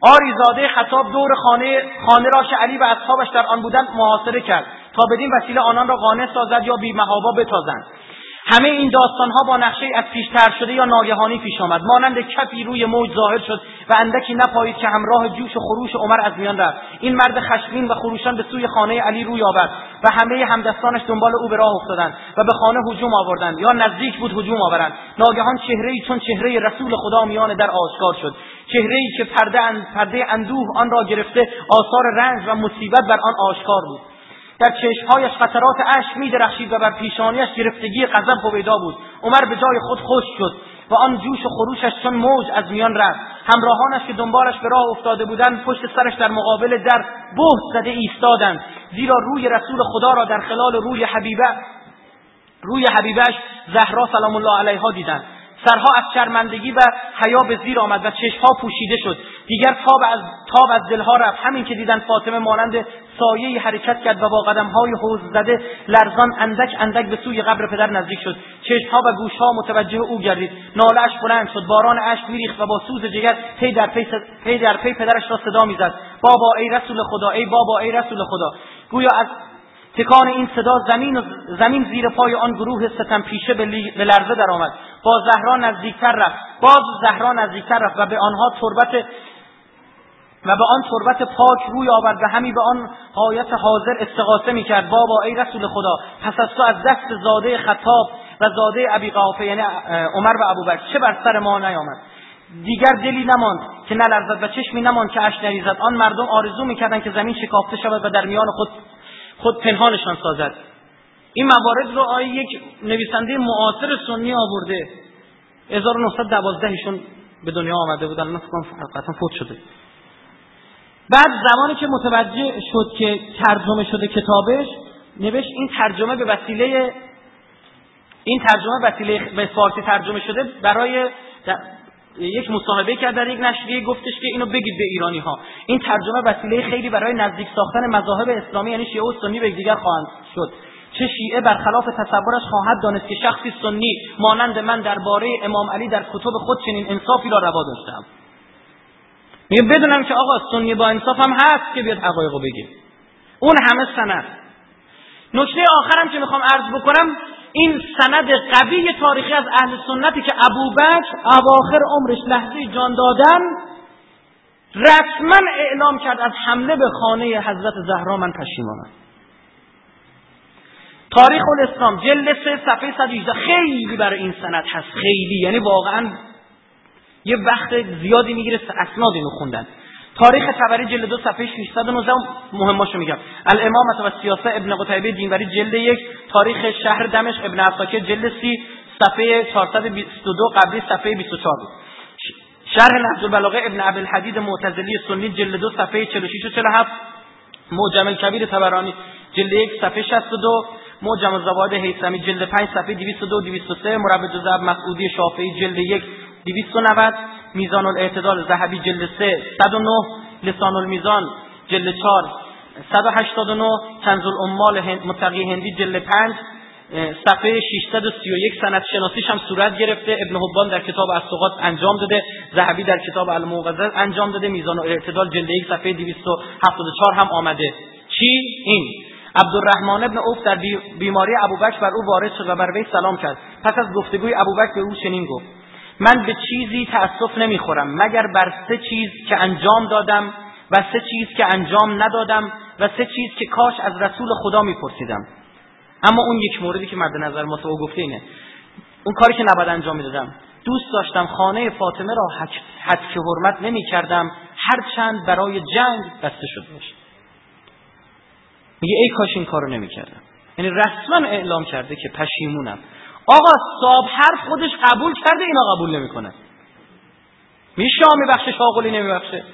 آریزاده خطاب دور خانه خانه را علی و اصحابش در آن بودند محاصره کرد تا بدین وسیله آنان را قانع سازد یا بی محابا بتازند. همه این داستان ها با نقشه از پیشتر شده یا ناگهانی پیش آمد. مانند کفی روی موج ظاهر شد و اندکی نپایید که همراه جوش و خروش عمر از میان رفت. این مرد خشمین و خروشان به سوی خانه علی روی آورد و همه همدستانش دنبال او به راه افتادند و به خانه هجوم آوردند. یا نزدیک بود هجوم آورند. ناگهان چهره چون چهره رسول خدا میان در آشکار شد. چهره ای که پرده, پرده اندوه آن را گرفته آثار رنج و مصیبت بر آن آشکار بود. در چشمهایش قطرات اشک می درخشید و بر پیشانیش گرفتگی غضب پویدا بود. عمر به جای خود خوش شد و آن جوش و خروشش چون موج از میان رفت. همراهانش که دنبالش به راه افتاده بودند پشت سرش در مقابل در بهت زده ایستادند. زیرا روی رسول خدا را در خلال روی حبیبه روی حبیبش زهرا سلام الله علیها دیدند. سرها از شرمندگی و حیا به زیر آمد و چشمها پوشیده شد. دیگر تاب از تاب از دلها رفت. همین که دیدن فاطمه مانند سایه حرکت کرد و با قدمهای حزن زده لرزان اندک اندک به سوی قبر پدر نزدیک شد. چشمها و گوشها متوجه او گردید. ناله‌اش بلند شد. باران اشک میریخت و با سوز جگر پی در پی, پی در پی پدرش را صدا می‌زد. بابا ای رسول خدا ای بابا ای رسول خدا. گویا از تکان این صدا زمین زمین زیر پای آن گروه ستم پیشه به لرزه درآمد. باز زهرا نزدیکتر رفت. باز زهرا نزدیکتر رفت و به آنها تربت و به آن تربت پاک روی آورد و همی به آن حایت حاضر استغاثه می‌کرد. بابا ای رسول خدا پس از تو از دست زاده خطاب و زاده ابی قافه یعنی عمر و ابوبکر چه بر سر ما نیامد؟ دیگر دلی نماند که نلرزد و چشمی نماند که اش نریزد. آن مردم آرزو می‌کردند که زمین شکافته شود و در میان خود خود پنهانشان سازد. این موارد رو آیه یک نویسنده معاصر سنی آورده. 1912 ایشون به دنیا آمده بودن. من فکر فوت شده. بعد زمانی که متوجه شد که ترجمه شده کتابش نوشت این ترجمه به وسیله این ترجمه وسیله به فارسی ترجمه شده برای یک مصاحبه کرد در یک نشریه گفتش که اینو بگید به ایرانی ها این ترجمه وسیله خیلی برای نزدیک ساختن مذاهب اسلامی یعنی شیعه و سنی به دیگر خواهند شد. چه شیعه برخلاف تصورش خواهد دانست که شخصی سنی مانند من درباره امام علی در کتب خود چنین انصافی را روا داشتم. میگه بدونم که آقا سنی با انصاف هم هست که بیاد حقایقو بگه. اون همه سند. نکته آخرم که می‌خوام عرض بکنم این سند قوی تاریخی از اهل سنتی که ابوبکر اواخر عمرش لحظه جان دادن رسما اعلام کرد از حمله به خانه حضرت زهرا من پشیمانم تاریخ الاسلام جلد سه صفحه 118 خیلی برای این سند هست خیلی. یعنی واقعا یه وقت زیادی می‌گیره اسناد اینو خوندن تاریخ تبری جلد دو صفحه 619 مهماشو میگم. الامامت و سیاسه ابن قتیبه دینوری جلد یک تاریخ شهر دمشق ابن عساکر جلد سی صفحه 422 قبلی صفحه 24 بود شرح نهج البلاغه ابن عبدالحدید معتزلی سنی جلد دو صفحه 46 و 47 معجم الکبیر تبرانی جلد یک صفحه 62 معجم الزواد هیثمی جلد 5 صفحه 202 203 مربع جزاب مسعودی شافعی جلد یک 290 میزان الاعتدال ذهبی جلد 3 109 لسان الميزان جلد 4 189 کنز الامال متقی هندی جلد 5 صفحه 631 سند شناسیش هم صورت گرفته ابن حبان در کتاب السقاط انجام داده ذهبی در کتاب الموقظه انجام داده میزان الاعتدال جلد 1 صفحه 274 هم آمده. چی؟ این. عبدالرحمن ابن اوف در بیماری ابوبکر بر او وارد شد و بر وی سلام کرد. پس از گفتگوی ابوبکر به او چنین گفت. من به چیزی تأسف نمی‌خورم مگر بر سه چیز که انجام دادم و سه چیز که انجام ندادم و سه چیز که کاش از رسول خدا میپرسیدم. اما اون یک موردی که مد نظر ما تو گفته اینه. اون کاری که نباید انجام می‌دادم. دوست داشتم خانه فاطمه را حد که حرمت نمی کردم هرچند برای جنگ بسته شده باشه میگه ای کاش این کارو نمی کردم یعنی رسما اعلام کرده که پشیمونم. آقا صاحب حرف خودش قبول کرده اینا قبول نمی‌کنه. میشه میبخشه شاغلی نمیبخشه؟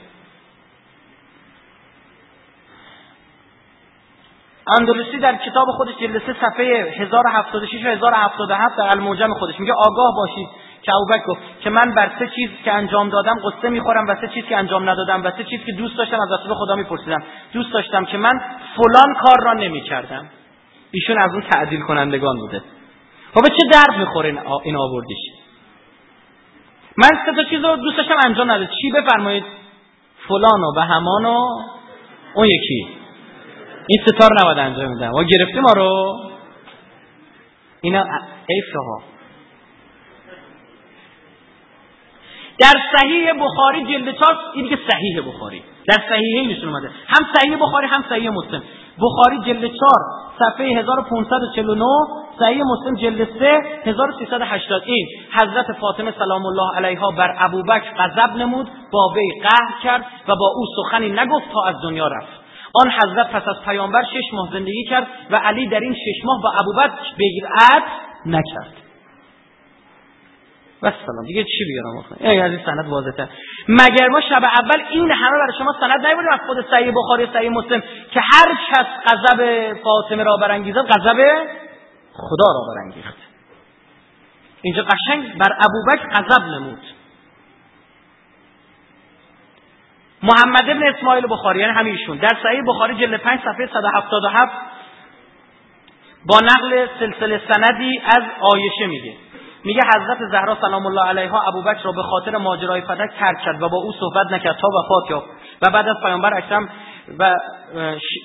اندلسی در کتاب خودش جلد سه صفحه 1076 و 1077 در الموجم خودش میگه آگاه باشید که ابوبکر گفت که من بر سه چیز که انجام دادم قصه می‌خورم و سه چیز که انجام ندادم و سه چیز که دوست داشتم از رسول خدا میپرسیدم. دوست داشتم که من فلان کار را نمی‌کردم. ایشون از اون تعدیل کنندگان بوده. خب چه درد می‌خوره این آوردیش؟ من سه تا چیز رو دوست انجام نده چی بفرمایید؟ فلان و همان و اون یکی. این ستار نباید انجام میدم. و گرفتیم ما رو اینا ایفه ها در صحیح بخاری جلد چهار این که صحیح بخاری. در صحیحه نشون اومده. هم صحیح بخاری هم صحیح مسلم. بخاری جلد 4 صفحه 1549 صحیح مسلم جلد 3 1380 این. حضرت فاطمه سلام الله علیها بر ابوبکر غضب نمود با وی قهر کرد و با او سخنی نگفت تا از دنیا رفت. آن حضرت پس از پیامبر شش ماه زندگی کرد و علی در این شش ماه با ابوبکر بیعت نکرد. و سلام. دیگه چی بیارم ای از این سند واضحه مگر ما شب اول این همه برای شما سند نیوردیم از خود صحیح بخاری صحیح مسلم که هر کس غضب فاطمه را برانگیزد غضب خدا را برانگیخت. اینجا قشنگ بر ابوبکر غضب نمود. محمد ابن اسماعیل بخاری یعنی همیشون در صحیح بخاری جلد 5 صفحه 177 با نقل سلسله سندی از آیشه میگه. میگه حضرت زهرا سلام الله علیها ابوبکر را به خاطر ماجرای فدک ترک کرد و با او صحبت نکرد تا وفات یافت. و بعد از پیامبر اکرم و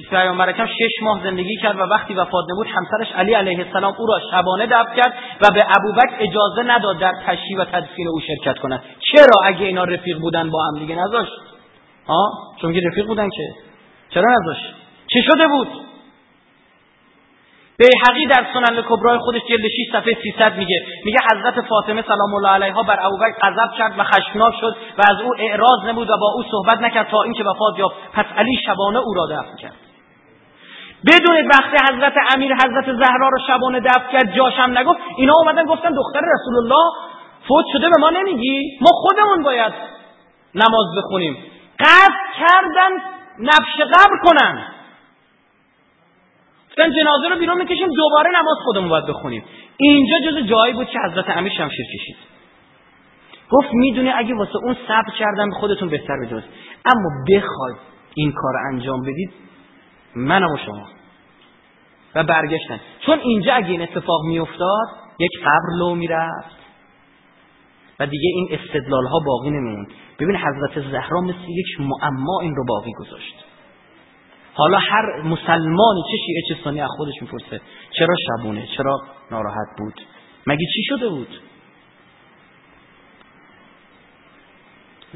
پیامبر اکرم شش ماه زندگی کرد و وقتی وفات نمود همسرش علی علیه السلام او را شبانه دفن کرد و به ابوبکر اجازه نداد در تشییع و تدفین او شرکت کند. چرا اگه اینا رفیق بودن با هم دیگه نذاشت؟ ها؟ چون که رفیق بودن که. چرا نذاشت؟ چه شده بود؟ بیهقی در سنن کبرای خودش جلد 6 صفحه 300 میگه. میگه حضرت فاطمه سلام الله علیها بر ابوبکر غضب کرد و خشمناک شد و از او اعراض نمود و با او صحبت نکرد تا اینکه وفات یافت. پس علی شبانه او را دفن کرد. بدون وقت حضرت امیر حضرت زهرا رو شبانه دفن کرد جاشم نگفت. اینا اومدن گفتن دختر رسول الله فوت شده به ما نمیگی؟ ما خودمون باید نماز بخونیم. قصد کردن نفش قبر کنن. گفتن جنازه رو بیرون می‌کشیم دوباره نماز خودمون باید بخونیم. اینجا جز جایی بود که حضرت امیر شمشیر کشید. گفت می‌دونی اگه واسه اون صبر کردم به خودتون بهتر بدونید. اما بخواید این کار انجام بدید منم و شما. و برگشتن. چون اینجا اگه این اتفاق میافتاد یک قبر لو می‌رفت. و دیگه این استدلال ها باقی نمیموند. ببین حضرت زهرا مثل یک معما این رو باقی گذاشت. حالا هر مسلمانی چه شیعه چه سنی از خودش می‌پرسه. چرا شبونه؟ چرا ناراحت بود؟ مگه چی شده بود؟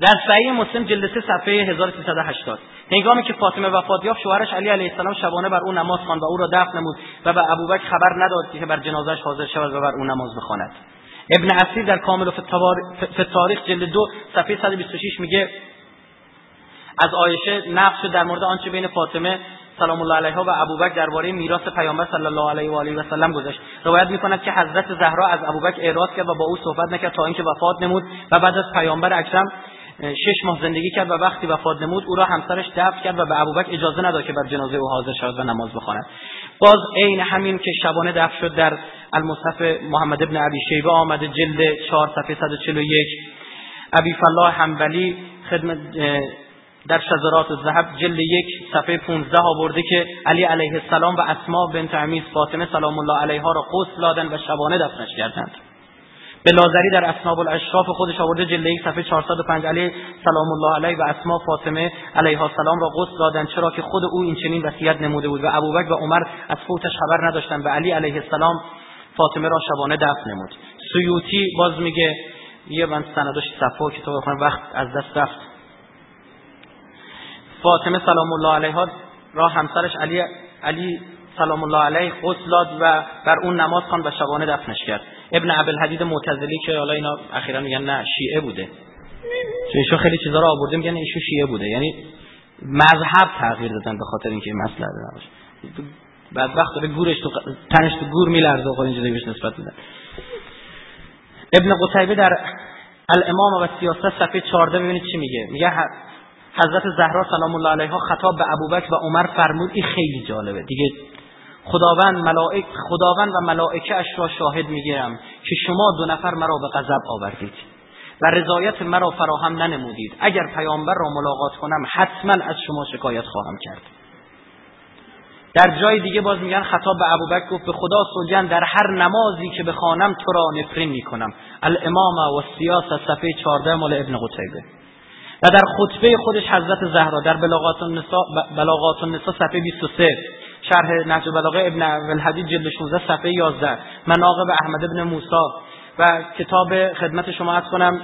در صحیح مسلم جلد 3 صفحه 1380 هنگامی که فاطمه وفات یافت شوهرش علی علیه السلام شبانه بر او نماز خواند و او را دفن نمود و به ابوبکر خبر نداد که بر جنازهش حاضر شود و بر او نماز بخواند. ابن اسیر در کامل و تاریخ جلد 2 صفحه 126 میگه از عایشه نقش در مورد آنچه بین فاطمه سلام الله علیها و ابوبکر درباره میراث پیامبر صلی الله علیه و آله و سلم گذاشت روایت می‌کند که حضرت زهرا از ابوبکر اعراض کرد و با او صحبت نکرد تا اینکه وفات نمود و بعد از پیامبر اکرم شش ماه زندگی کرد و وقتی وفات نمود او را همسرش دفن کرد و به ابوبکر اجازه نداد که بر جنازه او حاضر شود و نماز بخواند. باز عین همین که شبانه دفن شد در المصحف محمد ابن ابی شیبه آمده جلد 4 صفحه 141 ابی فلاح حنبلی خدمت در شذرات الذهب جلد یک صفحه 15 آورده که علی علیه السلام و اسما بنت عمیس فاطمه سلام الله علیها را غسل دادند و شبانه دفنش کردند. به لازری در اسناب الاشراف خودش آورده جلد یک صفحه 405 علی سلام الله علیه و اسما فاطمه علیها السلام را غسل دادند چرا که خود او این چنین وصیت نموده بود و ابوبکر و عمر از فوتش خبر نداشتند و علی علیه السلام فاطمه را شبانه دفن نمود. سیوطی باز میگه یه من سندش صفحه کتاب وقت از دست رفت. فاطمه سلام الله علیها را همسرش علی علی سلام الله علیه غسل و بر اون نماز خواند و شبانه دفنش کرد. ابن ابوالحدید معتزلی که حالا اینا اخیرا میگن نه شیعه بوده. چون ایشون خیلی چیزا رو آورده میگن ایشون شیعه بوده. یعنی مذهب تغییر دادن به خاطر اینکه این مسئله نباشه. بعد وقت داره گورش تو تنش تو گور میلرزه خود اینجوری بهش نسبت میدن ابن قتیبه در الامام و سیاست صفحه 14 ببینید چی میگه. میگه حضرت زهرا سلام الله علیها خطاب به ابوبکر و عمر فرمود این خیلی جالبه. دیگه خداوند ملائک خداوند و ملائکه اش را شاهد می‌گیرم که شما دو نفر مرا به غضب آوردید و رضایت مرا فراهم ننمودید. اگر پیامبر را ملاقات کنم حتما از شما شکایت خواهم کرد. در جای دیگه باز میگن خطاب به ابوبکر گفت به خدا سوگند در هر نمازی که بخوانم تو را نفرین می‌کنم. الامام و سیاست صفحه 14 مال ابن قتیبه. و در خطبه خودش حضرت زهرا در بلاغات النساء بلاغات النساء صفحه 23 شرح نهج بلاغه ابن الحدید جلد 16 صفحه 11 مناقب احمد ابن موسی و کتاب خدمت شما عرض کنم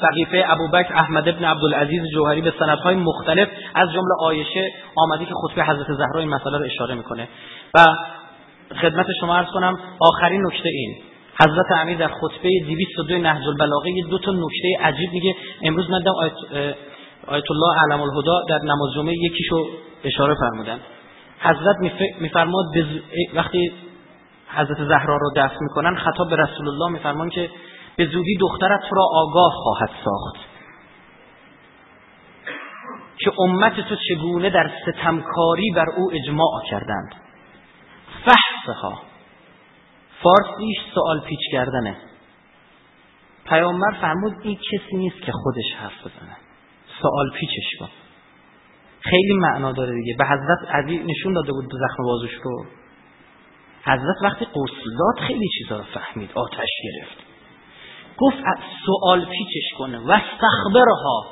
سقیفه ابوبکر احمد ابن عبدالعزیز جوهری به سندهای مختلف از جمله آیشه آمده که خطبه حضرت زهرا این مسئله رو اشاره می‌کنه. و خدمت شما عرض کنم آخرین نکته این. حضرت امیر در خطبه 202 نهج البلاغه دو تا نکته عجیب میگه امروز من آیت, آیت الله علم الهدا در نماز جمعه یکیشو اشاره فرمودن. حضرت میفرماد وقتی حضرت زهرا رو دفن می‌کنن خطاب به رسول الله میفرمان که به زودی دخترت را آگاه خواهد ساخت. که امت تو چگونه در ستمکاری بر او اجماع کردند. فحصها. فارسیش سوال پیچ کردنه. پیامبر فرمود این کسی نیست که خودش حرف بزنه. سوال پیچش کن. خیلی معنا داره دیگه. به حضرت علی نشون داده بود زخم بازوش رو. حضرت وقتی قرص داد خیلی چیزا رو فهمید آتش گرفت. گفت سوال پیچش کنه. و استخبرها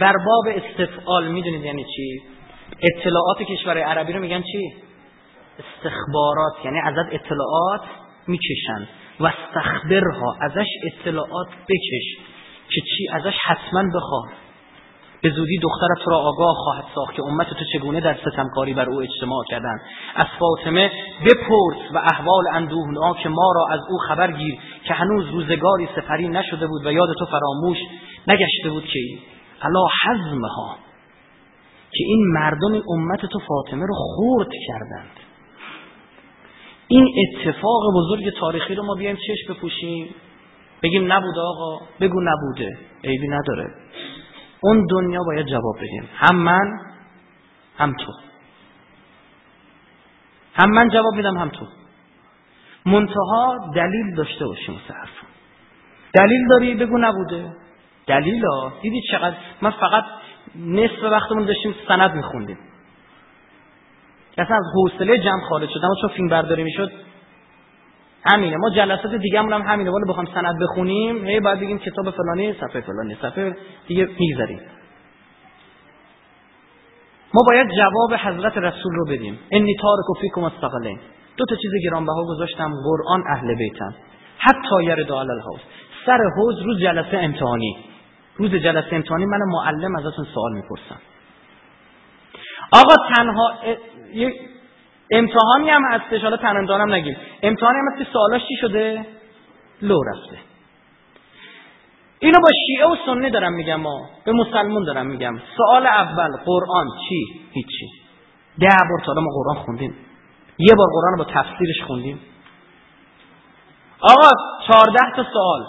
بر باب استفعال می‌دونید یعنی چی؟ اطلاعات کشور عربی رو میگن چی؟ استخبارات یعنی ازت اطلاعات می‌کشن و استخبرها ازش اطلاعات بکش که چی؟ ازش حتما بخواه. به زودی دخترت را آگاه خواهد ساخت که امت تو چگونه در ستمکاری بر او اجتماع کردند از فاطمه بپرس و احوال اندوهناک ما را از او خبر گیر که هنوز روزگاری سپری نشده بود و یاد تو فراموش نگشته بود که علا حزمها که این مردم امت تو فاطمه رو خورد کردند. این اتفاق بزرگ تاریخی رو ما بیایم چشم بپوشیم. بگیم نبوده آقا. بگو نبوده. عیبی نداره. اون دنیا باید جواب بدیم. هم من هم تو. هم من جواب میدم هم تو. منتها دلیل داشته باشیم حرف. دلیل داری؟ بگو نبوده. دلیل ها. دیدی چقدر؟ من فقط نصف وقتمون داشتیم سند میخوندیم. اصلا از حوصله جمع خارج شد. اما چون فیلم برداری می‌شد همینه. ما جلسات دیگه هم همینه. ولی بخوام سند بخونیم هی باید بگیم کتاب فلانی صفحه فلانی صفحه دیگه میگذریم ما باید جواب حضرت رسول رو بدیم. انی تارک فیکم استقلین دو تا چیز گرانبها گذاشتم قرآن اهل بیتم. حتی یرد علی الحوض. سر حوض روز جلسه امتحانی. روز جلسه امتحانی من معلم ازتون سوال می‌پرسم. آقا تنها امتحانی هم هستش حالا تنندانم نگیم. امتحانی هم هست که سوالاش چی شده؟ لو رفته. اینو با شیعه و سنی دارم میگم ما به مسلمون دارم میگم. سوال اول قرآن چی؟ هیچی ده بار تا ما قرآن خوندیم. یه بار قرآن با تفسیرش خوندیم. آقا چهارده تا سوال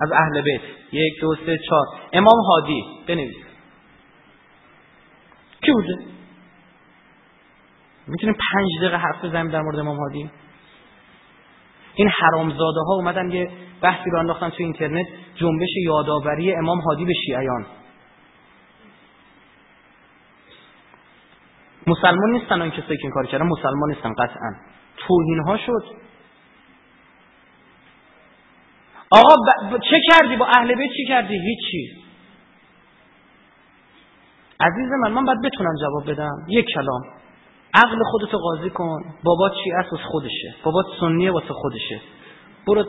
از اهل بیت. یک دو سه چهار. امام هادی بنویس. کی بوده می‌تونیم پنج دقیقه حرف بزنیم در مورد امام هادی این حرامزاده ها اومدن یه بحثی رو انداختن تو اینترنت جنبش یادآوری امام هادی به شیعیان. مسلمان نیستن اون کسایی که این کار کردن مسلمان نیستن قطعا. توهین ها شد. آقا ب... چه کردی؟ با اهل بیت چی کردی؟ هیچی عزیز من من باید بتونم جواب بدم. یک کلام. عقل خودتو قاضی کن. بابا چی؟ از خودشه. بابا سنیه واسه خودشه. برو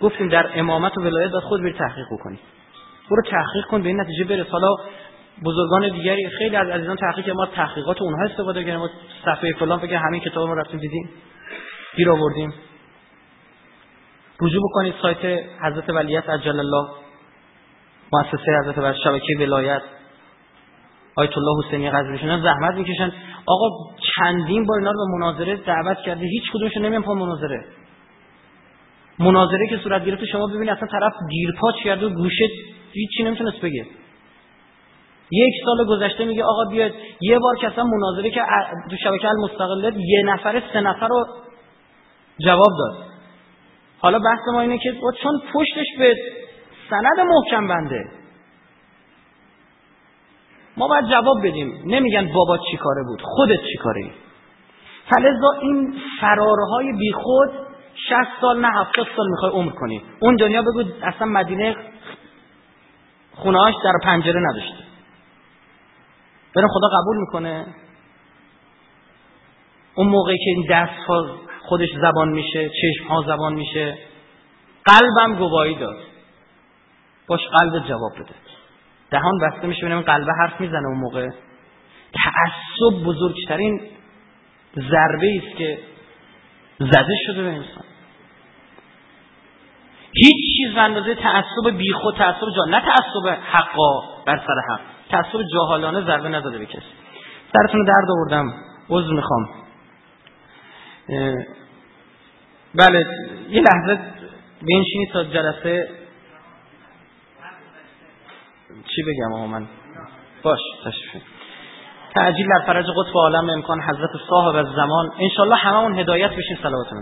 گفتیم در امامت و ولایت باید خود بری تحقیق کنی برو تحقیق کن به این نتیجه برس. حالا بزرگان دیگری خیلی از عزیزان تحقیق ما تحقیقات اونها استفاده کردیم ما صفحه فلان بگه همین کتاب ما رفتیم دیدیم. گیر آوردیم. رجوع بکنید سایت حضرت ولیت عجل الله. مؤسسه حضرت و شبکه ولایت. آیت الله حسینی قزوینی زحمت می‌کشن. آقا چندین بار اینا رو به مناظره دعوت کرده هیچ کدومشون نمیان پا مناظره. مناظره که صورت گرفت شما ببینید اصلا طرف دیرپاچ کرده و گوشه هیچی نمی‌تونست بگه. یک سال گذشته میگه آقا بیاد یه بار که اصلا مناظره که تو شبکه المستقله یه نفر سه نفر رو جواب داد. حالا بحث ما اینه که چون پشتش به سند محکم بنده. ما باید جواب بدیم. نمیگن بابا چی کاره بود خودت چی کاره فلزا این فرارهای بیخود 60 سال نه 70 سال می‌خوای عمر کنی. اون دنیا بگو اصلا مدینه خونهاش در پنجره نداشته. برم خدا قبول می‌کنه. اون موقعی که این دست ها خودش زبان میشه چشم ها زبان میشه قلبم گواهی داد. باش قلب جواب بده. دهان بسته میشه ببینم قلبه حرف می‌زنه اون موقع. تعصب بزرگترین ضربه است که زده شده به انسان. هیچ چیز به اندازه تعصب بیخود تعصب جا نه تعصب حقا بر سر حق. تعصب جاهالانه ضربه نزده به کسی. سرتون درد آوردم. عذر می‌خوام. بله یه لحظه بنشینید تا جلسه چی بگم آقا من؟ باش تشریف تعجیل در فرج قطب عالم امکان حضرت صاحب از زمان. انشالله همه اون هدایت بشین صلوات